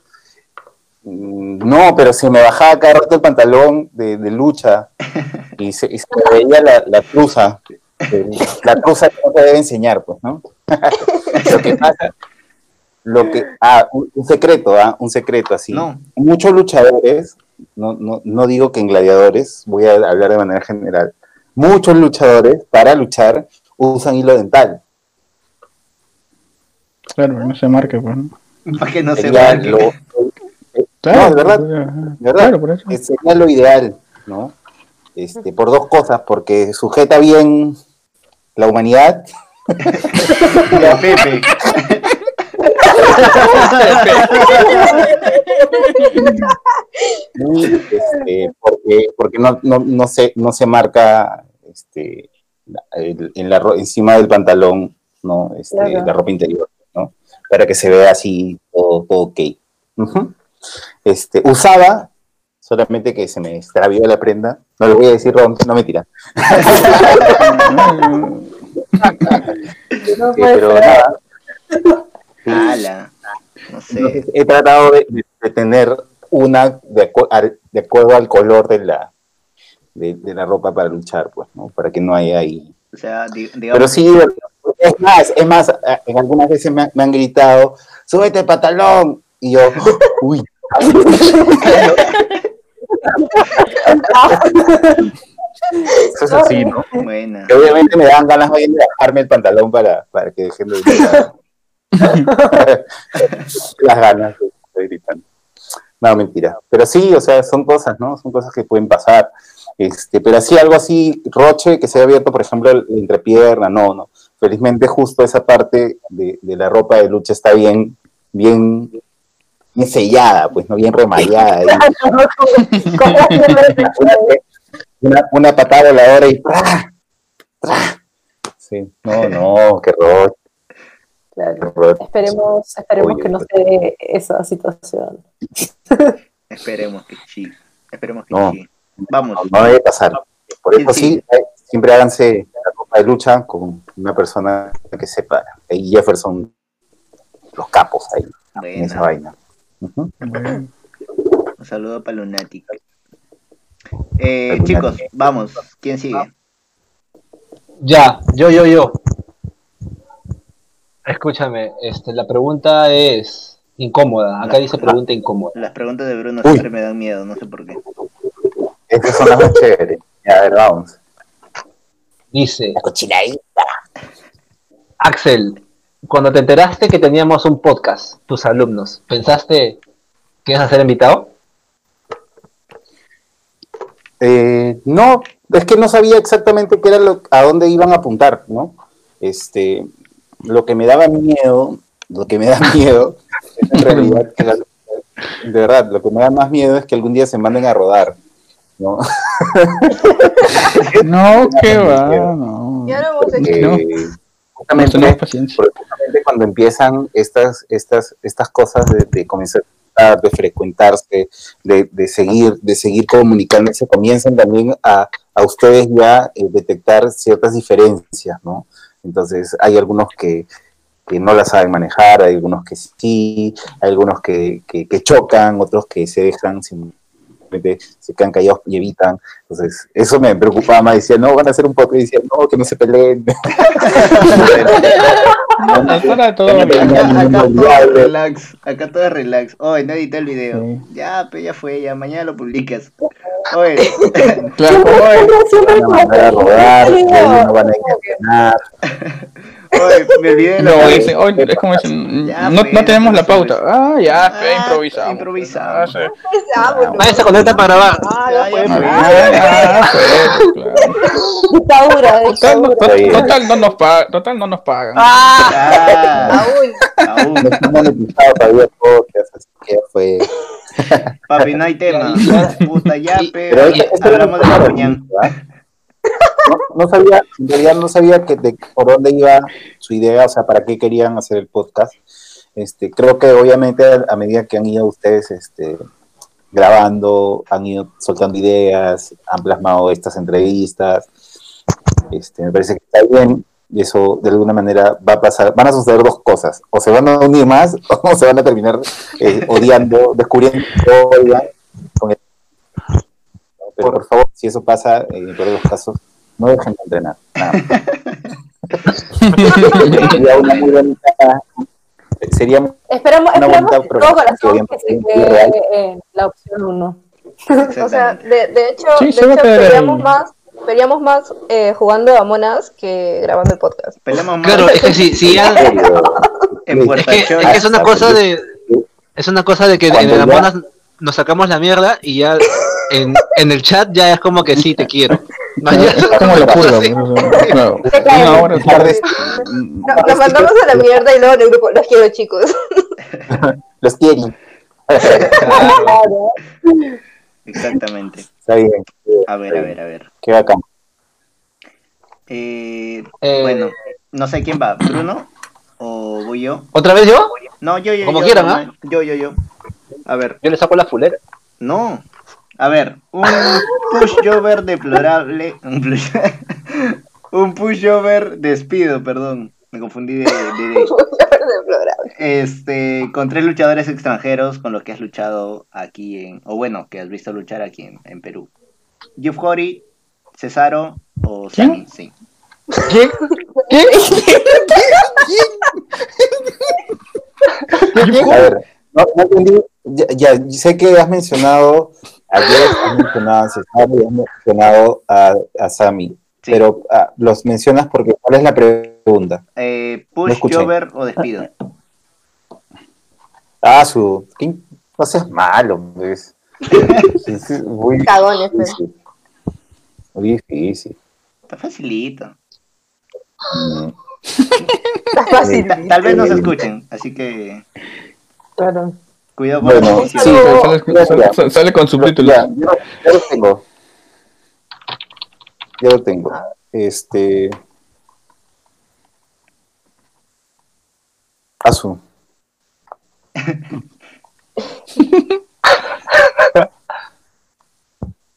Speaker 6: mm, no, pero se me bajaba cada rato el pantalón de, de lucha y se, y se me veía la, la truza, eh, la truza que no se debe enseñar, pues, ¿no? lo que pasa, lo que, ah, un, secreto, ah, un secreto así.
Speaker 5: No.
Speaker 6: Muchos luchadores, no, no, no digo que en gladiadores, voy a hablar de manera general, muchos luchadores para luchar usan hilo dental.
Speaker 1: claro, no se marque, pues. ¿no?
Speaker 5: Para que no se marque.
Speaker 6: lo-
Speaker 1: Claro,
Speaker 6: No, de verdad,
Speaker 1: pues, ajá.
Speaker 6: de verdad,
Speaker 1: Claro, por eso.
Speaker 6: sería lo ideal, ¿no? Este, por dos cosas, porque sujeta bien la humanidad
Speaker 5: Ya, Pepe.
Speaker 6: Y, este, porque porque no, no, no, se, no se marca este, la- el- en la, encima del pantalón ¿no? este,
Speaker 9: Claro.
Speaker 6: la ropa interior, ¿no? para que se vea así todo, todo ok. Este, usaba, solamente que se me extravió la prenda, no le voy a decir Ron, no me tira.
Speaker 9: No puede
Speaker 6: pero nada,
Speaker 5: Ala. No sé.
Speaker 6: Entonces, he tratado de, tener una de, acuerdo al color de la, de, de la ropa para luchar, pues, ¿no? Para que no haya ahí.
Speaker 5: O sea, digamos.
Speaker 6: Pero sí, es más, es más, en algunas veces me, han- me han gritado, súbete el pantalón. Y yo, uy. Eso es así, ¿no?
Speaker 5: Buena.
Speaker 6: Que obviamente me dan ganas hoy de bajarme el pantalón para, para que dejen de gritar. Las ganas de, gritar. No, mentira. Pero sí, o sea, son cosas, ¿no? Son cosas que pueden pasar. Este, pero así, algo así, roche, que se ha abierto, por ejemplo, la entrepierna, no, no. Felizmente justo esa parte de, de la ropa de lucha está bien, bien, bien sellada, pues, ¿no? Bien remallada. una, una patada voladora y ¡tra! ¡tra! Sí, no, no, qué roche.
Speaker 9: Claro. Esperemos, esperemos
Speaker 6: Oye,
Speaker 9: que no
Speaker 6: pues.
Speaker 9: se dé esa situación.
Speaker 5: Esperemos que sí. Esperemos que
Speaker 6: No.
Speaker 5: sí. Vamos.
Speaker 6: No, no debe pasar. Por eso
Speaker 5: Sí,
Speaker 6: sí, eh, siempre háganse la ropa de lucha con una persona que sepa. Jefferson, los capos ahí, en esa
Speaker 5: Un saludo para Lunatic. Eh, chicos, vamos. ¿Quién sigue?
Speaker 7: Ya, yo, yo, yo. Escúchame, este, la pregunta es incómoda. Acá dice pregunta incómoda.
Speaker 5: Las preguntas de Bruno
Speaker 6: Uy.
Speaker 5: siempre me dan miedo, no sé por qué.
Speaker 6: Estas son las más chéveres. Ya, a ver, vamos.
Speaker 7: Dice,
Speaker 6: La cochinadita.
Speaker 7: Axel, cuando te enteraste que teníamos un podcast, tus alumnos, ¿pensaste que ibas a ser invitado?
Speaker 6: Eh, no, es que no sabía exactamente qué era lo, a dónde iban a apuntar, ¿no? Este, lo que me daba miedo, lo que me da miedo, es en realidad, que la- de verdad, lo que me da más miedo es que algún día se manden a rodar, ¿no?
Speaker 1: No, qué va, no.
Speaker 3: Ya lo hemos hecho.
Speaker 6: Porque
Speaker 1: No.
Speaker 6: Justamente,
Speaker 1: No tenemos paciencia.
Speaker 6: porque justamente cuando empiezan estas, estas, estas cosas de, de comenzar a de frecuentarse, de, de seguir, de seguir comunicándose, comienzan también a, a ustedes ya eh, detectar ciertas diferencias, ¿no? Entonces hay algunos que, que no la saben manejar, hay algunos que sí, hay algunos que, que, que chocan, otros que se dejan simplemente se quedan callados y evitan. Entonces, eso me preocupaba más. Decía, no, van a hacer un podcast. Y decía, no, que no se peleen.
Speaker 5: Acá, todo relax. Acá todo relax. Oye, no edité el video.
Speaker 1: Sí.
Speaker 5: Ya, pero ya fue, ya mañana lo publicas. Oye,
Speaker 1: Claro, oye,
Speaker 6: van a mandar a rodar, no van a.
Speaker 5: oye, me olvidé de
Speaker 1: no,
Speaker 5: la
Speaker 1: dicen, oye, es como dicen,
Speaker 5: Ya,
Speaker 1: no,
Speaker 5: pues,
Speaker 1: no tenemos la
Speaker 5: entonces,
Speaker 1: pauta. Ah, ya,
Speaker 5: Ah,
Speaker 1: fe, improvisamos.
Speaker 5: improvisamos.
Speaker 1: Ah, sí.
Speaker 3: Ah.
Speaker 7: Nadie se conecta para grabar.
Speaker 3: Ah,
Speaker 5: Ya.
Speaker 1: Ah, pues.
Speaker 9: Dictadura,
Speaker 1: Total, no nos pagan, total no nos pagan.
Speaker 5: Ah,
Speaker 3: Aún.
Speaker 5: aún.
Speaker 6: No monetizado todavía podcast, así que fue.
Speaker 5: Papi, no hay tema. Puta, ya,
Speaker 6: Pero
Speaker 5: hablamos de la mañana.
Speaker 6: No, sabía, en realidad no sabía que por dónde iba su idea, o sea, para qué querían hacer el podcast. Este, creo que obviamente a, medida que han ido ustedes este, grabando, han ido soltando ideas, han plasmado estas entrevistas, este, me parece que está bien y eso de alguna manera va a pasar, van a suceder dos cosas, o se van a unir más o se van a terminar eh, odiando, descubriendo con el pero por favor, si eso pasa, eh, en todos los casos, no dejen de entrenar. Sería una muy bonita. Sería
Speaker 9: Esperamos,
Speaker 6: Una
Speaker 9: esperamos
Speaker 6: bonita
Speaker 9: de todo
Speaker 6: programación
Speaker 9: corazón que
Speaker 6: bien-
Speaker 9: se
Speaker 6: bien real.
Speaker 9: quede en la opción 1.
Speaker 3: O sea, de, de hecho,
Speaker 1: Sí,
Speaker 3: de hecho más, veríamos más eh, jugando a Monas que grabando el podcast.
Speaker 5: Pelamos más
Speaker 7: Claro, es que si, si ya,
Speaker 6: en serio.
Speaker 5: en
Speaker 7: es
Speaker 5: Puerta
Speaker 7: que, es
Speaker 5: Chola.
Speaker 7: que es una cosa de, es una cosa de que en
Speaker 6: ya-
Speaker 7: Amonas nos sacamos la mierda y ya en, en el chat ya es como que sí te quiero. Ya-
Speaker 1: Es como la purga,
Speaker 7: Sí.
Speaker 1: o sea, claro,
Speaker 3: Se cae.
Speaker 1: una hora tarde.
Speaker 3: No- nos mandamos a la mierda y luego en el grupo, los quiero chicos.
Speaker 6: Los quieren.
Speaker 9: Claro.
Speaker 5: Exactamente.
Speaker 6: Está bien.
Speaker 5: A ver, a ver, a ver.
Speaker 6: Qué bacán.
Speaker 5: Eh,
Speaker 7: Eh,
Speaker 5: Bueno, no sé quién va, Bruno o voy yo.
Speaker 7: ¿Otra vez yo?
Speaker 5: No, yo, yo,
Speaker 7: Como
Speaker 5: yo,
Speaker 7: quieran,
Speaker 5: no,
Speaker 7: ¿ah?
Speaker 5: Yo, yo, yo. A ver,
Speaker 7: Yo le saco la fulera.
Speaker 5: no. A ver, un pushover deplorable. Un, push, un pushover despido, perdón. Me confundí de, de- de-
Speaker 3: Deplorable.
Speaker 5: Este, con tres luchadores extranjeros con los que has luchado aquí en. O bueno, que has visto luchar aquí en, en Perú. Jeff Hori, Cesaro o
Speaker 1: ¿Quién?
Speaker 5: Sami Zayn.
Speaker 1: ¿Qué? ¿Qué?
Speaker 6: A ver, no, no entendí. Ya, ya, sé que has mencionado a Jeff, has mencionado a Cesaro y has mencionado a, a Sammy.
Speaker 5: Sí.
Speaker 6: Pero ah, los mencionas porque ¿cuál es la pregunta?
Speaker 5: Eh,
Speaker 6: No
Speaker 5: pushover o despido.
Speaker 6: Ah, su. ¿qué? No seas malo. Sí, sí, muy
Speaker 3: Cagones, pues.
Speaker 6: difícil. Muy difícil.
Speaker 5: Está facilito.
Speaker 3: Está fácil.
Speaker 5: Ta- tal vez no se escuchen, así que
Speaker 9: Claro.
Speaker 5: Cuidado con
Speaker 6: Bueno,
Speaker 5: la
Speaker 6: sí.
Speaker 1: Sale, sale- sale- sale con subtítulos.
Speaker 6: Ya, yo, yo lo tengo. Yo lo tengo. Este. Asu.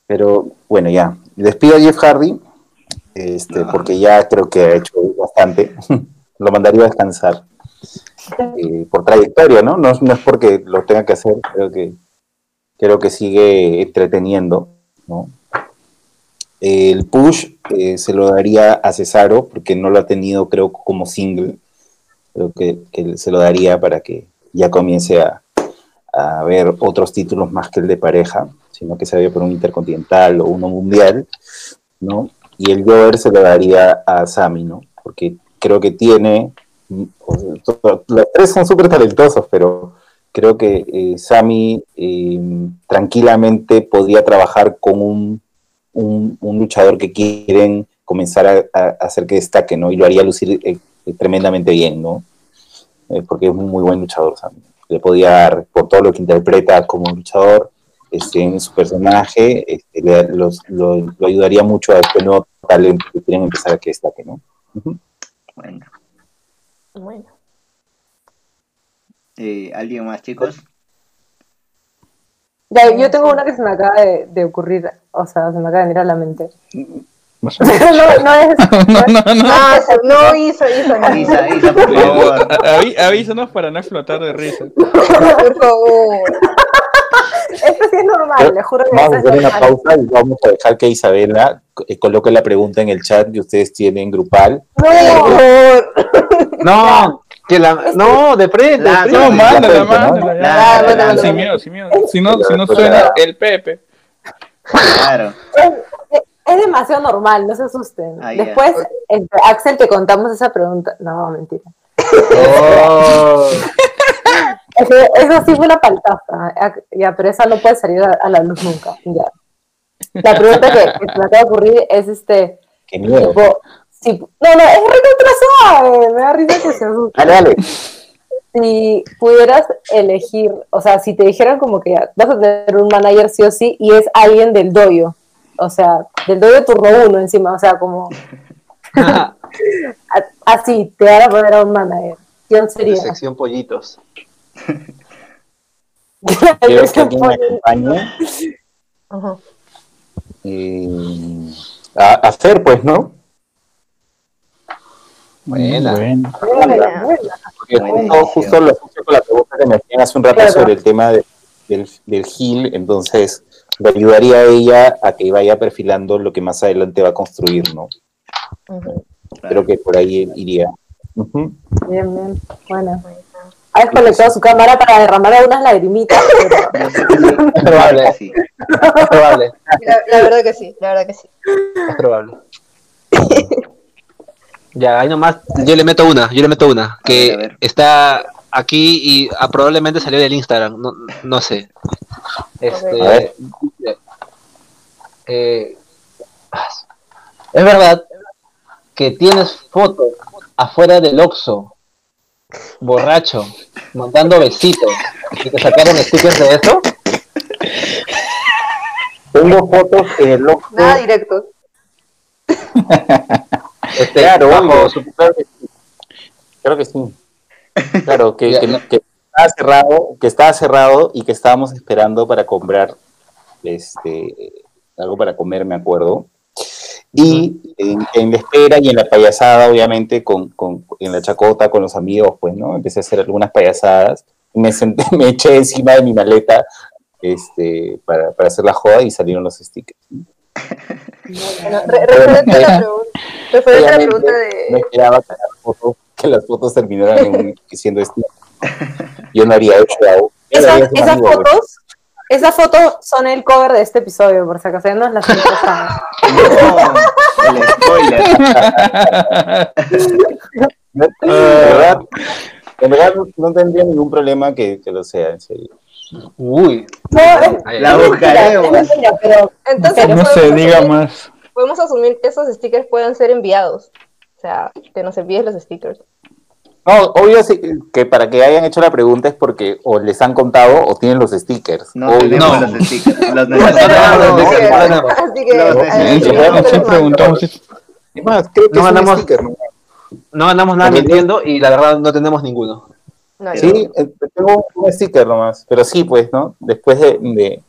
Speaker 6: Pero bueno, ya. Despido a Jeff Hardy. Este,
Speaker 5: No.
Speaker 6: porque ya creo que ha hecho bastante. lo mandaría a descansar. Por trayectoria, ¿no? ¿no? No es porque lo tenga que hacer, creo que creo que sigue entreteniendo, ¿no? El push eh, se lo daría a Cesaro, porque no lo ha tenido, creo, como single. Creo que, que se lo daría para que ya comience a, a ver otros títulos más que el de pareja, sino que se vaya por un intercontinental o uno mundial, ¿no? Y el Jover se lo daría a Sami, ¿no? Porque creo que tiene. Los tres son súper talentosos, pero creo que eh, Sami eh, tranquilamente podría trabajar con un, luchador que quieren comenzar a, hacer que destaque, ¿no? Y lo haría lucir eh, tremendamente bien, ¿no? Eh, porque es un muy buen luchador, Sami. Le podía dar, por todo lo que interpreta como luchador, este, en su personaje, este, le- los- lo, ayudaría mucho a este nuevo talento que quieren empezar a que destaque, ¿no?
Speaker 5: Bueno. eh, ¿alguien más, chicos?
Speaker 9: Ya, yo tengo una que se me acaba de, de ocurrir, o sea, se me acaba de venir a la mente. No, no es.
Speaker 1: No, no, no.
Speaker 3: Ah, se- no hizo, hizo nada.
Speaker 5: Isa, Isa, por favor.
Speaker 1: Aví- Avísanos para no explotar de risa.
Speaker 3: Por favor.
Speaker 9: Esto sí es normal, le juro que
Speaker 6: Vamos a hacer una
Speaker 9: normal.
Speaker 6: pausa y vamos a dejar que Isabela eh, coloque la pregunta en el chat que ustedes tienen grupal.
Speaker 3: Por favor.
Speaker 7: No, que la, no, de frente. de
Speaker 5: La-
Speaker 7: frente.
Speaker 1: No, mándala, mándala.
Speaker 5: Ah,
Speaker 3: bueno, bueno,
Speaker 1: Sin miedo, sin miedo. Si no, si no
Speaker 6: Pues
Speaker 1: suena el Pepe.
Speaker 5: Claro.
Speaker 9: Es, es demasiado normal, no se asusten.
Speaker 5: Ah.
Speaker 9: Después, Axel, te contamos esa pregunta. No, mentira.
Speaker 7: Oh.
Speaker 9: Eso sí fue una paltaza. Ya, pero esa no puede salir a, a la luz nunca. Ya. La pregunta que, que se me acaba de ocurrir es este.
Speaker 6: Qué miedo.
Speaker 9: Tipo, si, no, no, es recontra suave. Me da risa que se asuste.
Speaker 6: Dale, dale.
Speaker 9: si pudieras elegir, o sea, si te dijeran como que ya, vas a tener un manager sí o sí y es alguien del doyo, o sea, del doyo turno uno encima, o sea, como así, te van a poner a un manager. ¿Quién
Speaker 7: De
Speaker 9: sería?
Speaker 7: sección pollitos.
Speaker 6: Quiero que alguien me acompañe.
Speaker 3: Ajá.
Speaker 6: eh, a, a Fer, pues, ¿no?
Speaker 7: Buena.
Speaker 1: Bueno.
Speaker 9: Buena, buena.
Speaker 6: Porque
Speaker 5: Buena
Speaker 6: justo, lo escuché con la pregunta que me hacían hace un rato
Speaker 9: Claro.
Speaker 6: sobre el tema de- del, del Gil, entonces le ayudaría a ella a que vaya perfilando lo que más adelante va a construir, ¿no?
Speaker 3: Ujú.
Speaker 6: Creo que por ahí iría. Ujú.
Speaker 9: Bien, bien, buena. Ha desconectado su cámara para derramar algunas lagrimitas, pero.
Speaker 7: Es probable,
Speaker 5: Sí.
Speaker 7: es probable,
Speaker 3: La, la verdad que sí, la verdad que sí.
Speaker 7: es probable. Ya, ahí nomás, yo le meto una, yo le meto una, que
Speaker 5: A ver, a ver.
Speaker 7: está aquí y ah, probablemente salió del Instagram, no, no sé. Este,
Speaker 6: A ver.
Speaker 7: dice, eh, es verdad que tienes fotos afuera del Oxxo, borracho, mandando besitos ¿Y te sacaron stickers de eso?
Speaker 6: Tengo fotos en el loco.
Speaker 3: Nada directo.
Speaker 7: Este,
Speaker 6: Claro,
Speaker 7: bajo su-
Speaker 6: Claro que sí. Claro que sí. Claro, que, que, que estaba cerrado, que estaba cerrado y que estábamos esperando para comprar este algo para comer, me acuerdo. Y en, en la espera y en la payasada, obviamente, con, con- en la chacota con los amigos, pues, ¿no? Empecé a hacer algunas payasadas. Me senté, me eché encima de mi maleta este, para, para hacer la joda y salieron los stickers.
Speaker 3: Bueno, re- la pregunta, a la pregunta
Speaker 6: No
Speaker 3: de...
Speaker 6: esperaba que las fotos, que las fotos terminaran en siendo stickers. Yo no haría eso. Yo no
Speaker 9: Esas,
Speaker 6: amigo,
Speaker 9: fotos, esas fotos son el cover de este episodio, por si acaso nos las.
Speaker 5: No, el spoiler.
Speaker 6: No, en verdad, en verdad no, no tendría ningún problema que, que lo sea, en serio.
Speaker 7: Uy,
Speaker 9: No, es,
Speaker 5: La
Speaker 9: pero
Speaker 3: Entonces,
Speaker 1: no se diga más.
Speaker 3: Podemos asumir que esos stickers pueden ser enviados. O sea, que nos envíes los stickers.
Speaker 6: No, obvio sí, que para que hayan hecho la pregunta es porque o les han contado o tienen los stickers.
Speaker 5: No
Speaker 6: Obvio.
Speaker 5: tenemos
Speaker 7: No.
Speaker 5: los stickers. Los
Speaker 3: No
Speaker 7: no, no, no, no.
Speaker 3: Así que... Mando.
Speaker 1: preguntamos
Speaker 6: más, creo que
Speaker 7: No ganamos-
Speaker 6: ¿no?
Speaker 7: no ganamos nada mintiendo y la verdad no tenemos ninguno.
Speaker 3: No, no.
Speaker 6: Sí, eh, tengo un sticker nomás, pero sí, pues, ¿no? Después de, de,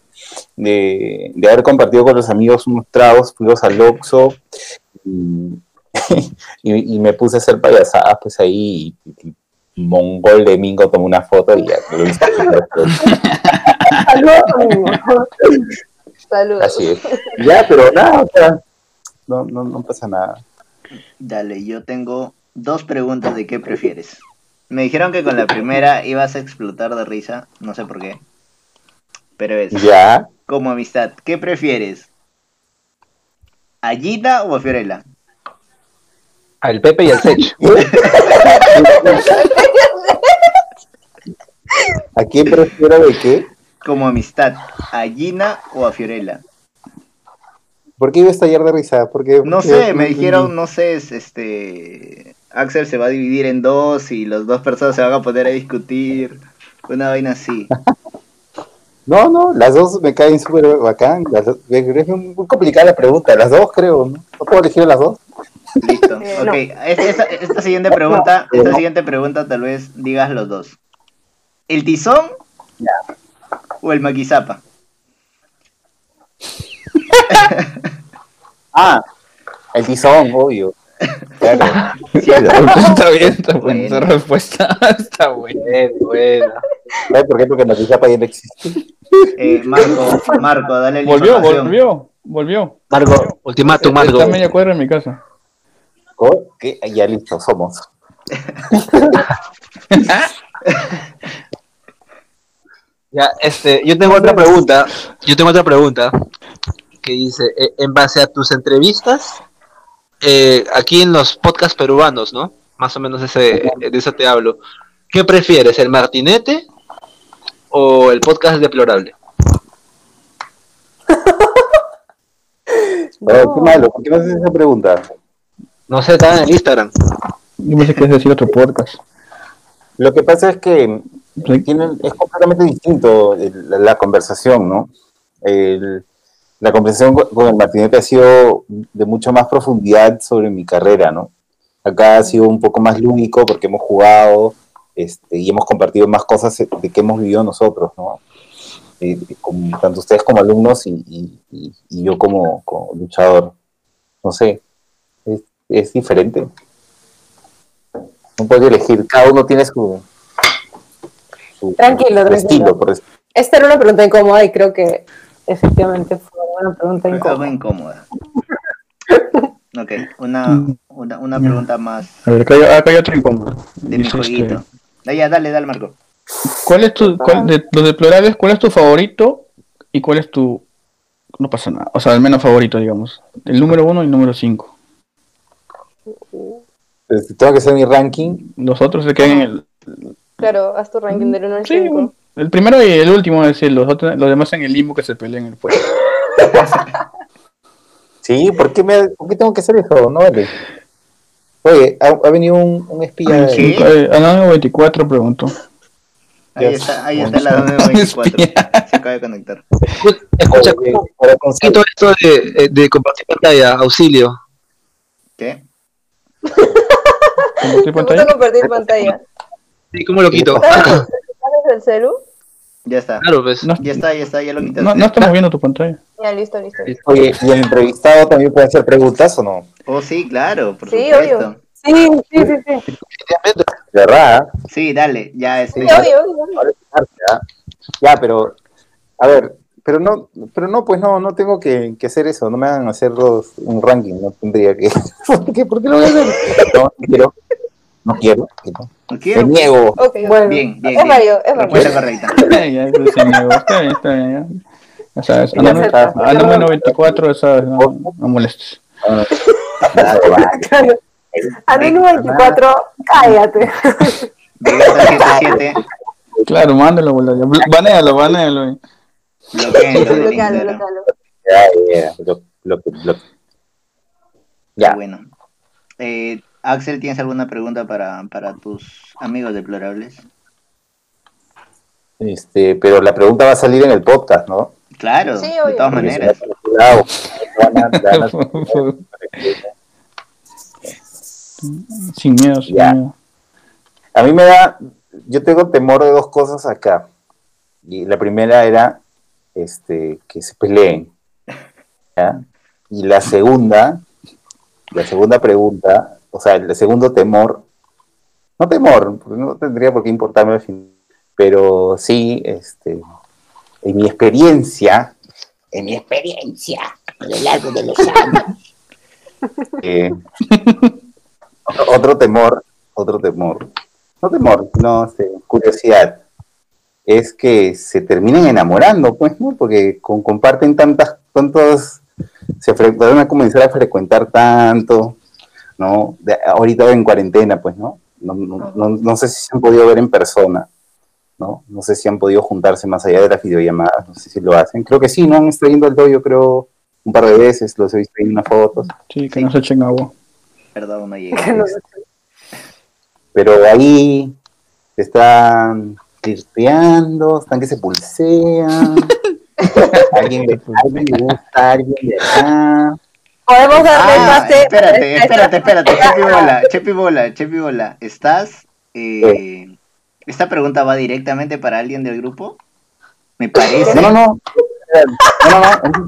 Speaker 6: de- de haber compartido con los amigos unos tragos, fuimos al Oxxo y, y, y me puse a hacer payasadas, pues ahí, y, y mongol de mingo tomó una foto y ya. lo hice.
Speaker 9: saludos.
Speaker 3: Saludos.
Speaker 6: Así es. Ya, pero nada, o sea, no, no, no pasa nada.
Speaker 5: Dale, yo tengo dos preguntas de qué prefieres. Me dijeron que con la primera ibas a explotar de risa, no sé por qué. Pero es,
Speaker 6: Ya.
Speaker 5: como amistad, ¿qué prefieres? ¿A Gina o a Fiorella?
Speaker 7: Al Pepe y al Sech.
Speaker 6: ¿A quién prefiero de qué?
Speaker 5: Como amistad, ¿a Gina o a Fiorella?
Speaker 6: ¿Por qué iba a estallar de risa? Porque,
Speaker 5: No sé, me dijeron, no sé, es, este... Axel se va a dividir en dos y las dos personas se van a poner a discutir. Una vaina así.
Speaker 6: No, no, las dos me caen súper bacán. Las dos- es muy complicada la pregunta. Las dos, creo. ¿No, ¿No puedo elegir las dos?
Speaker 5: Listo.
Speaker 3: Eh,
Speaker 5: ok,
Speaker 3: no.
Speaker 5: esta, esta siguiente pregunta, esta siguiente pregunta tal vez digas los dos. ¿El tizón o el maquizapa?
Speaker 6: Ah, el tizón, obvio. Claro.
Speaker 1: está bien, está buena esa respuesta. Está buena.
Speaker 7: Bueno, bueno.
Speaker 6: ¿Sabes por qué? Porque Matizapa ya no existe.
Speaker 5: Eh, Marco, Marco, dale la
Speaker 1: Volvió,
Speaker 5: información.
Speaker 1: volvió, volvió.
Speaker 7: Margo, ultimátum, Margo.
Speaker 1: Está media cuadra en mi casa.
Speaker 6: ¿Qué? Ya listo, somos.
Speaker 7: Ya, este, yo tengo otra pregunta. Yo tengo otra pregunta que dice, eh, en base a tus entrevistas, eh, aquí en los podcasts peruanos, ¿no? Más o menos ese, de eso te hablo. ¿Qué prefieres, el martinete o el podcast deplorable?
Speaker 6: Oh, qué malo, ¿por qué me haces esa pregunta?
Speaker 7: No sé, está en el Instagram.
Speaker 1: Yo pensé que es decir otro podcast.
Speaker 6: Lo que pasa es que
Speaker 1: Sí.
Speaker 6: tienen, es completamente distinto el- la, la conversación, ¿no? El- la conversación con, el Martinete ha sido de mucho más profundidad sobre mi carrera, ¿no? Acá ha sido un poco más lúdico porque hemos jugado este, y hemos compartido más cosas de que hemos vivido nosotros, ¿no? Eh, tanto ustedes como alumnos y, y- y- y yo como, como luchador. No sé, es, es diferente. No puedo elegir, cada uno tiene su, su-
Speaker 9: Tranquilo,
Speaker 6: su
Speaker 9: tranquilo.
Speaker 6: estilo, por eso.
Speaker 9: Esta era una pregunta incómoda y creo que efectivamente fue una pregunta
Speaker 5: Fue algo
Speaker 9: incómoda.
Speaker 5: incómoda. Ok, una, una, una pregunta más
Speaker 1: A ver, acá hay, acá hay otro incómodo.
Speaker 5: de mi
Speaker 1: este,
Speaker 5: jueguito. Ah, ya, dale, dale, Marco.
Speaker 1: ¿Cuál es tu, cuál, de los deplorables, cuál es tu favorito y cuál es tu, no pasa nada, o sea, el menos favorito, digamos? El número uno y el número cinco.
Speaker 6: Este, Tengo que hacer mi ranking.
Speaker 1: Los otros se quedan en el,
Speaker 3: Claro, haz tu ranking del 1 al
Speaker 1: sí,
Speaker 3: 5.
Speaker 1: el primero y el último, es decir, los, otros, los demás en el limbo que se peleen en el puesto.
Speaker 6: Sí, ¿por qué, me, por qué tengo que hacer eso? No vale. Oye, ha, ha venido un, un espía.
Speaker 5: ¿Qué?
Speaker 1: Eh, Anónimo 24 preguntó.
Speaker 5: Ahí está, ahí está la 924. Se acaba de conectar.
Speaker 7: Escucha, ¿cómo quito esto de, eh, de compartir pantalla? Auxilio.
Speaker 5: ¿Qué?
Speaker 1: ¿Compartir pantalla?
Speaker 3: compartir pantalla.
Speaker 7: Sí, ¿cómo lo quito?
Speaker 3: ¿Estás el celu?
Speaker 5: Ya está.
Speaker 7: Claro, pues.
Speaker 1: No,
Speaker 5: Ya está, ya está, ya lo quitaste.
Speaker 1: no, no estamos viendo tu pantalla.
Speaker 3: Ya, listo, listo. listo.
Speaker 6: Oye, ¿y el entrevistado también puede hacer preguntas o no?
Speaker 5: Oh, sí, claro, por
Speaker 3: Sí,
Speaker 5: supuesto.
Speaker 3: obvio.
Speaker 9: Sí, sí, sí, sí.
Speaker 6: Verdad.
Speaker 5: Sí, dale, ya este.
Speaker 3: Sí, obvio, obvio.
Speaker 6: Es ¿ya? Ya, pero, a ver, pero no, pero no, pues no, no tengo que, que hacer eso, no me hagan hacer los- un ranking, no tendría que. ¿Por qué? ¿Por qué lo voy a hacer? No, no quiero, no quiero, no.
Speaker 5: ¿No
Speaker 6: me
Speaker 5: quiero?
Speaker 6: niego.
Speaker 3: Ok,
Speaker 9: Bueno,
Speaker 5: Bien, bien,
Speaker 3: es válido, es válido.
Speaker 5: Respuesta correcta.
Speaker 1: ya. Está bien, está bien. Ya, ya sabes, a
Speaker 9: Ya
Speaker 1: número,
Speaker 9: acepta.
Speaker 1: a número 94, sabes, no, no molestes.
Speaker 9: Claro. Anónimo 24, cállate.
Speaker 5: Vegeta 77,
Speaker 1: Claro, mándalo, boludo. Banéalo, banéalo.
Speaker 3: Bloquealo, bloquealo.
Speaker 6: Ya, ya, lo, lo, lo- Ya,
Speaker 5: Bueno. Eh, Axel, ¿tienes alguna pregunta para, para tus amigos deplorables?
Speaker 6: este, pero la pregunta va a salir en el podcast, ¿no?
Speaker 5: Claro,
Speaker 3: Sí,
Speaker 5: de todas maneras.
Speaker 1: sin miedo, sin
Speaker 6: Ya.
Speaker 1: miedo.
Speaker 6: A mí me da, yo tengo temor de dos cosas acá. Y la primera era este, que se peleen. ¿ya? Y la segunda, la segunda pregunta, o sea, el segundo temor, no temor, porque no tendría por qué importarme al fin, pero sí, este, en mi experiencia, en mi experiencia, a lo largo de los años, eh, otro, otro temor, otro temor, no temor, no sé, curiosidad, es que se terminen enamorando, pues, ¿no? Porque con- comparten tantas, tantos, se van a comenzar a frecuentar tanto, ¿no? De- ahorita en cuarentena, pues, ¿no? No, no, no- no sé si se han podido ver en persona, ¿no? No sé si han podido juntarse más allá de las videollamadas, no sé si lo hacen. Creo que sí, ¿no? Han estado yendo al dojo, creo, un par de veces, los he visto en unas fotos.
Speaker 1: Sí, que no se echen agua.
Speaker 5: Perdón, no llegué.
Speaker 9: Que no-
Speaker 6: pero ahí están flirteando, están que se pulsean. alguien, le, gusta alguien de acá.
Speaker 9: Podemos darle
Speaker 5: Ah,
Speaker 9: pase.
Speaker 5: espérate, espérate, espérate, Chepi Bola, Chepi Bola, Chepi Bola, ¿estás? eh, ¿Esta pregunta va directamente para alguien del grupo? Me parece.
Speaker 6: No, no, no. No,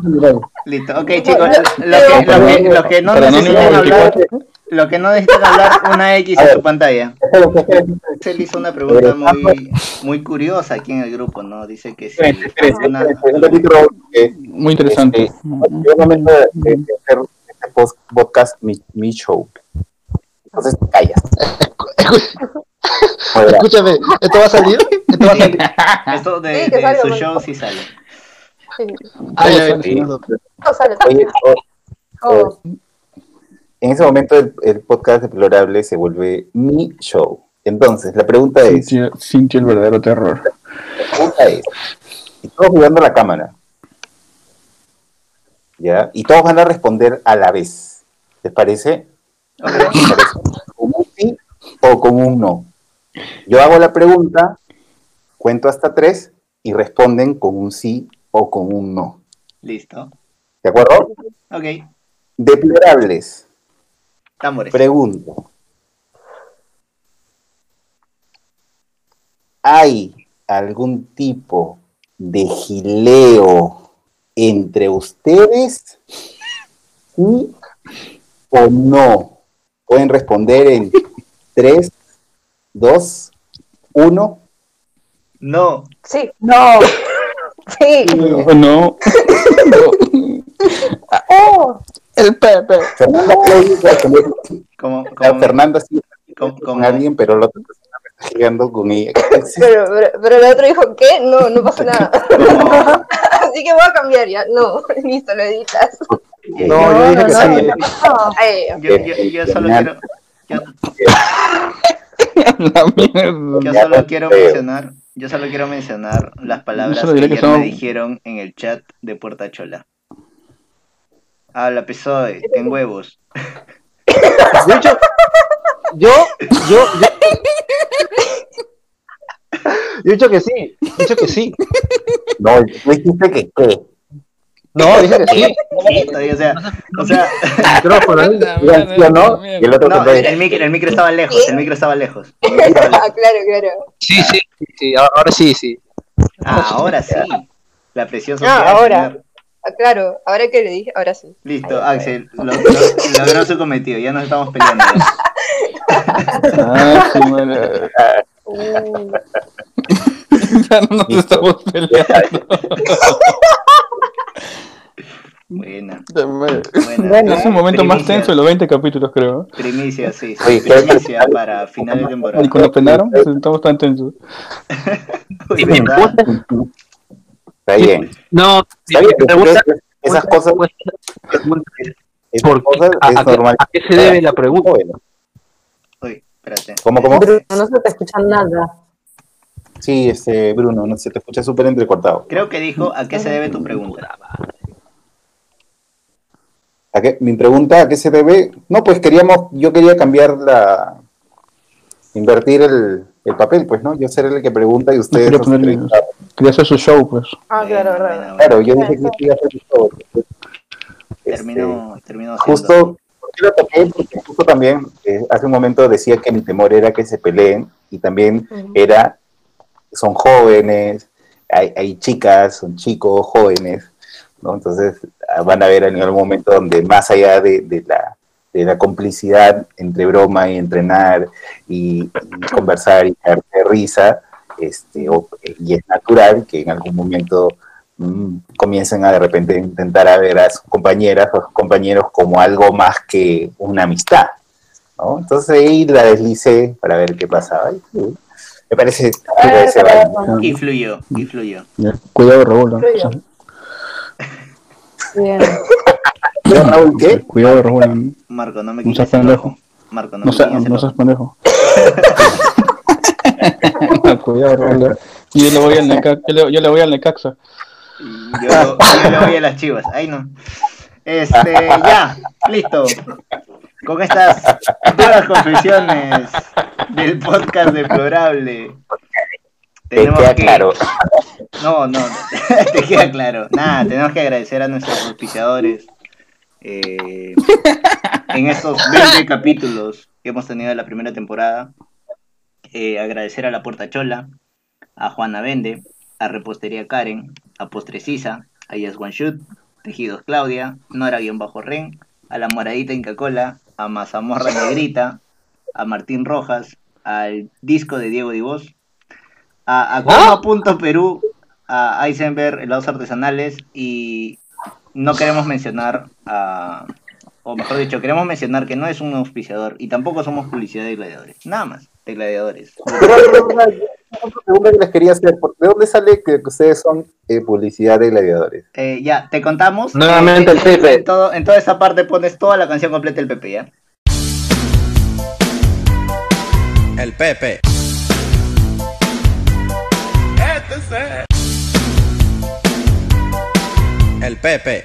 Speaker 6: no, no.
Speaker 5: Listo, ok chicos, lo que, lo que, lo que no necesitan hablar,
Speaker 1: 24.
Speaker 5: lo que no necesitan hablar, una X en su pantalla.
Speaker 6: Espera.
Speaker 5: Axel hizo una pregunta muy, muy curiosa aquí en el grupo, ¿no? Dice que si
Speaker 6: Espera, espera,
Speaker 5: alguna-
Speaker 6: espera, espera, un ratito, Raúl, que,
Speaker 1: Muy interesante.
Speaker 6: este, de hacer este podcast, mi, mi show. Entonces te callas.
Speaker 7: Escúchame, ¿esto va a salir? ¿Esto va a salir?
Speaker 5: esto de,
Speaker 3: Sí,
Speaker 5: de su
Speaker 3: man.
Speaker 5: show sí sale.
Speaker 6: En ese momento el, el podcast deplorable se vuelve mi show. Entonces, la pregunta es,
Speaker 1: Sintió, sintió el verdadero terror.
Speaker 6: la pregunta es, y todos jugando a la cámara, ¿ya? Y todos van a responder a la vez. ¿Les parece? ¿Como un sí o como un no? Yo hago la pregunta, cuento hasta tres y responden con un sí o con un no.
Speaker 5: Listo.
Speaker 6: ¿De acuerdo?
Speaker 5: Ok.
Speaker 6: Deplorables.
Speaker 5: Tambores.
Speaker 6: Pregunto. ¿Hay algún tipo de gileo entre ustedes? ¿Sí o no? Pueden responder en 3, 2, 1.
Speaker 5: No.
Speaker 3: sí.
Speaker 9: No.
Speaker 3: Sí.
Speaker 1: Oh, no.
Speaker 9: Oh,
Speaker 1: El Pepe.
Speaker 6: Fernanda
Speaker 5: Como, como,
Speaker 6: Fernanda sí con alguien, pero persona me está gileando con ella.
Speaker 3: Pero, pero, pero el otro dijo, ¿qué? No, no pasa nada.
Speaker 5: como-
Speaker 3: Así que voy a cambiar ya. No, listo, lo editas.
Speaker 7: No, yo dije que
Speaker 9: no,
Speaker 7: sí.
Speaker 9: no.
Speaker 5: Yo, yo, yo solo quiero, yo, yo solo quiero mencionar, yo solo quiero mencionar las palabras que
Speaker 1: que
Speaker 5: me dijeron en el chat de Puerta Chola. Habla PSOE, ten huevos.
Speaker 7: De hecho, yo, yo, yo, Yo he dicho que sí, he dicho que sí.
Speaker 6: No, tú dijiste que qué.
Speaker 7: No, dije que sí.
Speaker 5: O sea, o sea,
Speaker 7: Micrófono, ¿eh?
Speaker 6: O no, y el otro
Speaker 5: no,
Speaker 6: contó,
Speaker 5: el, el micro, el micro estaba lejos, el micro estaba lejos. El micro estaba lejos.
Speaker 3: Ah, claro, claro.
Speaker 7: Sí, sí, sí, sí, ahora sí, sí.
Speaker 5: Ah, ahora sí. La presión social.
Speaker 3: Ah, ahora. Ah, claro, ahora que le dije, ahora sí.
Speaker 5: Listo, Axel, lo, lo- logró su cometido, ya nos estamos peleando.
Speaker 1: Ah, sí, madre.
Speaker 3: Uh,
Speaker 1: Ya no nos estamos peleando.
Speaker 5: Buena,
Speaker 1: Bueno, es un momento más tenso de los 20 capítulos, creo.
Speaker 5: Primicia, sí, sí,
Speaker 6: Oye, ¿qué?
Speaker 5: primicia para final de temporada.
Speaker 1: Y cuando penaron, estamos tan tensos.
Speaker 5: ¿verdad?
Speaker 6: Está bien.
Speaker 7: No,
Speaker 6: Está bien, esas cosas, esas
Speaker 7: ¿por qué?
Speaker 6: cosas
Speaker 7: ¿A,
Speaker 6: es
Speaker 7: a qué,
Speaker 6: normal.
Speaker 7: a qué se debe la pregunta?
Speaker 6: Bueno,
Speaker 5: Uy, espérate.
Speaker 6: ¿Cómo, cómo?
Speaker 9: Bruno, no se te escucha nada.
Speaker 6: Sí, este, Bruno, no se te escucha súper entrecortado.
Speaker 5: Creo que dijo a qué se debe tu pregunta.
Speaker 6: ¿A qué- mi pregunta, ¿a qué se debe? No, pues queríamos, yo quería cambiar la, invertir el, el papel, pues, ¿no? Yo ser el que pregunta y ustedes
Speaker 1: quería
Speaker 6: los
Speaker 1: ponerle-
Speaker 6: entrevistados.
Speaker 1: Quería hacer su show, pues.
Speaker 3: ah, claro,
Speaker 5: buena.
Speaker 6: Claro, yo dije que iba a hacer todo. Este,
Speaker 5: Terminó, terminó siendo
Speaker 6: Justo, ¿por qué lo toqué? Porque justo también, eh, hace un momento decía que mi temor era que se peleen y también era, son jóvenes, hay, hay chicas, son chicos jóvenes, ¿no? Entonces van a ver en algún momento donde más allá de, de la, de la complicidad entre broma y entrenar y, y conversar y caerte de risa, este, o- y es natural que en algún momento mm, comiencen a de repente intentar a ver a sus compañeras o sus compañeros como algo más que una amistad, ¿no? Entonces ahí la deslicé para ver qué pasaba. y, me parece que válido.
Speaker 5: Influyó, influyó.
Speaker 1: Cuidado, Raúl. ¿no?
Speaker 3: Creo yo.
Speaker 9: Bien.
Speaker 6: ¿Yo, Raúl, qué?
Speaker 1: Cuidado, Raúl.
Speaker 5: Marco, no me
Speaker 1: No seas pendejo.
Speaker 5: Marco, no,
Speaker 1: No,
Speaker 5: me
Speaker 1: no seas pendejo. Cuidado, Raúl. Yo le voy al Necaxa. Yo le, yo le voy al Necaxa.
Speaker 5: Yo, yo le voy a las chivas. Ay, no. Este, ya, listo. Con estas duras confesiones del podcast deplorable.
Speaker 6: Te queda
Speaker 5: que...
Speaker 6: claro.
Speaker 5: No, no, te queda claro. Nada, tenemos que agradecer a nuestros auspiciadores eh, en estos 20 capítulos que hemos tenido de la primera temporada. Eh, agradecer a La Puerta Chola, a Juana Vende, a Repostería Karen, a Postrecisa, a Yes One Shoot, Tejidos Claudia, Nora-Ren, a La Moradita Inca Cola, a Mazamorra Negrita, a Martín Rojas, al disco de Diego Divos, a, a Coma.perú, a Eisenberg, helados artesanales y no queremos mencionar a, o mejor dicho, queremos mencionar que no es un auspiciador y tampoco somos publicidad de gladiadores, nada más, de gladiadores.
Speaker 6: Pero una otra pregunta que les quería hacer, ¿por- ¿de dónde sale que ustedes son eh, publicidad de gladiadores?
Speaker 5: Eh, ya, te contamos.
Speaker 7: Nuevamente
Speaker 5: Eh,
Speaker 7: el Pepe.
Speaker 5: En, todo, en toda esa parte pones toda la canción completa del Pepe, ¿ya?
Speaker 11: El Pepe. El Pepe.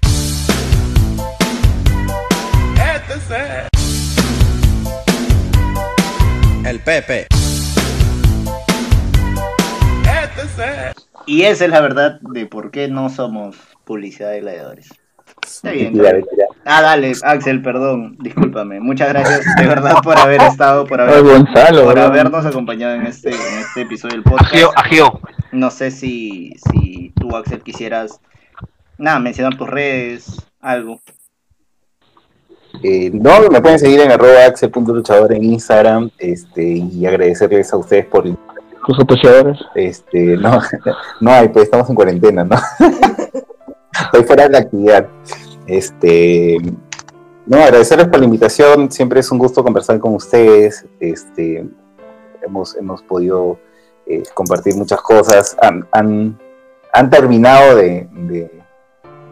Speaker 11: El Pepe.
Speaker 5: Y esa es la verdad de por qué no somos publicidad de gladiadores. Está bien, está
Speaker 6: Mentira,
Speaker 5: bien.
Speaker 6: mentira.
Speaker 5: Ah, dale, Axel, perdón, discúlpame. Muchas gracias de verdad por haber estado, por, haber,
Speaker 1: Ay, Gonzalo,
Speaker 5: por habernos acompañado en este, en este episodio del podcast.
Speaker 7: Agio, agio.
Speaker 5: No sé si, si tú, Axel, quisieras nada, mencionar tus redes, algo.
Speaker 6: Eh, no, me pueden seguir en arroba axel.luchador en Instagram este, y agradecerles a ustedes por
Speaker 1: Tus auspiciadores.
Speaker 6: este no, no hay, pues estamos en cuarentena, ¿no? Estoy fuera de la actividad. Este no, agradecerles por la invitación, siempre es un gusto conversar con ustedes. Este hemos, hemos podido eh, compartir muchas cosas. Han, han, han terminado de,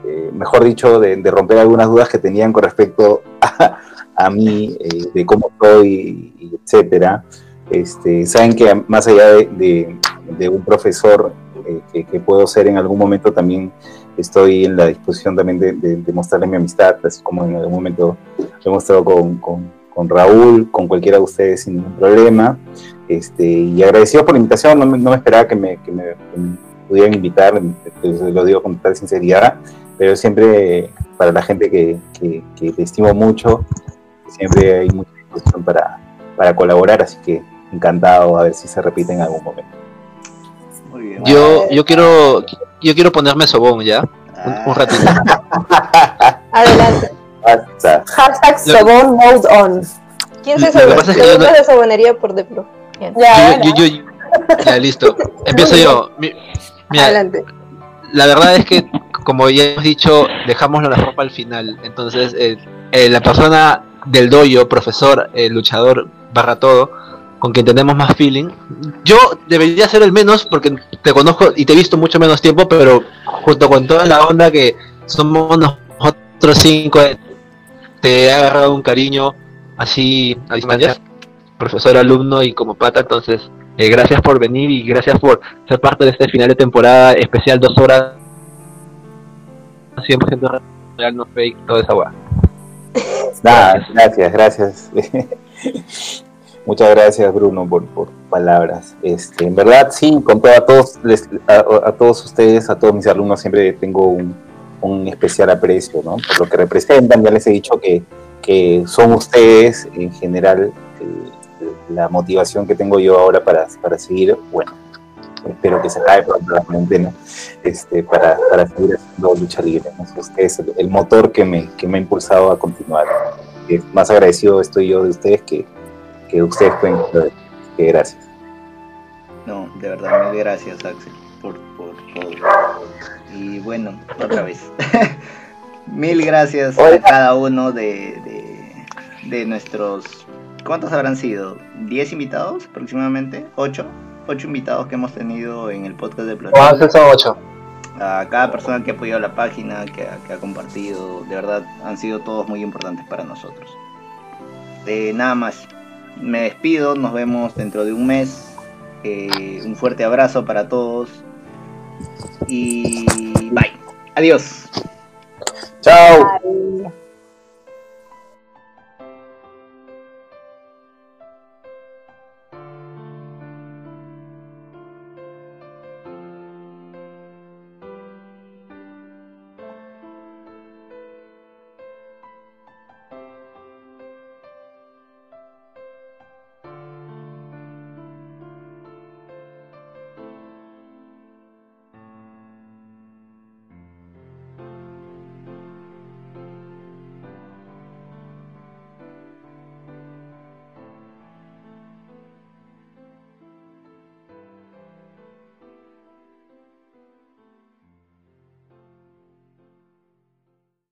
Speaker 6: eh, mejor dicho, de, romper algunas dudas que tenían con respecto a, a mí, eh, de cómo soy, y etcétera. Este, saben que más allá de- de un profesor eh, que, que puedo ser en algún momento, también estoy en la disposición también de, de- de mostrarles mi amistad, así como en algún momento lo he mostrado con, con- con Raúl, con cualquiera de ustedes sin ningún problema. Este, y agradecido por la invitación, no no me esperaba que me, que me- que me pudieran invitar, pues, lo digo con total sinceridad, pero siempre para la gente que, que, que te estimo mucho, siempre hay mucha disposición para, para colaborar, así que encantado a ver si se repite en algún momento.
Speaker 5: Bien.
Speaker 7: Yo, yo quiero yo quiero ponerme sobón ya, un, un ratito.
Speaker 3: Adelante.
Speaker 6: Basta.
Speaker 9: Hashtag Sobon Mode On.
Speaker 3: ¿Quién se
Speaker 7: Lo que
Speaker 3: sobo-
Speaker 7: pasa es que yo no-
Speaker 3: sobonería por.
Speaker 9: Ya,
Speaker 7: Yo- yo- yo- ya, listo. Empiezo yo. Mi- Mira,
Speaker 3: Adelante.
Speaker 7: la verdad es que, como ya hemos dicho, dejamos la ropa al final. Entonces, eh, eh, la persona del doyo, profesor, eh, luchador, barra todo, con quien tenemos más feeling, yo debería ser el menos porque te conozco y te he visto mucho menos tiempo, pero junto con toda la onda que somos nosotros cinco, te he agarrado un cariño así a distancia, profesor, alumno y como pata, entonces eh, gracias por venir y gracias por ser parte de este final de temporada especial dos horas 100% real, no fake, toda esa guay.
Speaker 6: Nada, gracias, gracias. Muchas gracias Bruno por, palabras. Este, en verdad sí, con a todos a, todos ustedes, a todos mis alumnos siempre tengo un, un especial aprecio, ¿no? Por lo que representan, ya les he dicho que, que son ustedes en general eh, la motivación que tengo yo ahora para, para seguir, bueno, espero que se acabe pronto la cuarentena, este, para, para seguir haciendo lucha libre. ¿no? Ustedes el, el motor que me, que me ha impulsado a continuar. Eh, más agradecido estoy yo de ustedes que, que ustedes pueden que gracias.
Speaker 5: No, de verdad, mil gracias, Axel, por, por todo. Y bueno, otra vez. mil gracias a cada uno de, de, de nuestros. ¿Cuántos habrán sido? ¿10 invitados aproximadamente? ¿8? Ocho invitados que hemos tenido en el podcast de
Speaker 7: son ocho.
Speaker 5: A cada persona que ha apoyado la página, que ha, que ha compartido, de verdad han sido todos muy importantes para nosotros. Eh, nada más, me despido, nos vemos dentro de un mes. Eh, un fuerte abrazo para todos y bye. Adiós.
Speaker 6: Chao.
Speaker 3: Bye.